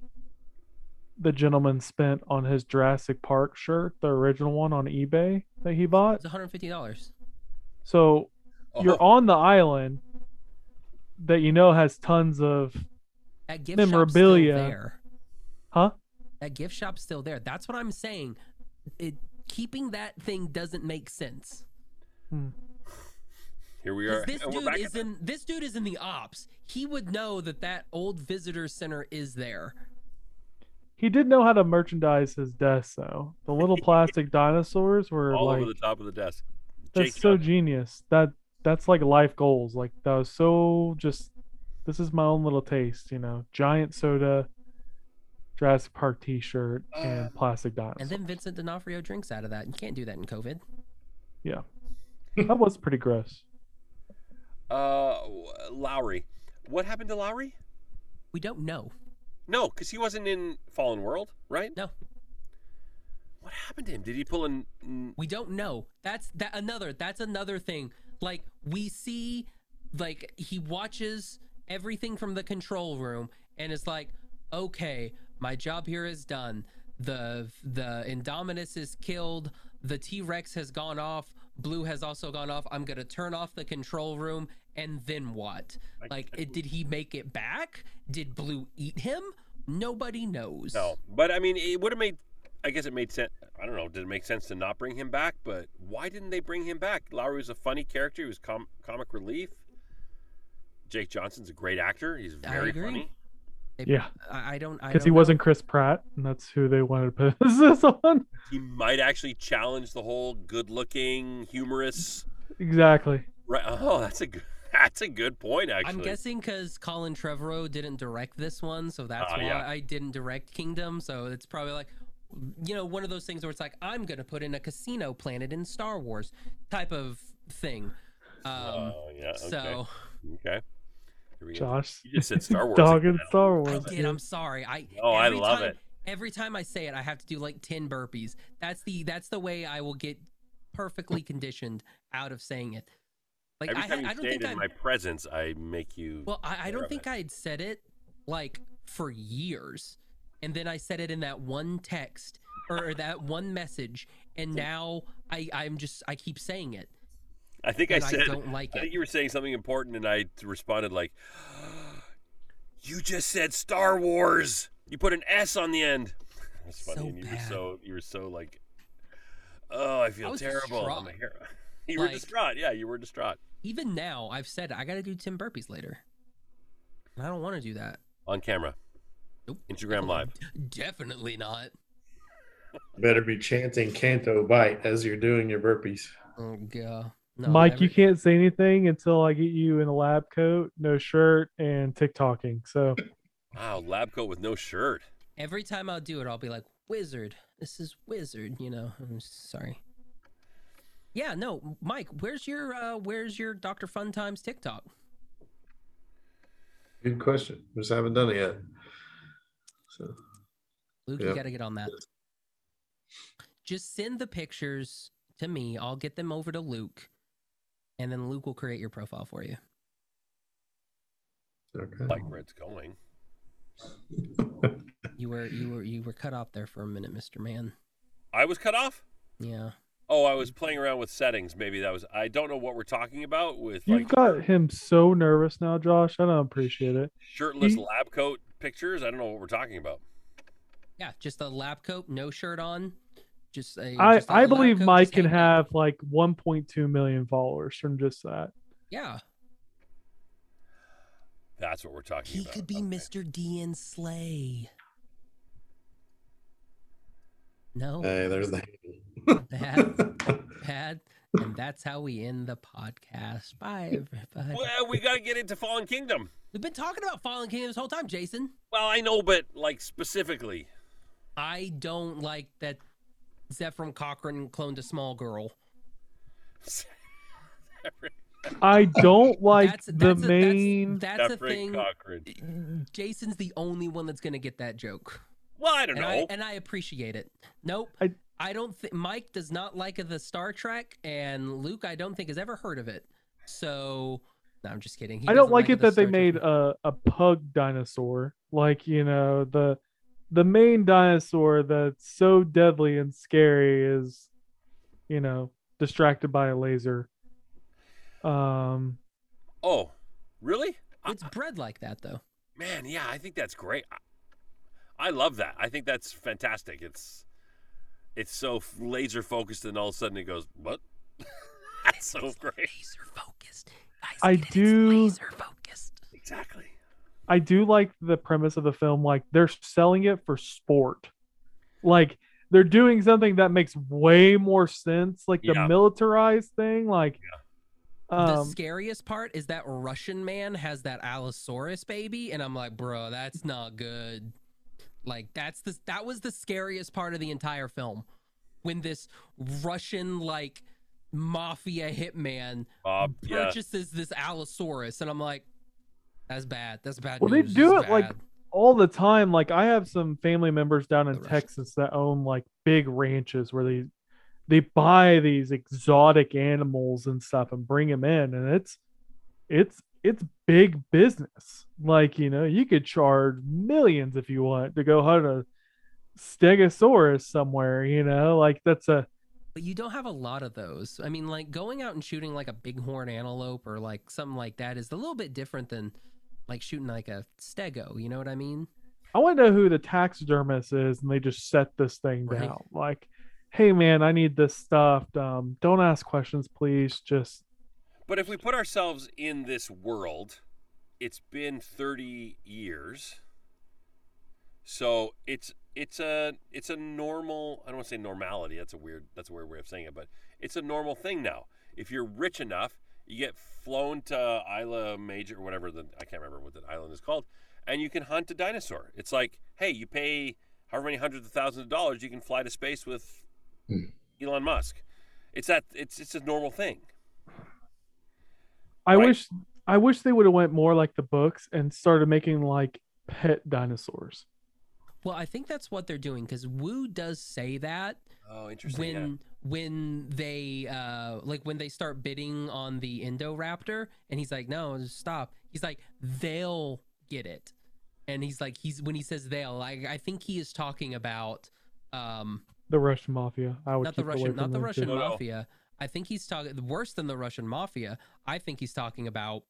Speaker 2: the gentleman spent on his Jurassic Park shirt, the original one on eBay that he bought.
Speaker 1: It's 150 dollars.
Speaker 2: So oh. you're
Speaker 3: Oh,
Speaker 2: on the island that you know has tons of
Speaker 1: That gift
Speaker 2: Memorabilia.
Speaker 1: still there.
Speaker 2: huh?
Speaker 1: That gift shop's still there. That's what I'm saying. It keeping that thing doesn't make sense. Hmm.
Speaker 3: Here we
Speaker 1: 'Cause
Speaker 3: are.
Speaker 1: This dude is
Speaker 3: at-
Speaker 1: in this dude is in the ops. He would know that that old visitor center is there.
Speaker 2: He did know how to merchandise his desk though. The little plastic dinosaurs were
Speaker 3: all
Speaker 2: like
Speaker 3: over the top of the desk.
Speaker 2: that's
Speaker 3: Jake
Speaker 2: so
Speaker 3: Johnson.
Speaker 2: genius. That that's like life goals. Like that was so just this is my own little taste, you know. Giant soda, Jurassic Park t-shirt,
Speaker 3: Uh,
Speaker 2: and plastic dinosaurs.
Speaker 1: And then Vincent D'Onofrio drinks out of that. You can't do that in COVID.
Speaker 2: yeah. that was pretty gross.
Speaker 3: Uh, Lowery. What happened to Lowery?
Speaker 1: We don't know.
Speaker 3: No, because he wasn't in Fallen World, right?
Speaker 1: No.
Speaker 3: What happened to him? Did he pull an?
Speaker 1: We don't know. That's that another that's another thing. Like we see like he watches everything from the control room and it's like, okay, my job here is done. The the Indominus is killed. The T-Rex has gone off. Blue has also gone off. I'm gonna turn off the control room and then what?
Speaker 3: Like-
Speaker 1: it, did he make it back? Did Blue eat him? Nobody knows.
Speaker 3: No, but I mean, it would have made. I guess it made sense. I don't know. Did it make sense to not bring him back? But why didn't they bring him back? Lowery was a funny character. He was com- comic relief. Jake Johnson's a great actor. He's very funny.
Speaker 1: They-
Speaker 2: Yeah.
Speaker 1: I, I don't.
Speaker 2: Because he
Speaker 1: know.
Speaker 2: wasn't Chris Pratt, and that's who they wanted to put this on.
Speaker 3: He might actually challenge the whole good-looking, humorous.
Speaker 2: Exactly.
Speaker 3: Right? Oh, that's a good. That's a good point. Actually,
Speaker 1: I'm guessing because Colin Trevorrow didn't direct this one, so that's
Speaker 3: Ah,
Speaker 1: why
Speaker 3: yeah.
Speaker 1: I didn't direct Kingdom. So it's probably like, you know, one of those things where it's like I'm gonna put in a casino planet in Star Wars type of thing. Um,
Speaker 3: oh yeah. Okay.
Speaker 1: So
Speaker 3: Okay. Here we go.
Speaker 2: Josh.
Speaker 3: You just said Star Wars.
Speaker 2: Dog
Speaker 3: again.
Speaker 2: and Star
Speaker 1: I
Speaker 2: Wars.
Speaker 1: did. I'm sorry. I
Speaker 3: Oh, I
Speaker 1: every
Speaker 3: love
Speaker 1: time-
Speaker 3: it.
Speaker 1: Every time I say it, I have to do like ten burpees. That's the that's the way I will get perfectly conditioned out of saying it. Like
Speaker 3: Every
Speaker 1: I,
Speaker 3: time you
Speaker 1: I don't
Speaker 3: say
Speaker 1: think
Speaker 3: it
Speaker 1: I
Speaker 3: in my presence, I make you.
Speaker 1: well I, I don't think
Speaker 3: it.
Speaker 1: I had said it like for years, and then I said it in that one text or that one message, and now I I'm just I keep saying it.
Speaker 3: I think I
Speaker 1: said I don't like it.
Speaker 3: I think you were saying something important, and I responded like, "You just said Star Wars. You put an S on the end." That's funny.
Speaker 1: So
Speaker 3: and you were so you were so like, "Oh, I feel
Speaker 1: was
Speaker 3: terrible." I'm
Speaker 1: distraught.
Speaker 3: like, "Here." You were distraught. Yeah, you were distraught.
Speaker 1: Even now, I've said I got to do Tim burpees later. And I don't want to do that.
Speaker 3: On camera,
Speaker 1: Nope.
Speaker 3: Instagram live.
Speaker 1: Definitely not.
Speaker 4: Better be chanting Canto Bight as you're doing your burpees.
Speaker 1: Oh god. No,
Speaker 2: Mike, you can't say anything until I get you in a lab coat, no shirt, and TikToking. So
Speaker 3: Wow, lab coat with no shirt.
Speaker 1: Every time I'll do it, I'll be like, "Wizard, this is Wizard." You know, I'm sorry. Yeah, no, Mike, where's your uh where's your Doctor Fun Times TikTok?
Speaker 4: Good question. Just haven't done it yet. So
Speaker 1: Luke, you got to get on that. Just send the pictures to me. I'll get them over to Luke, and then Luke will create your profile for you.
Speaker 4: okay.
Speaker 3: Like where it's going.
Speaker 1: You were you were you were cut off there for a minute, Mister Man.
Speaker 3: I was cut off.
Speaker 1: Yeah.
Speaker 3: Oh, I was playing around with settings. Maybe that was. I don't know what we're talking about with
Speaker 2: you've
Speaker 3: like
Speaker 2: got him so nervous now, Josh. I don't appreciate it.
Speaker 3: shirtless
Speaker 2: you-
Speaker 3: lab coat pictures. I don't know what we're talking about.
Speaker 1: Yeah, just a lab coat, no shirt on. Just a.
Speaker 2: I
Speaker 1: just a
Speaker 2: I believe Mike can
Speaker 1: hanging out.
Speaker 2: have like 1.2 million followers from just that.
Speaker 1: Yeah,
Speaker 3: That's what we're talking
Speaker 1: he
Speaker 3: about.
Speaker 1: He could be
Speaker 3: Okay.
Speaker 1: Mr. Dean Slay. No,
Speaker 4: Hey, there's the
Speaker 1: Bad. bad, and that's how we end the podcast. Bye, everybody.
Speaker 3: Well, we got to get into Fallen Kingdom.
Speaker 1: We've been talking about Fallen Kingdom this whole time, Jason.
Speaker 3: Well, I know, but like specifically,
Speaker 1: I don't like that Zefram Cochrane cloned a small girl.
Speaker 2: I don't like
Speaker 1: that's
Speaker 2: the
Speaker 1: a,
Speaker 2: main.
Speaker 1: That's, that's a thing.
Speaker 3: Cochrane.
Speaker 1: Jason's the only one that's gonna get that joke.
Speaker 3: Well, I don't
Speaker 1: and
Speaker 3: know.
Speaker 1: I and I appreciate it. Nope.
Speaker 2: I-
Speaker 1: I, don't think Mike does not like the Star Trek, and Luke I don't think has ever heard of it. So no, I'm just kidding. He
Speaker 2: I don't
Speaker 1: doesn't
Speaker 2: like it
Speaker 1: the
Speaker 2: that they
Speaker 1: Trek-
Speaker 2: made a, a pug dinosaur. Like, you know, the the main dinosaur that's so deadly and scary is, you know, distracted by a laser. Um
Speaker 3: oh, really? I-
Speaker 1: It's bred like that though.
Speaker 3: man, yeah, I think that's great. I, I love that. I think that's fantastic. It's it's so laser focused, and all of a sudden it goes, "What?" that's so great.
Speaker 1: Laser focused. Guys,
Speaker 2: I
Speaker 1: get it? It's
Speaker 2: do-
Speaker 1: laser focused.
Speaker 3: Exactly.
Speaker 2: I do like the premise of the film. Like they're selling it for sport. Like they're doing something that makes way more sense. Like the
Speaker 3: Yeah.
Speaker 2: militarized thing. Like
Speaker 1: the
Speaker 2: um
Speaker 1: scariest part is that Russian man has that Allosaurus baby, and I'm like, bro, that's not good. Like that's the that was the scariest part of the entire film, when this Russian like mafia hitman
Speaker 3: Bob, yeah.
Speaker 1: purchases this Allosaurus, and I'm like, that's bad. That's bad.
Speaker 2: Well, they do it, like, all the time. Like I have some family members down in Texas that own like big ranches where they they buy these exotic animals and stuff and bring them in, and it's it's it's big business. Like you know, you could charge millions if you want to go hunt a stegosaurus somewhere. You know, like that's a
Speaker 1: But you don't have a lot of those. I mean, like going out and shooting like a bighorn antelope or like something like that is a little bit different than like shooting like a stego. You know what I mean?
Speaker 2: I want to know who the taxidermist is, and they just set this thing
Speaker 1: Right.
Speaker 2: down. Like, hey man, I need this stuffed. Um, don't ask questions, please. Just
Speaker 3: But if we put ourselves in this world, it's been 30 years. So it's it's a it's a normal I don't want to say normality, that's a weird that's a weird way of saying it, but it's a normal thing now. If you're rich enough, you get flown to Isla Major or whatever the I can't remember what the island is called, and you can hunt a dinosaur. It's like, hey, you pay however many hundreds of thousands of dollars, you can fly to space with
Speaker 4: Hmm.
Speaker 3: Elon Musk. It's that it's it's a normal thing.
Speaker 2: I
Speaker 3: Right.
Speaker 2: wish I wish they would have went more like the books and started making like pet dinosaurs.
Speaker 1: Well, I think that's what they're doing because Wu does say that
Speaker 3: Oh, interesting.
Speaker 1: when
Speaker 3: yeah.
Speaker 1: when they uh like when they start bidding on the Indoraptor and he's like, no, just stop. He's like, they'll get it, and he's like, he's when he says they'll, like I think he is talking about um
Speaker 2: The Russian mafia. I would
Speaker 1: not the Russian, not the Russian
Speaker 2: too.
Speaker 3: No, no.
Speaker 1: mafia. I think he's talking worse than the Russian mafia. I think he's talking about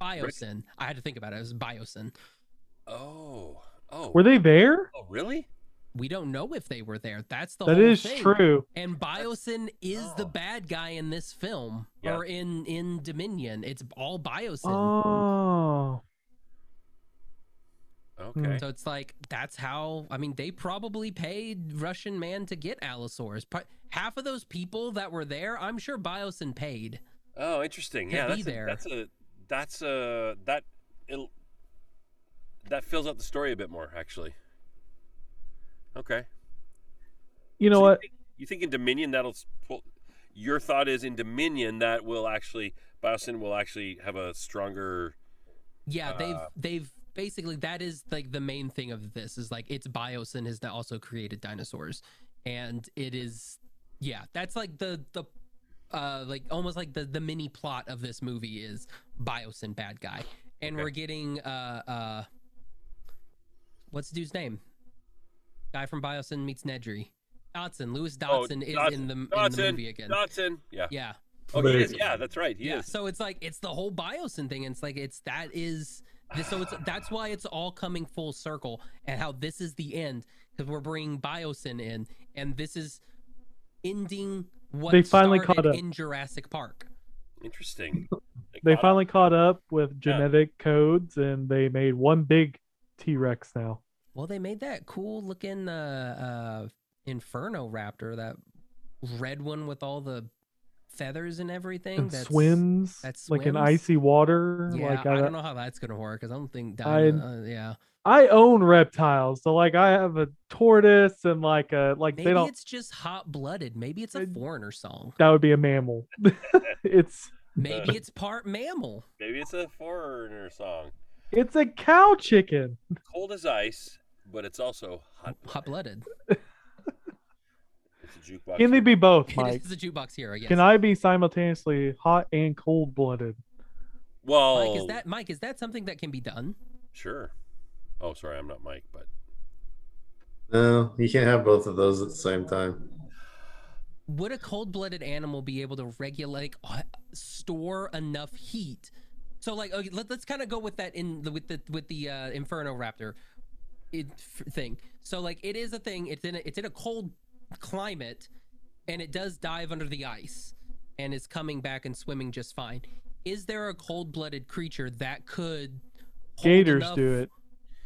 Speaker 1: Biosyn. I had to think about it. It was Biosyn.
Speaker 3: Oh. Oh.
Speaker 2: Were they there?
Speaker 3: oh, really?
Speaker 1: We don't know if they were there. That's the
Speaker 2: That
Speaker 1: whole
Speaker 2: is
Speaker 1: thing.
Speaker 2: true.
Speaker 1: And Biosyn is the
Speaker 3: Oh.
Speaker 1: bad guy in this film
Speaker 3: Yeah.
Speaker 1: or in in Dominion. It's all Biosyn.
Speaker 2: Oh,
Speaker 3: Okay. Hmm.
Speaker 1: So it's like that's how I mean they probably paid Russian man to get Allosaurus. Pro- Half of those people that were there, I'm sure Biosyn paid.
Speaker 3: Oh, interesting.
Speaker 1: to
Speaker 3: Yeah,
Speaker 1: be
Speaker 3: that's
Speaker 1: there.
Speaker 3: A, that's a that's a that it'll, that fills out the story a bit more actually. Okay.
Speaker 2: you know
Speaker 3: So
Speaker 2: what?
Speaker 3: think, you think in Dominion that'll s- pull, your thought is in Dominion that will actually Biosyn will actually have a stronger
Speaker 1: Yeah, they've
Speaker 3: Uh,
Speaker 1: they've basically that is like the main thing of this is like it's Biosyn has that also created dinosaurs, and it is yeah that's like the the uh like almost like the the mini plot of this movie is Biosyn bad guy, and
Speaker 3: Okay.
Speaker 1: we're getting uh uh what's the dude's name? Guy from Biosyn meets Nedry. Dodgson, Lewis
Speaker 3: Oh,
Speaker 1: Dodgson is
Speaker 3: Dodgson,
Speaker 1: in the in the movie again.
Speaker 3: Dodgson. Yeah.
Speaker 1: yeah.
Speaker 3: Oh, he is. Yeah, that's right. He
Speaker 1: yeah
Speaker 3: is.
Speaker 1: so it's like it's the whole biosyn thing and it's like it's that is so it's that's why it's all coming full circle and how this is the end because we're bringing biosyn in and this is ending what
Speaker 2: They finally caught up.
Speaker 1: in jurassic park
Speaker 3: Interesting.
Speaker 2: They
Speaker 3: caught up.
Speaker 2: finally caught up with
Speaker 3: Yeah.
Speaker 2: genetic codes and they made one big T Rex now.
Speaker 1: well they made that cool looking uh uh inferno raptor that red one with all the feathers and everything
Speaker 2: And
Speaker 1: that's
Speaker 2: swims
Speaker 1: that
Speaker 2: like in icy water.
Speaker 1: yeah
Speaker 2: like
Speaker 1: I,
Speaker 2: I,
Speaker 1: don't know how that's gonna work because i don't think
Speaker 2: I-
Speaker 1: uh, yeah
Speaker 2: I own reptiles, so like I have a tortoise and like a like
Speaker 1: Maybe
Speaker 2: they don't.
Speaker 1: it's just hot blooded. Maybe it's a
Speaker 2: It-
Speaker 1: foreigner song.
Speaker 2: That would be a mammal. it's
Speaker 1: Maybe it's part mammal.
Speaker 3: Maybe it's a foreigner song.
Speaker 2: It's a cow chicken.
Speaker 3: Cold as ice, but it's also hot.
Speaker 1: Hot blooded.
Speaker 3: It's a jukebox.
Speaker 2: Can they be both,
Speaker 1: It
Speaker 2: Mike?
Speaker 1: is a jukebox hero. Yes.
Speaker 2: Can I be simultaneously hot and cold blooded?
Speaker 3: Well,
Speaker 1: Mike, is that Mike? Is that something that can be done?
Speaker 3: sure. Oh, sorry, I'm not Mike, but
Speaker 4: No, you can't have both of those at the same time.
Speaker 1: Would a cold blooded animal be able to regulate, uh, store enough heat? So, like, okay, let, us kind of go with that in the with the with the uh, Inferno Raptor it, f- thing. So, like, it is a thing. It's in a, it's in a cold climate, and it does dive under the ice, and is coming back and swimming just fine. Is there a cold blooded creature that could
Speaker 2: Gators
Speaker 1: enough-
Speaker 2: do it.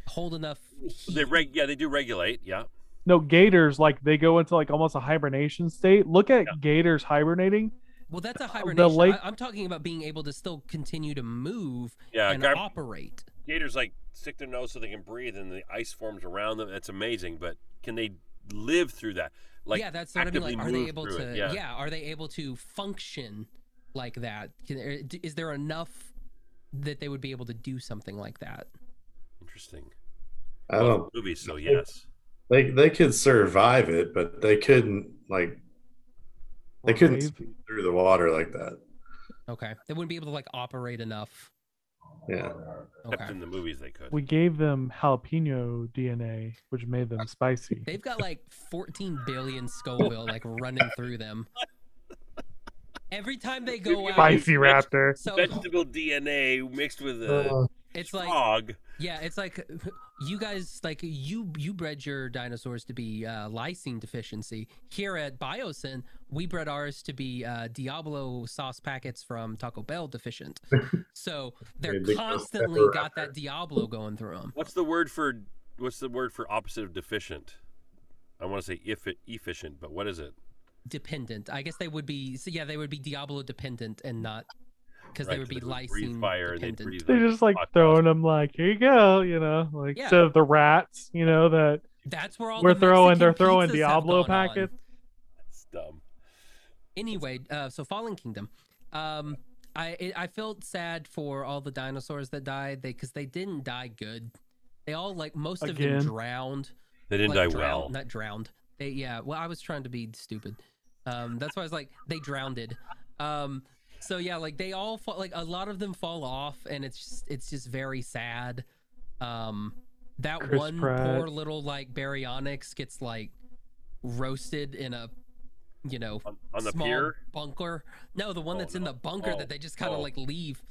Speaker 1: hold enough heat?
Speaker 3: they reg. Yeah, they do regulate. Yeah.
Speaker 2: No, gators like they go into like almost a hibernation state. Look at gators hibernating.
Speaker 1: Well, that's a
Speaker 2: the
Speaker 1: hibernation.
Speaker 2: lake-
Speaker 1: I, am talking about being able to still continue to move
Speaker 3: Yeah.
Speaker 1: and
Speaker 3: gar-
Speaker 1: operate.
Speaker 3: gators like stick their nose so they can breathe, and the ice forms around them. That's amazing. But can they live through that? Like
Speaker 1: yeah, that's what I mean. Like,
Speaker 3: actively
Speaker 1: are they
Speaker 3: move
Speaker 1: able
Speaker 3: through
Speaker 1: to?
Speaker 3: it?
Speaker 1: Yeah.
Speaker 3: Yeah.
Speaker 1: are they able to function like that? Can, er, is there enough that they would be able to do something like that?
Speaker 3: Interesting.
Speaker 4: I don't.
Speaker 3: movies. So yes.
Speaker 4: They they could survive it, but they couldn't like they couldn't
Speaker 2: wave.
Speaker 4: speed through the water like that.
Speaker 1: Okay, they wouldn't be able to like operate enough.
Speaker 4: Yeah.
Speaker 3: Except
Speaker 1: Okay,
Speaker 3: in the movies they could.
Speaker 2: We gave them jalapeno DNA, which made them spicy.
Speaker 1: they've got like 14 billion Scoville like running through them. Every time they go out,
Speaker 2: Spicy raptor.
Speaker 1: so
Speaker 3: Vegetable DNA mixed with a
Speaker 4: Uh,
Speaker 1: it's like
Speaker 3: frog.
Speaker 1: Yeah, it's like you guys like you you bred your dinosaurs to be uh, lysine deficiency. Here at Biosyn, we bred ours to be uh, Diablo sauce packets from Taco Bell deficient. So they're
Speaker 4: Yeah, big
Speaker 1: constantly
Speaker 4: pepper
Speaker 1: got that Diablo going through them.
Speaker 3: What's the word for what's the word for opposite of deficient? I want to say if efficient, but what is it?
Speaker 1: Dependent. I guess they would be. So yeah, they would be Diablo dependent and not because they
Speaker 3: Right,
Speaker 1: would be
Speaker 3: they
Speaker 1: lysine
Speaker 3: fire and they
Speaker 1: dependent.
Speaker 3: breathe
Speaker 2: They're just like throwing them like, here you go, you know, like
Speaker 1: Yeah.
Speaker 2: so the rats, you know, that
Speaker 1: That's where all
Speaker 2: we're
Speaker 1: the
Speaker 2: throwing they're throwing Diablo
Speaker 1: gone on.
Speaker 2: packets.
Speaker 3: It's dumb.
Speaker 1: Anyway, uh, so Fallen Kingdom. Um, I it, I felt sad for all the dinosaurs that died. They because they didn't die good. They all like most of
Speaker 2: Again.
Speaker 1: them drowned.
Speaker 3: They didn't
Speaker 1: like,
Speaker 3: die
Speaker 1: drowned,
Speaker 3: well.
Speaker 1: Not drowned. They yeah. Well, I was trying to be stupid. Um, that's why I was like they drowned. Um, so yeah, like they all fall, like a lot of them fall off, and it's just it's just very sad. Um, that
Speaker 2: Chris
Speaker 1: one
Speaker 2: Pratt.
Speaker 1: poor little like baryonyx gets like roasted in a you know
Speaker 3: On, on the
Speaker 1: small
Speaker 3: pier?
Speaker 1: bunker. No, the one
Speaker 3: Oh,
Speaker 1: that's in the bunker
Speaker 3: Oh,
Speaker 1: that they just kind of
Speaker 3: oh.
Speaker 1: like leave,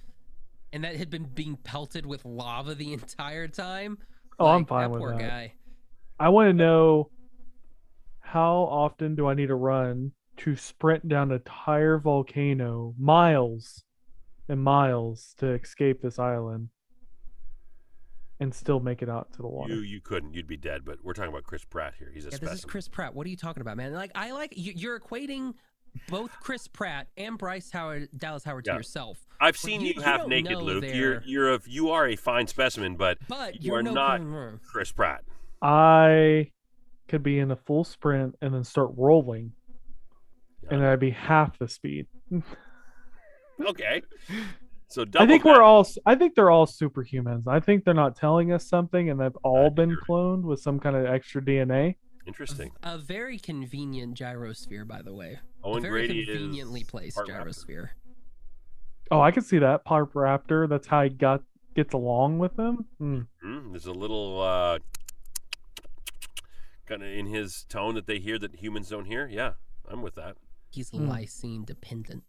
Speaker 1: and that had been being pelted with lava the entire time.
Speaker 2: Oh, I'm
Speaker 1: Like,
Speaker 2: fine
Speaker 1: that
Speaker 2: with
Speaker 1: poor
Speaker 2: that.
Speaker 1: guy.
Speaker 2: I want to know how often do I need to run to sprint down an entire volcano, miles and miles, to escape this island and still make it out to the water?
Speaker 3: You you couldn't. You'd be dead. But we're talking about Chris Pratt here. He's a
Speaker 1: Yeah,
Speaker 3: specimen.
Speaker 1: this is Chris Pratt. What are you talking about, man? Like, I like you, you're equating both Chris Pratt and Bryce Howard, Dallas Howard,
Speaker 3: Yeah.
Speaker 1: to yourself.
Speaker 3: I've seen
Speaker 1: you-
Speaker 3: you,
Speaker 1: you
Speaker 3: half
Speaker 1: don't
Speaker 3: naked, Luke.
Speaker 1: they're-
Speaker 3: You're you're a you are a fine specimen, but
Speaker 1: But
Speaker 3: You
Speaker 1: you're
Speaker 3: are
Speaker 1: no
Speaker 3: not- Chris Pratt.
Speaker 2: I could be in a full sprint and then start rolling, and
Speaker 3: Yeah.
Speaker 2: I'd be half the speed.
Speaker 3: Okay. So
Speaker 2: I think
Speaker 3: that.
Speaker 2: we're all. I think they're all superhumans. I think they're not telling us something, and they've all been
Speaker 3: Accurate.
Speaker 2: cloned with some kind of extra DNA.
Speaker 3: interesting.
Speaker 1: a very convenient gyrosphere, by the way.
Speaker 3: Owen
Speaker 1: a very
Speaker 3: Grady
Speaker 1: conveniently
Speaker 3: is
Speaker 1: placed
Speaker 3: part raptor.
Speaker 1: gyrosphere.
Speaker 2: Oh, I can see that Parp Raptor. That's how he got gets along with them.
Speaker 3: Mm, there's a little uh, kind of in his tone that they hear that humans don't hear. Yeah, I'm with that.
Speaker 1: He's
Speaker 2: Hmm.
Speaker 1: lysine dependent.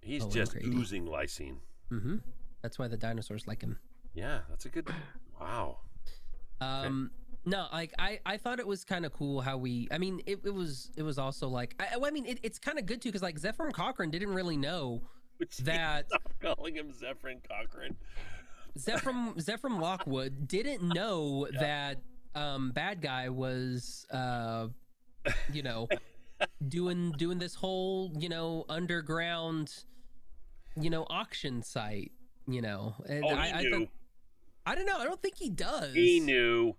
Speaker 3: He's
Speaker 1: Owen
Speaker 3: just
Speaker 1: Grady.
Speaker 3: oozing lysine.
Speaker 1: hmm That's why the dinosaurs like him.
Speaker 3: Yeah, that's a good. Wow.
Speaker 1: Um, no, like I, I thought it was kind of cool how we. I mean, it, it was, it was also like, I, I mean, it, it's kind of good too because like Zefram Cochrane didn't really know
Speaker 3: Which
Speaker 1: that
Speaker 3: stop calling him Zephyrin Cochran.
Speaker 1: Zephyr Zephyr Lockwood didn't know
Speaker 3: Yeah.
Speaker 1: that um bad guy was uh you know doing doing this whole you know underground you know auction site you know and
Speaker 3: Oh, he
Speaker 1: I, I
Speaker 3: knew.
Speaker 1: thought- I don't know I don't think he does
Speaker 3: He knew.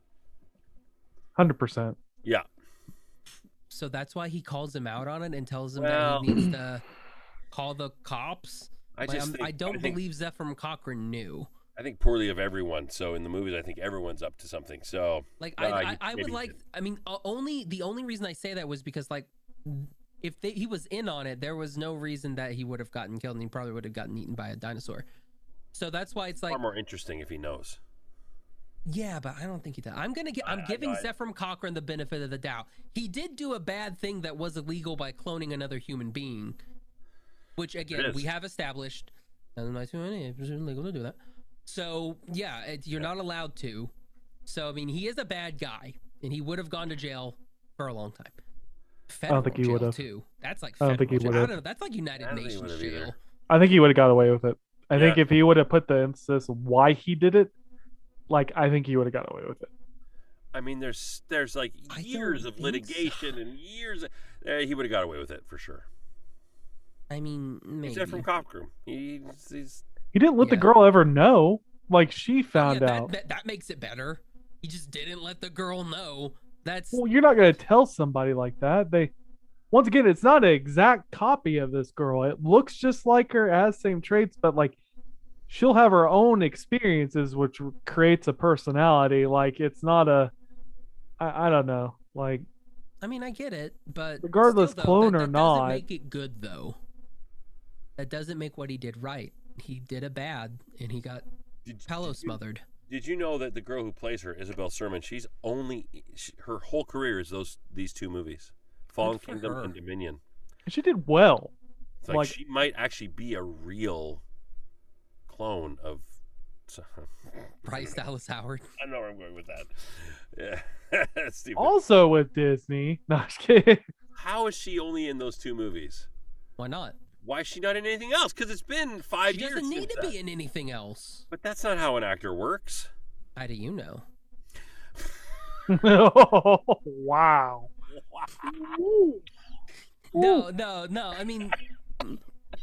Speaker 2: Hundred percent.
Speaker 3: Yeah.
Speaker 1: so that's why he calls him out on it and tells him
Speaker 3: Well-
Speaker 1: that he needs to call the cops
Speaker 3: I
Speaker 1: Like,
Speaker 3: just
Speaker 1: I'm-
Speaker 3: think,
Speaker 1: I don't
Speaker 3: think,
Speaker 1: believe Zefram Cochrane knew
Speaker 3: I think poorly of everyone. So in the movies, I think everyone's up to something. So
Speaker 1: Like
Speaker 3: Uh,
Speaker 1: I, I, I would like.
Speaker 3: did.
Speaker 1: I mean, only the only reason I say that was because like, if they, he was in on it, there was no reason that he would have gotten killed, and he probably would have gotten eaten by a dinosaur. So that's why it's like,
Speaker 3: far more interesting if he knows.
Speaker 1: yeah, but I don't think he does. I'm gonna get. I'm
Speaker 3: I-
Speaker 1: giving
Speaker 3: I-
Speaker 1: Zefram Cochrane the benefit of the doubt. He did do a bad thing that was illegal by cloning another human being, which again we have established. And it's illegal to do that. So yeah, it, you're not allowed to. So I mean, he is a bad guy, and he would have gone to jail for a long time. Federal
Speaker 2: think he
Speaker 1: jail,
Speaker 2: would've.
Speaker 1: too. That's like
Speaker 2: I don't think he
Speaker 1: federal jail. I
Speaker 2: would've.
Speaker 1: don't. That's like United
Speaker 3: I don't think he
Speaker 1: Nations
Speaker 3: would've either.
Speaker 1: jail.
Speaker 2: I think he would have got away with it. I think if he would have put the emphasis why he did it, like I think he would have got away with it.
Speaker 3: I mean, there's there's like years of
Speaker 1: think
Speaker 3: litigation and years. Of, uh, he would have got away with it for sure.
Speaker 1: I mean, maybe.
Speaker 3: He's Zefram Cochrane. He's, he's
Speaker 2: He didn't let the girl ever know. Like she
Speaker 1: Oh, yeah,
Speaker 2: found
Speaker 1: that,
Speaker 2: out.
Speaker 1: That, that makes it better. He just didn't let the girl know. That's
Speaker 2: Well, you're not gonna tell somebody like that. They once again, it's not an exact copy of this girl. It looks just like her, has same traits, but like she'll have her own experiences, which creates a personality. Like it's not a, I, I don't know. Like
Speaker 1: I mean, I get it, but
Speaker 2: Regardless,
Speaker 1: still, though,
Speaker 2: clone
Speaker 1: that,
Speaker 2: or
Speaker 1: that
Speaker 2: not.
Speaker 1: doesn't make it good though. That doesn't make what he did right. He did a bad, and he got
Speaker 3: did,
Speaker 1: Palo
Speaker 3: did you,
Speaker 1: smothered.
Speaker 3: Did you know that the girl who plays her, Isabel Sermon, she's only she, her whole career is those these two movies, Fallen Kingdom
Speaker 1: her.
Speaker 3: and Dominion.
Speaker 2: she did well.
Speaker 3: Like,
Speaker 2: Like-
Speaker 3: she might actually be a real clone of.
Speaker 1: Bryce Dallas Howard.
Speaker 3: I know where I'm going with that. Yeah, Stupid.
Speaker 2: Also with Disney. No, just kidding.
Speaker 3: How is she only in those two movies?
Speaker 1: Why not?
Speaker 3: Why is she not in anything else? Because it's been five
Speaker 1: She
Speaker 3: years.
Speaker 1: doesn't need
Speaker 3: since
Speaker 1: to
Speaker 3: that.
Speaker 1: be in anything else.
Speaker 3: But that's not how an actor works.
Speaker 1: How do you know?
Speaker 2: oh, wow.
Speaker 1: No, no, no. I mean,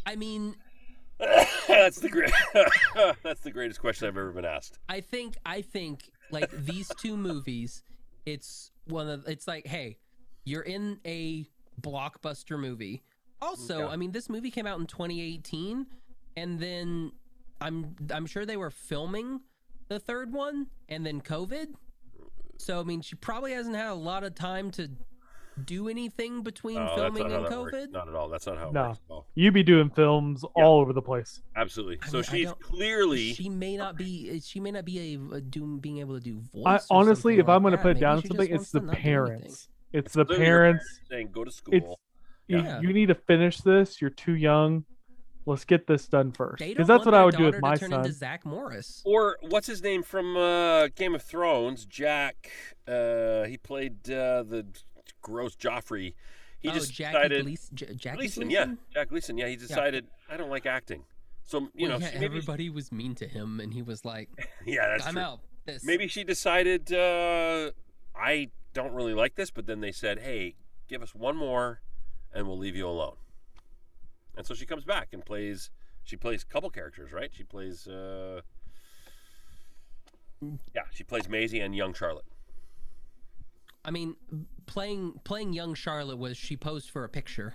Speaker 1: I mean,
Speaker 3: that's the great. that's the greatest question I've ever been asked.
Speaker 1: I think I think like these two movies, it's one of it's like, hey, you're in a blockbuster movie. Also,
Speaker 3: Yeah.
Speaker 1: I mean, this movie came out in 2018, and then I'm I'm sure they were filming the third one, and then COVID. So I mean, she probably hasn't had a lot of time to do anything between
Speaker 3: Oh,
Speaker 1: filming and
Speaker 3: that works.
Speaker 1: COVID.
Speaker 3: Not at all. That's not how it
Speaker 2: No.
Speaker 3: works at all.
Speaker 2: You be doing films
Speaker 3: Yeah.
Speaker 2: all over the place.
Speaker 3: Absolutely.
Speaker 1: I
Speaker 3: so
Speaker 1: mean,
Speaker 3: she's clearly
Speaker 1: She may not be. She may not be a, a doing being able to do voice.
Speaker 2: I honestly,
Speaker 1: something
Speaker 2: if I'm gonna put it down
Speaker 1: she
Speaker 2: to
Speaker 1: just
Speaker 2: something, it's the
Speaker 1: to not do anything.
Speaker 2: parents. It's the parents.
Speaker 3: saying go to
Speaker 2: It's
Speaker 3: school.
Speaker 2: You,
Speaker 1: Yeah.
Speaker 2: you need to finish this. You're too young. Let's get this done first. Because that's what I would do with
Speaker 1: daughter
Speaker 2: my
Speaker 1: to turn
Speaker 2: son.
Speaker 1: into Zach Morris.
Speaker 3: Or what's his name from uh, Game of Thrones? Jack. Uh, he played uh, the gross Joffrey. He
Speaker 1: oh,
Speaker 3: just
Speaker 1: Jackie
Speaker 3: decided.
Speaker 1: Gleason. J- Jackie
Speaker 3: Gleason,
Speaker 1: Gleason?
Speaker 3: yeah, Jack Gleeson. Yeah, he decided I don't like acting. So you
Speaker 1: Well,
Speaker 3: know,
Speaker 1: yeah,
Speaker 3: maybe
Speaker 1: everybody was mean to him, and he was like,
Speaker 3: yeah, that's
Speaker 1: "I'm
Speaker 3: true.
Speaker 1: out." This
Speaker 3: Maybe she decided uh, I don't really like this, but then they said, "Hey, give us one more, and we'll leave you alone." And so she comes back and plays. She plays a couple characters, right? She plays. Uh, yeah, she plays Maisie and young Charlotte.
Speaker 1: I mean, playing playing young Charlotte was she posed for a picture.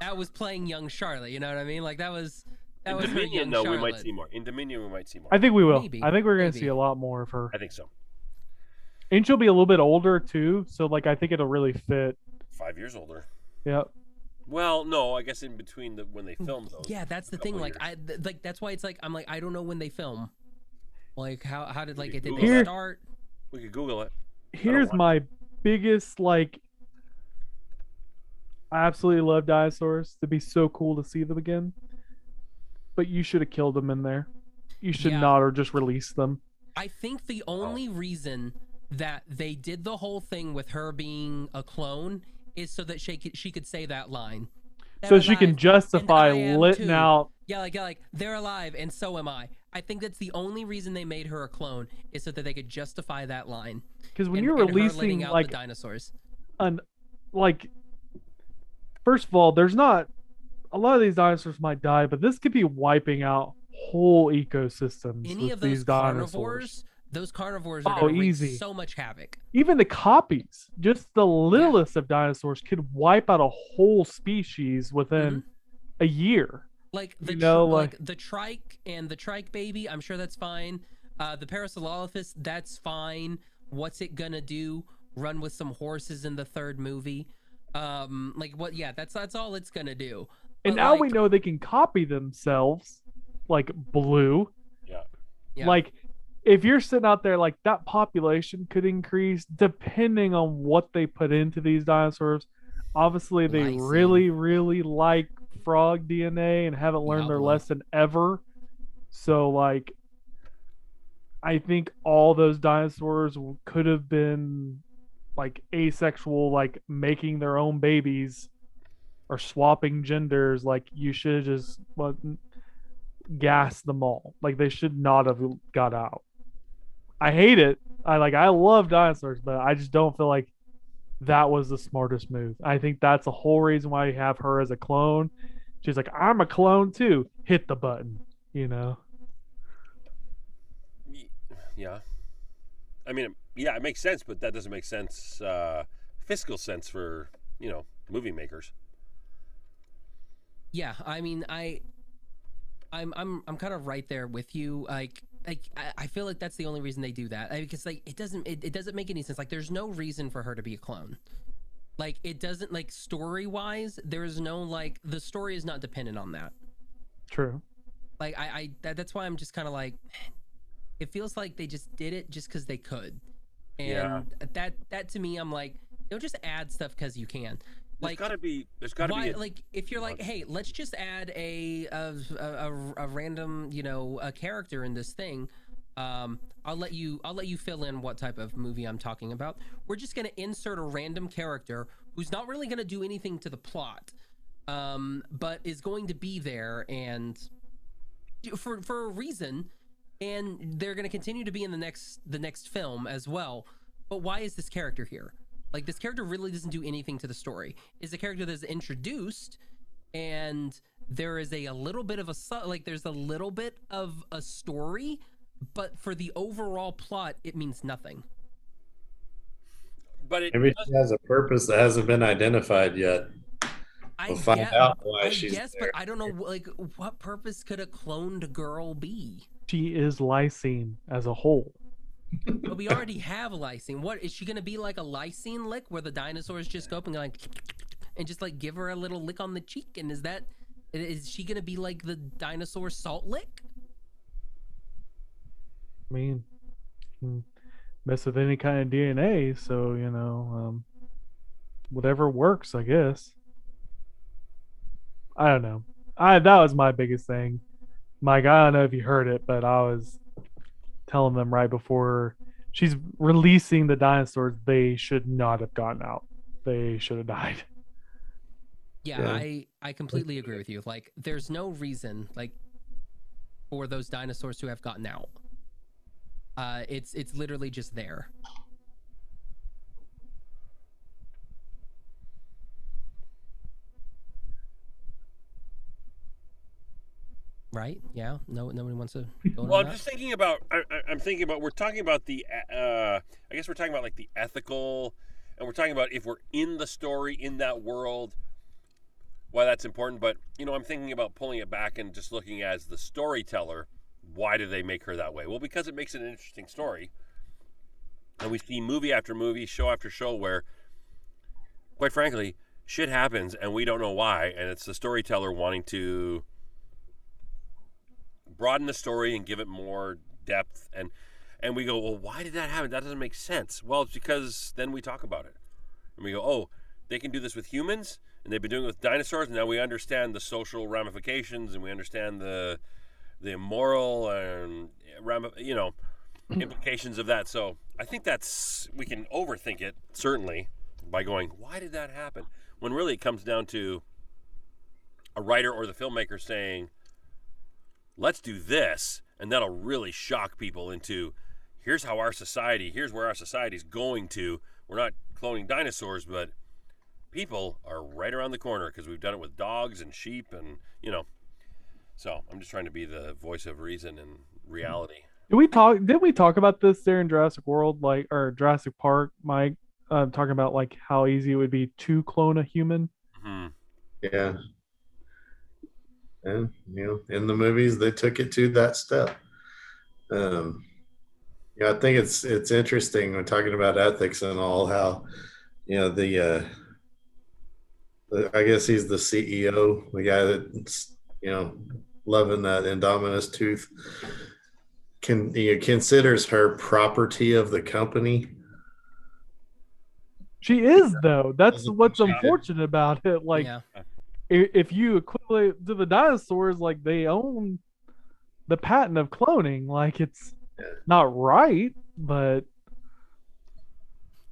Speaker 1: That was playing young Charlotte. You know what I mean? Like that was that
Speaker 3: In
Speaker 1: was her
Speaker 3: Dominion,
Speaker 1: young
Speaker 3: though,
Speaker 1: Charlotte.
Speaker 3: we might see more. In Dominion, we might see more.
Speaker 2: I think we will.
Speaker 1: Maybe,
Speaker 2: I think we're gonna see a lot more of her,
Speaker 3: I think so.
Speaker 2: and she'll be a little bit older too. So like, I think it'll really fit.
Speaker 3: Five years older.
Speaker 2: Yeah.
Speaker 3: Well, no, I guess in between the when they hmm. film those.
Speaker 1: Yeah, that's the
Speaker 3: couple
Speaker 1: thing. Like
Speaker 3: years.
Speaker 1: I th- like that's why it's like I'm like I don't know when they film. Like how how did like it did
Speaker 3: Google
Speaker 1: they
Speaker 2: Here-
Speaker 1: start?
Speaker 3: we could Google it.
Speaker 2: Here's
Speaker 3: want-
Speaker 2: my biggest like. I absolutely love dinosaurs. It'd be so cool to see them again. But you should have killed them in there. You should
Speaker 1: Yeah.
Speaker 2: not or just release them.
Speaker 1: I think the
Speaker 3: Oh.
Speaker 1: only reason that they did the whole thing with her being a clone is so that she could she could say that line.
Speaker 2: so
Speaker 1: They're
Speaker 2: she can justify letting out.
Speaker 1: Yeah, like like they're alive and so am I. I think that's the only reason they made her a clone is so that they could justify that line.
Speaker 2: Because when
Speaker 1: and-
Speaker 2: you're
Speaker 1: and
Speaker 2: releasing
Speaker 1: out
Speaker 2: like
Speaker 1: the dinosaurs.
Speaker 2: an like first of all there's not a lot of these dinosaurs might die but this could be wiping out whole ecosystems
Speaker 1: Any
Speaker 2: with
Speaker 1: of those
Speaker 2: these dinosaurs
Speaker 1: those carnivores are
Speaker 2: Oh,
Speaker 1: going to wreak
Speaker 2: easy.
Speaker 1: so much havoc.
Speaker 2: even the copies just the littlest of dinosaurs could wipe out a whole species within a year
Speaker 1: Like the
Speaker 2: You know,
Speaker 1: tr- like,
Speaker 2: like-
Speaker 1: the trike and the trike baby, I'm sure that's fine. Uh, the Parasaurolophus, that's fine. What's it gonna do? Run with some horses in the third movie? Um, like what? Yeah, that's that's all it's gonna do.
Speaker 2: and
Speaker 1: But,
Speaker 2: now we know they can copy themselves like blue
Speaker 3: Yeah.
Speaker 1: Yeah.
Speaker 2: like if you're sitting out there like that population could increase depending on what they put into these dinosaurs. Obviously they really really like frog dna and haven't learned their lesson ever. So like i think all those dinosaurs could have been like asexual like making their own babies or swapping genders. Like you should have just well, gas them all. Like they should not have got out. I hate it. I like I love dinosaurs, but I just don't feel like that was the smartest move. I think that's the whole reason why you have her as a clone. She's like, I'm a clone too. Hit the button, you know.
Speaker 3: Yeah. I mean, yeah, it makes sense, but that doesn't make sense, uh, fiscal sense for, you know, movie makers.
Speaker 1: Yeah, I mean, I, I'm, I'm, I'm kind of right there with you. Like, like I, I feel like that's the only reason they do that I, because like it doesn't, it, it doesn't make any sense. Like, there's no reason for her to be a clone. Like, it doesn't like story wise. There is no like the story is not dependent on that.
Speaker 2: True.
Speaker 1: Like, I, I that, that's why I'm just kind of like, it feels like they just did it just because they could, and
Speaker 3: Yeah.
Speaker 1: that, that to me, I'm like, they'll just add stuff because you can.
Speaker 3: There's
Speaker 1: Like,
Speaker 3: got to be, there's got to
Speaker 1: why
Speaker 3: be, a,
Speaker 1: like if you're like hey let's just add a a, a, a- a random you know a character in this thing um i'll let you i'll let you fill in what type of movie i'm talking about. We're just going to insert a random character who's not really going to do anything to the plot um but is going to be there and for for a reason and they're going to continue to be in the next the next film as well. But why is this character here like this character really doesn't do anything to the story is a character that's introduced and there is a, a little bit of a like there's a little bit of a story but for the overall plot it means nothing
Speaker 3: but it,
Speaker 4: Maybe she has a purpose that hasn't been identified yet.
Speaker 1: I
Speaker 4: We'll find
Speaker 1: guess,
Speaker 4: out why
Speaker 1: I
Speaker 4: she's
Speaker 1: guess,
Speaker 4: there.
Speaker 1: but I don't know. Like, what purpose could a cloned girl be?
Speaker 2: She is lysine as a whole.
Speaker 1: But we already have lysine. What is she gonna be like a lysine lick, where the dinosaurs just go up and like, and just like give her a little lick on the cheek? And is that is she gonna be like the dinosaur salt lick?
Speaker 2: I mean, mm, mess with any kind of DNA, so you know, um, whatever works, I guess. I don't know. I that was my biggest thing. Mike, I don't know if you heard it, but I was telling them right before she's releasing the dinosaurs, they should not have gotten out. They should have died.
Speaker 1: Yeah,
Speaker 4: Yeah.
Speaker 1: I I completely agree with you. Like, there's no reason like for those dinosaurs to have gotten out. Uh, it's it's literally just there. Right? Yeah. No. Nobody wants to go.
Speaker 3: Well, I'm
Speaker 1: that?
Speaker 3: just thinking about. I, I'm thinking about. We're talking about the. Uh, I guess we're talking about like the ethical, and we're talking about if we're in the story in that world, why that's important. But you know, I'm thinking about pulling it back and just looking as the storyteller. Why do they make her that way? Well, because it makes it an interesting story. And we see movie after movie, show after show where, quite frankly, shit happens and we don't know why, and it's the storyteller wanting to broaden the story and give it more depth and and we go well why did that happen? That doesn't make sense. Well it's because then we talk about it. And we go oh they can do this with humans and they've been doing it with dinosaurs and now we understand the social ramifications and we understand the the moral and rami- you know implications of that. So i think that's we can overthink it certainly by going why did that happen? When really it comes down to a writer or the filmmaker saying let's do this and that'll really shock people into here's how our society here's where our society's going to we're not cloning dinosaurs but people are right around the corner because we've done it with dogs and sheep and you know so i'm just trying to be the voice of reason and reality
Speaker 2: Did we talk? Did we talk about this there in Jurassic World, like or Jurassic Park, Mike? Uh, talking about like how easy it would be to clone a human.
Speaker 3: hmm
Speaker 4: Yeah. And you know, in the movies they took it to that step. Um yeah, I think it's it's interesting when talking about ethics and all how you know the uh I guess he's the CEO, the guy that's you know loving that Indominus tooth can you know, considers her property of the company.
Speaker 2: She is though. That's what's
Speaker 4: think she did.
Speaker 2: unfortunate about it. Like
Speaker 1: yeah.
Speaker 2: I- if you equivalent to the dinosaurs, like they own the patent of cloning. Like it's not right, but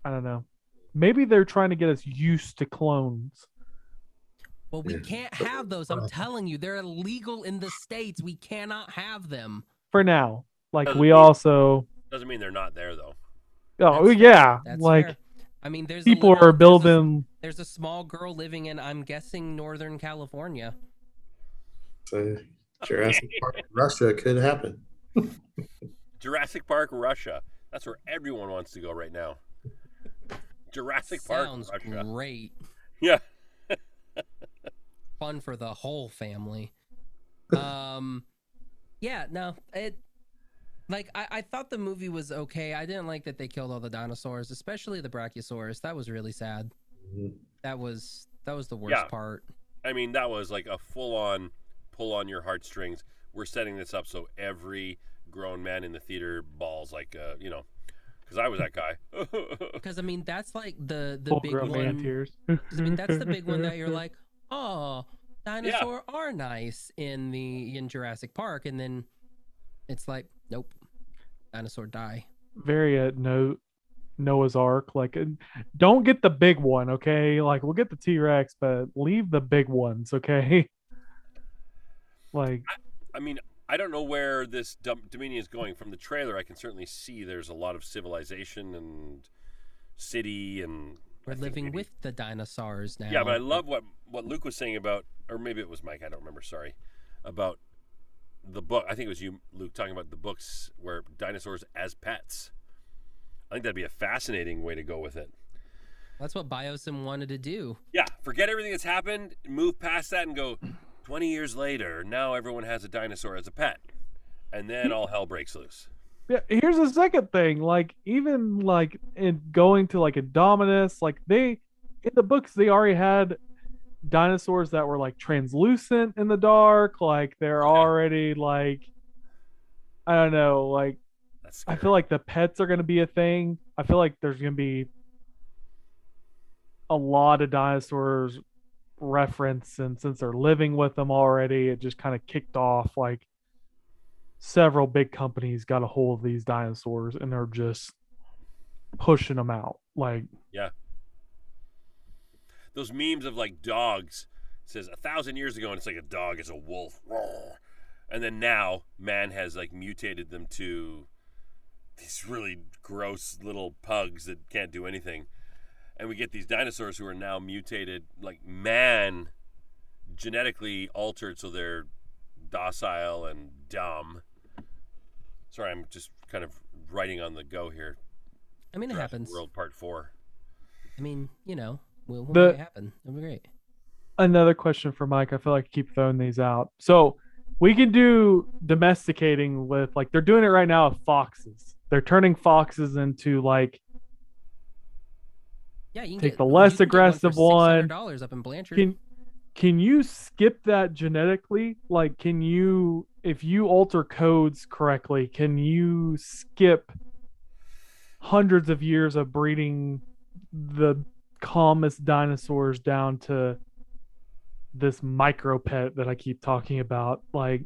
Speaker 2: I don't know. Maybe they're trying to get us used to clones.
Speaker 1: Well, we can't have those. I'm uh, telling you, they're illegal in the states. We cannot have them.
Speaker 2: For now. Like
Speaker 3: Doesn't
Speaker 2: we
Speaker 3: mean-
Speaker 2: also
Speaker 3: doesn't mean they're not there though
Speaker 2: Oh
Speaker 1: That's-
Speaker 2: yeah.
Speaker 1: That's
Speaker 2: like
Speaker 1: fair. I mean, there's a
Speaker 2: people
Speaker 1: little-
Speaker 2: are
Speaker 1: there's a-
Speaker 2: building
Speaker 1: There's a small girl living in, I'm guessing, Northern California.
Speaker 4: So Jurassic Park Russia could happen.
Speaker 3: jurassic park russia that's where everyone wants to go right now jurassic park
Speaker 1: Sounds
Speaker 3: russia
Speaker 1: great.
Speaker 3: yeah
Speaker 1: Fun for the whole family. Um, yeah, no, it. Like I, I thought the movie was okay. I didn't like that they killed all the dinosaurs, especially the Brachiosaurus. That was really sad. That was that was the worst
Speaker 3: Yeah.
Speaker 1: part.
Speaker 3: I mean, that was like a full on pull on your heartstrings. We're setting this up so every grown man in the theater balls like, uh, you know, because I was that guy.
Speaker 1: Because I mean, that's like the the
Speaker 2: full
Speaker 1: big
Speaker 2: grown man
Speaker 1: one.
Speaker 2: tears.
Speaker 1: 'cause, I mean, that's the big one that you're like, oh, dinosaur are nice in the in Jurassic Park, and then it's like, nope, dinosaur die.
Speaker 2: very uh, no Noah's Ark. Like, uh, don't get the big one, okay? Like, we'll get the T Rex, but leave the big ones, okay? like,
Speaker 3: I mean, I don't know where this Dom- Dominion is going. From the trailer, I can certainly see there's a lot of civilization and city and.
Speaker 1: We're living
Speaker 3: maybe-
Speaker 1: with the dinosaurs now.
Speaker 3: Yeah, but I love what what Luke was saying about, or maybe it was Mike. I don't remember. Sorry, about the book. I think it was you, Luke, talking about the books where dinosaurs as pets. I think that'd be a fascinating way to go with it.
Speaker 1: That's what Biosyn wanted to do.
Speaker 3: Yeah, forget everything that's happened, move past that, and go. Twenty years later, now everyone has a dinosaur as a pet, and then all hell breaks loose.
Speaker 2: Yeah, here's the second thing. Like even like in going to like Indominus, like they in the books they already had dinosaurs that were like translucent in the dark. Like they're already like I don't know, like I feel like the pets are gonna be a thing. I feel like there's gonna be a lot of dinosaurs reference and since they're living with them already, it just kind of kicked off like several big companies got a hold of these dinosaurs and they're just pushing them out. Like
Speaker 3: those memes of like dogs says a thousand years ago, and it's like a dog is a wolf, Roar. and then now man has like mutated them to these really gross little pugs that can't do anything, and we get these dinosaurs who are now mutated, like man, genetically altered, so they're docile and dumb. Sorry, I'm just kind of writing on the go here.
Speaker 1: I mean, it
Speaker 3: Jurassic
Speaker 1: happens.
Speaker 3: World Part Four.
Speaker 1: I mean, you know, we'll, we'll
Speaker 2: The-
Speaker 1: happen. It'll be great.
Speaker 2: another question for Mike. I feel like I keep throwing these out. So we can do domesticating with like they're doing it right now with foxes. They're turning foxes into like
Speaker 1: Yeah, you can
Speaker 2: Take
Speaker 1: get,
Speaker 2: the less aggressive
Speaker 1: one. $600 up in Blanchard.
Speaker 2: can can you skip that genetically? Like can you if you alter codes correctly, can you skip hundreds of years of breeding the calmest dinosaurs down to this micro pet that I keep talking about? Like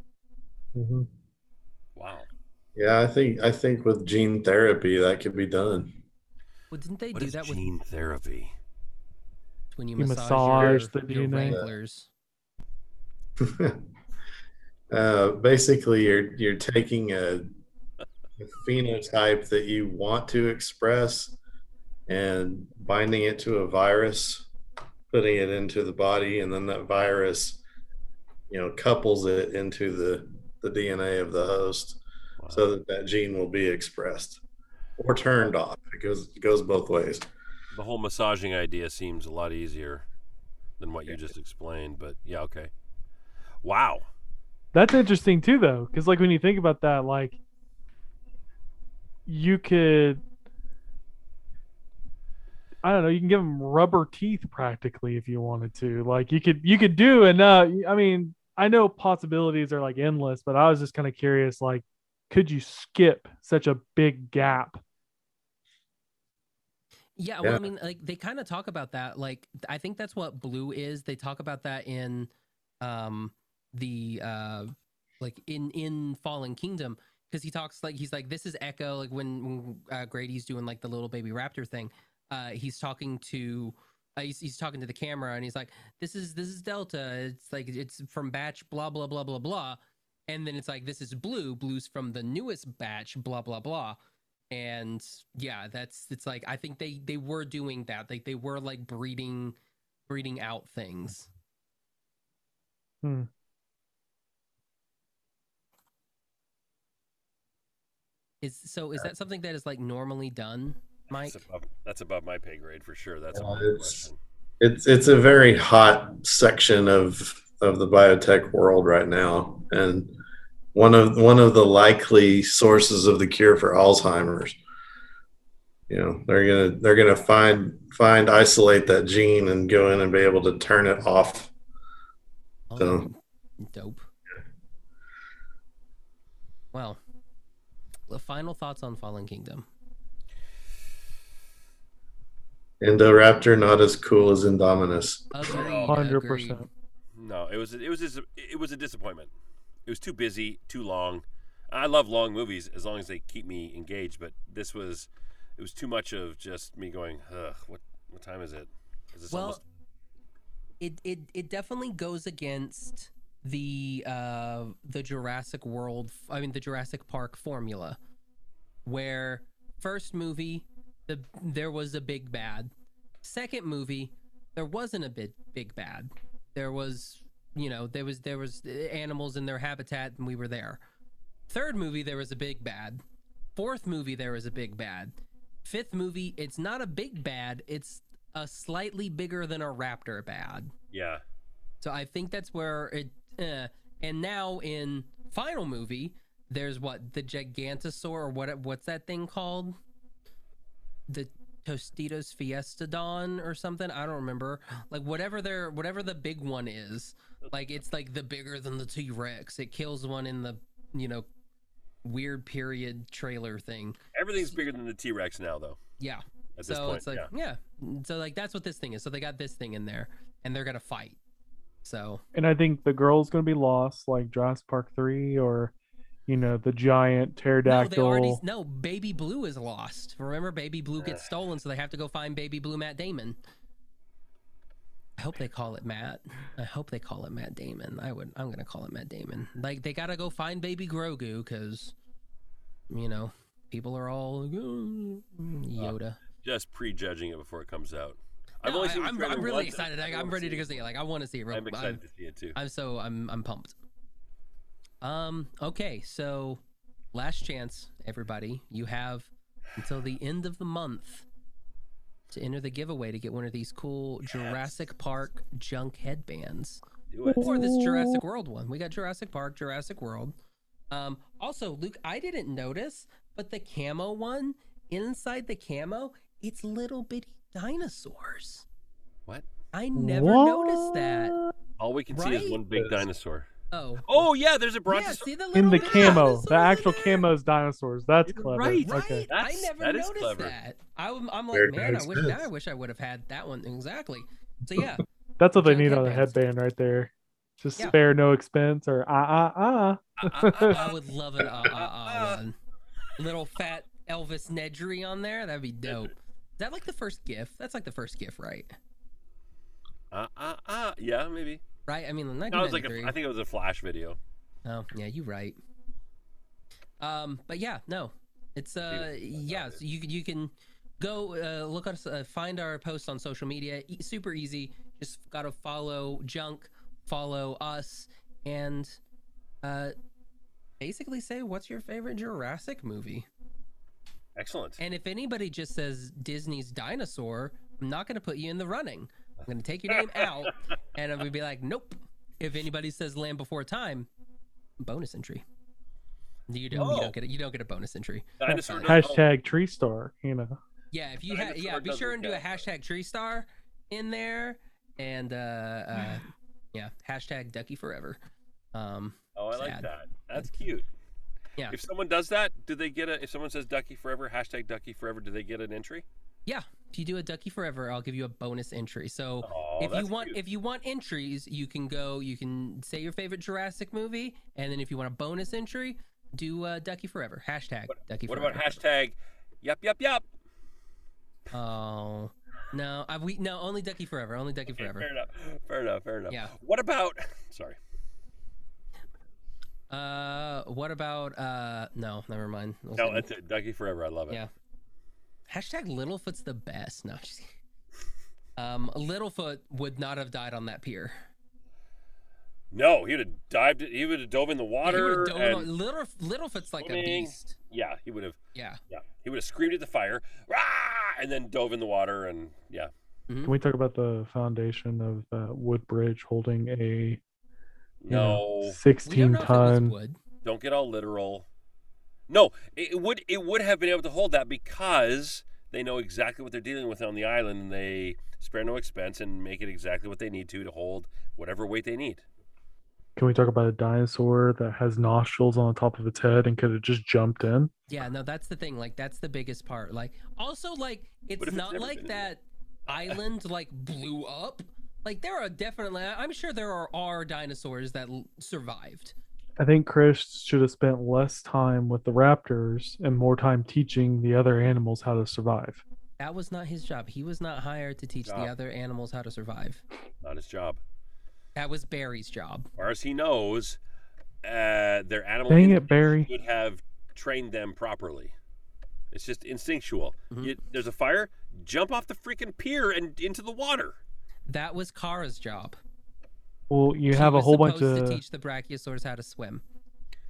Speaker 3: Wow.
Speaker 4: Yeah, I think I think with gene therapy that could be done.
Speaker 1: well, didn't they
Speaker 3: What
Speaker 1: do
Speaker 3: is
Speaker 1: that with
Speaker 3: gene therapy?
Speaker 1: when you
Speaker 2: You
Speaker 1: massage,
Speaker 2: massage
Speaker 1: your,
Speaker 2: the
Speaker 1: your
Speaker 2: DNA?
Speaker 1: Wranglers?
Speaker 4: uh, basically, you're you're taking a, a phenotype that you want to express and binding it to a virus, putting it into the body, and then that virus, you know, couples it into the the DNA of the host,
Speaker 3: Wow.
Speaker 4: so that that gene will be expressed or turned off. It goes it goes both ways.
Speaker 3: the whole massaging idea seems a lot easier than what you just explained, but yeah, okay. Wow.
Speaker 2: That's interesting too, though, because like when you think about that, like you could, I don't know, you can give them rubber teeth practically if you wanted to. Like you could, you could do enough. I mean, I know possibilities are like endless, but I was just kind of curious, like, could you skip such a big gap?
Speaker 1: Yeah, well,
Speaker 4: Yeah.
Speaker 1: I mean, like they kind of talk about that. Like, I think that's what blue is. They talk about that in, um, the uh, like in in Fallen Kingdom because he talks like he's like this is Echo. Like when, when uh, Grady's doing like the little baby raptor thing, uh, he's talking to. Uh, he's, he's talking to the camera and he's like, "This is this is Delta. It's like it's from batch blah blah blah blah blah," and then it's like, "This is Blue. Blue's from the newest batch blah blah blah." and yeah that's it's like i think they they were doing that like they were like breeding breeding out things
Speaker 2: Hmm.
Speaker 1: is so is that something that is like normally done mike
Speaker 3: That's above, that's above my pay grade for sure. That's a
Speaker 4: Yeah,
Speaker 3: big
Speaker 4: it's- It's it's a very hot section of of the biotech world right now, and one of one of the likely sources of the cure for Alzheimer's. You know, they're gonna they're gonna find find isolate that gene and go in and be able to turn it off.
Speaker 1: oh,
Speaker 4: So-
Speaker 1: dope well the final thoughts on fallen kingdom
Speaker 4: Indoraptor not as cool as Indominus.
Speaker 1: agreed,
Speaker 2: Hundred percent.
Speaker 3: No, it was it was just, it was a disappointment. It was too busy, too long. I love long movies as long as they keep me engaged, but this was it was too much of just me going, Ugh, what what time is it? Is this
Speaker 1: well
Speaker 3: almost
Speaker 1: it, it it definitely goes against the uh the Jurassic World I mean the Jurassic Park formula where first movie the there was a big bad second movie there wasn't a big big bad there was you know there was there was animals in their habitat and we were there third movie there was a big bad fourth movie there was a big bad fifth movie it's not a big bad it's a slightly bigger than a raptor bad.
Speaker 3: Yeah.
Speaker 1: So I think that's where it. Uh, and now in final movie, there's what the Gigantosaur or what? What's that thing called? The Tostitos Fiesta Don or something. I don't remember. Like whatever their whatever the big one is. Like it's like the bigger than the T Rex. It kills one in the you know weird period trailer thing.
Speaker 3: Everything's bigger than the T Rex now, though.
Speaker 1: Yeah.
Speaker 3: At this
Speaker 1: so
Speaker 3: point,
Speaker 1: it's like
Speaker 3: yeah.
Speaker 1: yeah. So like that's what this thing is. So they got this thing in there, and they're gonna fight. So
Speaker 2: And I think the girl's gonna be lost, like Jurassic Park three, or you know, the giant
Speaker 1: no,
Speaker 2: pterodactyl.
Speaker 1: they already no. Baby Blue is lost. Remember, Baby Blue gets stolen, so they have to go find Baby Blue Matt Damon. I hope they call it Matt. I hope they call it Matt Damon. I would. I'm gonna call it Matt Damon. Like they gotta go find Baby Grogu because, you know, people are all like, "Oh, uh, Yoda.
Speaker 3: Just prejudging it before it comes out. I've
Speaker 1: No,
Speaker 3: only
Speaker 1: I,
Speaker 3: seen the
Speaker 1: am I'm really
Speaker 3: once.
Speaker 1: excited. I,
Speaker 3: I
Speaker 1: I'm ready to go see it. Like I want to see it. real-
Speaker 3: I'm excited to see it too.
Speaker 1: I'm so I'm I'm pumped. Um okay, so last chance everybody. You have until the end of the month to enter the giveaway to get one of these cool Jurassic Park junk headbands
Speaker 3: Do
Speaker 1: or this Jurassic World one. We got Jurassic Park, Jurassic World. Um also Luke, I didn't notice, but the camo one inside the camo, it's little bitty dinosaurs.
Speaker 3: What?
Speaker 1: I never noticed that.
Speaker 3: All we can see is one big dinosaur.
Speaker 1: Oh.
Speaker 3: Oh yeah, there's a
Speaker 1: Yeah,
Speaker 3: brontosaurus.
Speaker 1: see the
Speaker 2: In the camo, the actual
Speaker 1: camo
Speaker 2: is dinosaurs. That's clever.
Speaker 3: right.
Speaker 2: Okay.
Speaker 1: Right? I never
Speaker 3: that is
Speaker 1: noticed
Speaker 3: clever.
Speaker 1: that. I'm, I'm like,
Speaker 4: Very
Speaker 1: man, I wish now I wish I would have had that one exactly. So yeah,
Speaker 2: That's what they need on a
Speaker 1: headbands.
Speaker 2: headband right there. Just
Speaker 1: Yeah.
Speaker 2: spare no expense or ah ah ah.
Speaker 1: I would love an uh, uh, uh, one. Little fat Elvis Nedry on there. That'd be dope. Is that like the first GIF? That's like the first GIF, right?
Speaker 3: Uh, uh, uh, yeah, maybe.
Speaker 1: Right? I mean,
Speaker 3: That was like
Speaker 1: 1993.
Speaker 3: a, I think it was a flash video.
Speaker 1: Oh, yeah, you're right. Um, but yeah, no, it's uh, yeah, so you you can go uh, look us, uh, find our posts on social media. E- super easy. Just gotta follow Junk, follow us, and uh, basically say what's your favorite Jurassic movie.
Speaker 3: Excellent.
Speaker 1: And if anybody just says Disney's dinosaur, I'm not gonna put you in the running. I'm gonna take your name out, and I'm gonna be like, nope. If anybody says Land Before Time, bonus entry. You don't, you
Speaker 3: Oh.
Speaker 1: don't get it. You don't get a bonus entry.
Speaker 3: Dinosaur does-
Speaker 2: Hashtag tree star. You know.
Speaker 1: Yeah, if you ha- yeah, be sure and do a hashtag tree star in there, and uh, uh yeah, hashtag Ducky Forever. Um,
Speaker 3: Oh, I like that. That's cute.
Speaker 1: Yeah.
Speaker 3: If someone does that, do they get a? If someone says Ducky Forever, hashtag Ducky Forever, do they get an entry?
Speaker 1: yeah, if you do a Ducky Forever, I'll give you a bonus entry. So
Speaker 3: Oh,
Speaker 1: if you want
Speaker 3: cute.
Speaker 1: if you want entries, you can go. You can say your favorite Jurassic movie, and then if you want a bonus entry, do uh, Ducky Forever. Hashtag Ducky Forever.
Speaker 3: What
Speaker 1: Forever.
Speaker 3: about hashtag? Yup, yup, yup.
Speaker 1: Oh no, I, we no only Ducky Forever. Only Ducky
Speaker 3: Okay,
Speaker 1: Forever.
Speaker 3: fair enough. Fair enough. Fair enough.
Speaker 1: Yeah.
Speaker 3: What about? Sorry.
Speaker 1: Uh, what about uh? No, never mind. We'll
Speaker 3: No, that's it. Ducky Forever. I love it.
Speaker 1: Yeah. Hashtag Littlefoot's the best. No, just kidding. Um, Littlefoot would not have died on that pier.
Speaker 3: No, he would have dived. He would have dove in the
Speaker 1: Yeah, he
Speaker 3: water.
Speaker 1: would've dove
Speaker 3: and,
Speaker 1: on- Little, Littlefoot's like a beast.
Speaker 3: yeah, he would have.
Speaker 1: Yeah.
Speaker 3: Yeah, he would have screamed at the fire, Rah! and then dove in the water, and yeah.
Speaker 2: Can we talk about the foundation of uh, Woodbridge holding a you know,
Speaker 3: No,
Speaker 1: We don't
Speaker 2: 16
Speaker 1: know if it was
Speaker 2: ton?
Speaker 1: wood.
Speaker 3: don't get all literal. No, it, it would it would have been able to hold that because they know exactly what they're dealing with on the island, and they spare no expense and make it exactly what they need to to hold whatever weight they need.
Speaker 2: Can we talk about a dinosaur that has nostrils on the top of its head and could have just jumped in?
Speaker 1: Yeah, no, that's the thing. Like, that's the biggest part. Like, also, like, it's
Speaker 3: if it's
Speaker 1: not like that island like blew up. Like, there are definitely. I'm sure there are, are dinosaurs that l- survived.
Speaker 2: I think Chris should have spent less time with the raptors and more time teaching the other animals how to survive.
Speaker 1: That was not his job. He was not hired to teach the other animals how to survive.
Speaker 3: Not his job.
Speaker 1: That was Barry's job.
Speaker 3: As far as he knows, uh, their animal
Speaker 2: Dang it, Barry.
Speaker 3: would have trained them properly. It's just instinctual.
Speaker 1: Mhm.
Speaker 3: You, there's a fire, jump off the freaking pier and into the water.
Speaker 1: That was Kara's job.
Speaker 2: Well, you
Speaker 1: She
Speaker 2: have a whole bunch
Speaker 1: supposed
Speaker 2: of
Speaker 1: to teach the brachiosaurs how to swim.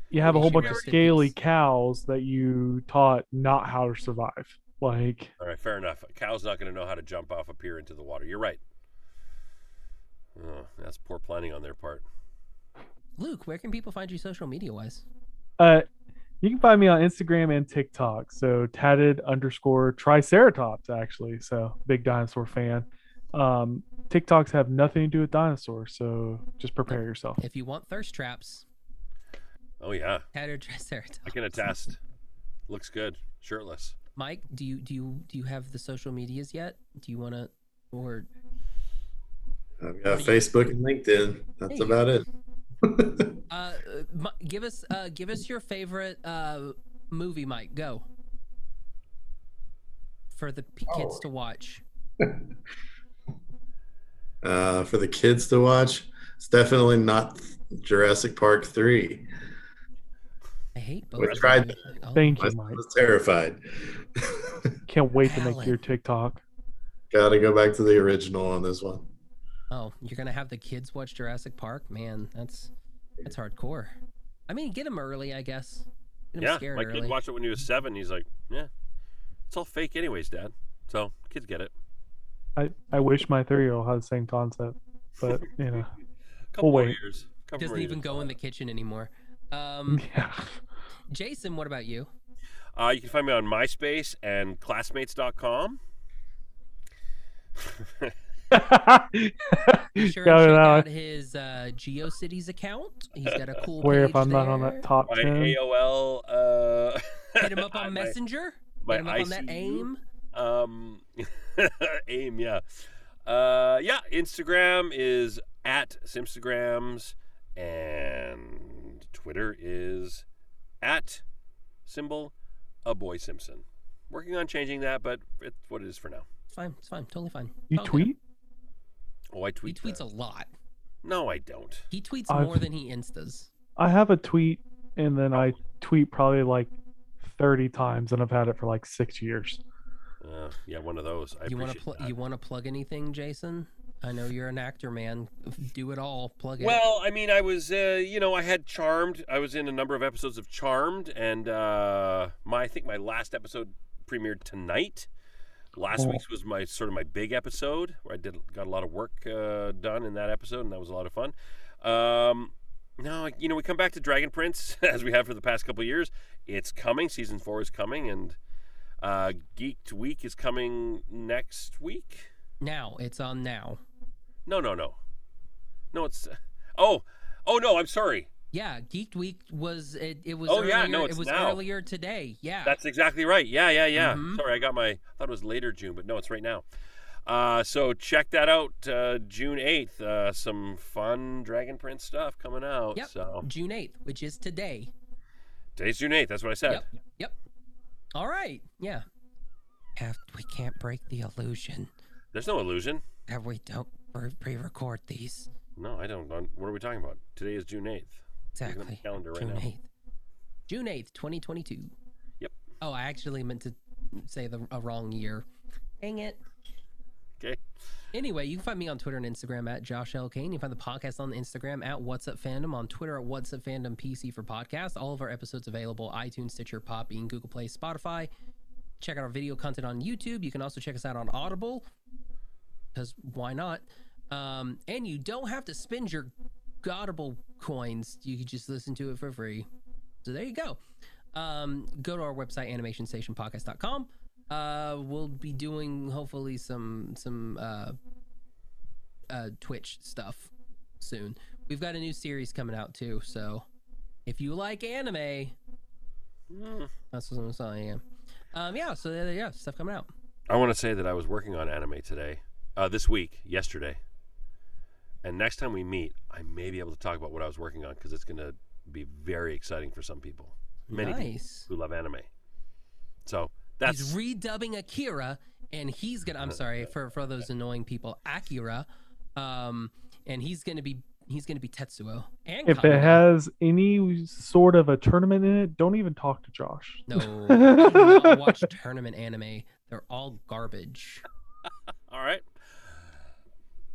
Speaker 2: you have a whole bunch of scaly
Speaker 1: these.
Speaker 2: cows that you taught not how to survive. Like,
Speaker 3: All right, fair enough. A cow's not going to know how to jump off a pier into the water. You're right. Oh, that's poor planning on their part.
Speaker 1: Luke, where can people find you social media wise?
Speaker 2: uh, you can find me on Instagram and TikTok. So tatted underscore triceratops actually. So big dinosaur fan. Um, TikToks have nothing to do with dinosaurs, so just prepare yourself.
Speaker 1: If you want thirst traps,
Speaker 3: Oh yeah,
Speaker 1: tattered triceratops.
Speaker 3: I can attest. Looks good, shirtless.
Speaker 1: Mike, do you do you do you have the social medias yet? Do you want to, or
Speaker 4: I've got Facebook and LinkedIn. That's
Speaker 1: Hey.
Speaker 4: about it.
Speaker 1: uh, uh, give us uh give us your favorite uh movie, Mike? Go for the p- kids
Speaker 4: Oh.
Speaker 1: to watch.
Speaker 4: uh, for the kids to watch, it's definitely not Jurassic Park 3.
Speaker 1: I hate both.
Speaker 4: We tried
Speaker 1: them. Oh,
Speaker 2: Thank
Speaker 4: I
Speaker 2: you, Mike.
Speaker 4: I was terrified.
Speaker 2: Can't wait to make
Speaker 1: Alan.
Speaker 2: your TikTok.
Speaker 4: Gotta go back to the original on this one.
Speaker 1: Oh, you're gonna have the kids watch Jurassic Park? Man, that's that's hardcore. I mean, get them early, I guess.
Speaker 3: Yeah,
Speaker 1: scared
Speaker 3: my
Speaker 1: early.
Speaker 3: kid watched it when he was seven. He's like, "Yeah, it's all fake, anyways, Dad." So kids get it.
Speaker 2: I, I wish my three year old had the same concept, but you know,
Speaker 3: Couple more
Speaker 2: wait.
Speaker 3: years. Couple
Speaker 1: Doesn't
Speaker 3: more years.
Speaker 1: even go in the kitchen anymore. Um,
Speaker 2: yeah.
Speaker 1: Jason, what about you?
Speaker 3: Uh, you can find me on MySpace and Classmates.com.
Speaker 1: Be sure
Speaker 2: Got it
Speaker 1: check
Speaker 2: out.
Speaker 1: out his uh, GeoCities account. He's got a cool.
Speaker 2: Where if I'm not on
Speaker 1: there.
Speaker 2: that top
Speaker 3: My
Speaker 2: 10,
Speaker 3: AOL. Uh,
Speaker 1: Hit him up on
Speaker 3: my-
Speaker 1: Messenger.
Speaker 3: my
Speaker 1: Hit him up on that AIM.
Speaker 3: Um, aim, yeah. Uh, yeah. Instagram is at Simstagrams, and Twitter is at symbol a boy Simpson. Working on changing that, but it's what it is for now.
Speaker 1: It's fine. It's fine. Totally fine.
Speaker 2: you
Speaker 1: All good.
Speaker 2: tweet?
Speaker 3: Oh, I tweet.
Speaker 1: He
Speaker 3: tweet.
Speaker 1: tweets
Speaker 3: that.
Speaker 1: a lot.
Speaker 3: No, I don't.
Speaker 1: He tweets
Speaker 2: I've-
Speaker 1: more than he instas.
Speaker 2: I have a tweet and then I tweet probably like 30 times and I've had it for like six years.
Speaker 3: Uh, yeah, one of those. I
Speaker 1: you want to pl-
Speaker 3: that.
Speaker 1: you want to plug anything, Jason? I know you're an actor, man. Do it all. Plug it.
Speaker 3: Well, I mean, I was, uh, you know, I had Charmed. I was in a number of episodes of Charmed, and uh, my I think my last episode premiered tonight. Last
Speaker 2: Oh.
Speaker 3: week's was my sort of my big episode where I did got a lot of work uh, done in that episode, and that was a lot of fun. Um, no, you know, we come back to Dragon Prince as we have for the past couple of years. It's coming. Season four is coming, and uh, Geeked Week is coming next week.
Speaker 1: now it's on now.
Speaker 3: No, no, no, no. It's oh, oh no. I'm sorry.
Speaker 1: Yeah, Geeked Week was it? It was.
Speaker 3: Oh,
Speaker 1: earlier,
Speaker 3: yeah, no,
Speaker 1: it was
Speaker 3: now.
Speaker 1: earlier today. Yeah.
Speaker 3: That's exactly right. Yeah, yeah, yeah.
Speaker 1: Mhm.
Speaker 3: Sorry, I got my. I thought it was later June, but no, it's right now. Uh, so check that out. Uh, June eighth. Uh, some fun Dragon Prince stuff coming out.
Speaker 1: Yep.
Speaker 3: So
Speaker 1: June eighth, which is today.
Speaker 3: today's June eighth. That's what I said.
Speaker 1: Yep. Yep. All right. Yeah. Have we can't break the illusion
Speaker 3: There's no illusion.
Speaker 1: that we don't pre- pre-record these.
Speaker 3: No, I don't. What are we talking about? Today is June eighth. Looking at my
Speaker 1: Exactly.
Speaker 3: calendar right
Speaker 1: June
Speaker 3: now.
Speaker 1: eighth. June eighth, twenty twenty-two.
Speaker 3: Yep.
Speaker 1: Oh, I actually meant to say the a wrong year. Dang it.
Speaker 3: Okay.
Speaker 1: Anyway, you can find me on Twitter and Instagram at Josh L. Kane. You can find the podcast on Instagram at What's Up Fandom, on Twitter at What's Up Fandom PC for podcast. All of our episodes available iTunes, Stitcher, Podbean, Google Play, Spotify. Check out our video content on YouTube. You can also check us out on Audible, because why not? Um, and you don't have to spend your Godible coins. You can just listen to it for free. So there you go. Um, go to our website, animationstationpodcast.com. Uh, we'll be doing hopefully some some uh, uh, Twitch stuff soon. We've got a new series coming out too, so if you like anime,
Speaker 3: Hmm.
Speaker 1: that's what I'm saying. Um, yeah, so there, yeah, stuff coming out.
Speaker 3: I want to say that I was working on anime today, uh, this week, yesterday, and next time we meet, I may be able to talk about what I was working on because it's going to be very exciting for some people, many people
Speaker 1: nice.
Speaker 3: who love anime. So that's
Speaker 1: He's redubbing Akira, and he's gonna. I'm sorry for for those annoying people, Akira, um, and he's gonna be he's gonna be Tetsuo. And
Speaker 2: If it has any sort of a tournament in it, don't even talk to Josh.
Speaker 1: no, I watch tournament anime. They're all garbage.
Speaker 3: all right.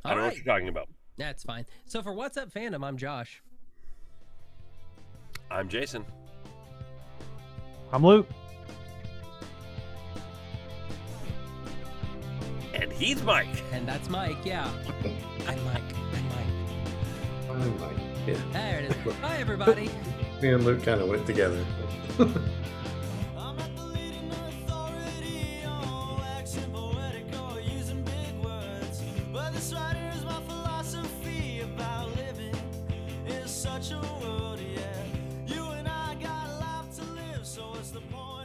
Speaker 3: I don't know
Speaker 1: right,
Speaker 3: what you're talking about.
Speaker 1: that's fine. So for what's up, fandom, I'm Josh.
Speaker 3: I'm Jason.
Speaker 2: I'm Luke.
Speaker 3: He's Mike.
Speaker 1: And that's Mike, yeah. I'm Mike. I'm Mike.
Speaker 5: I'm Mike, yeah.
Speaker 1: There it is. Hi, everybody.
Speaker 5: Me and Luke kind of went together.
Speaker 6: such a world, yeah. You and I got life to live, so it's the point.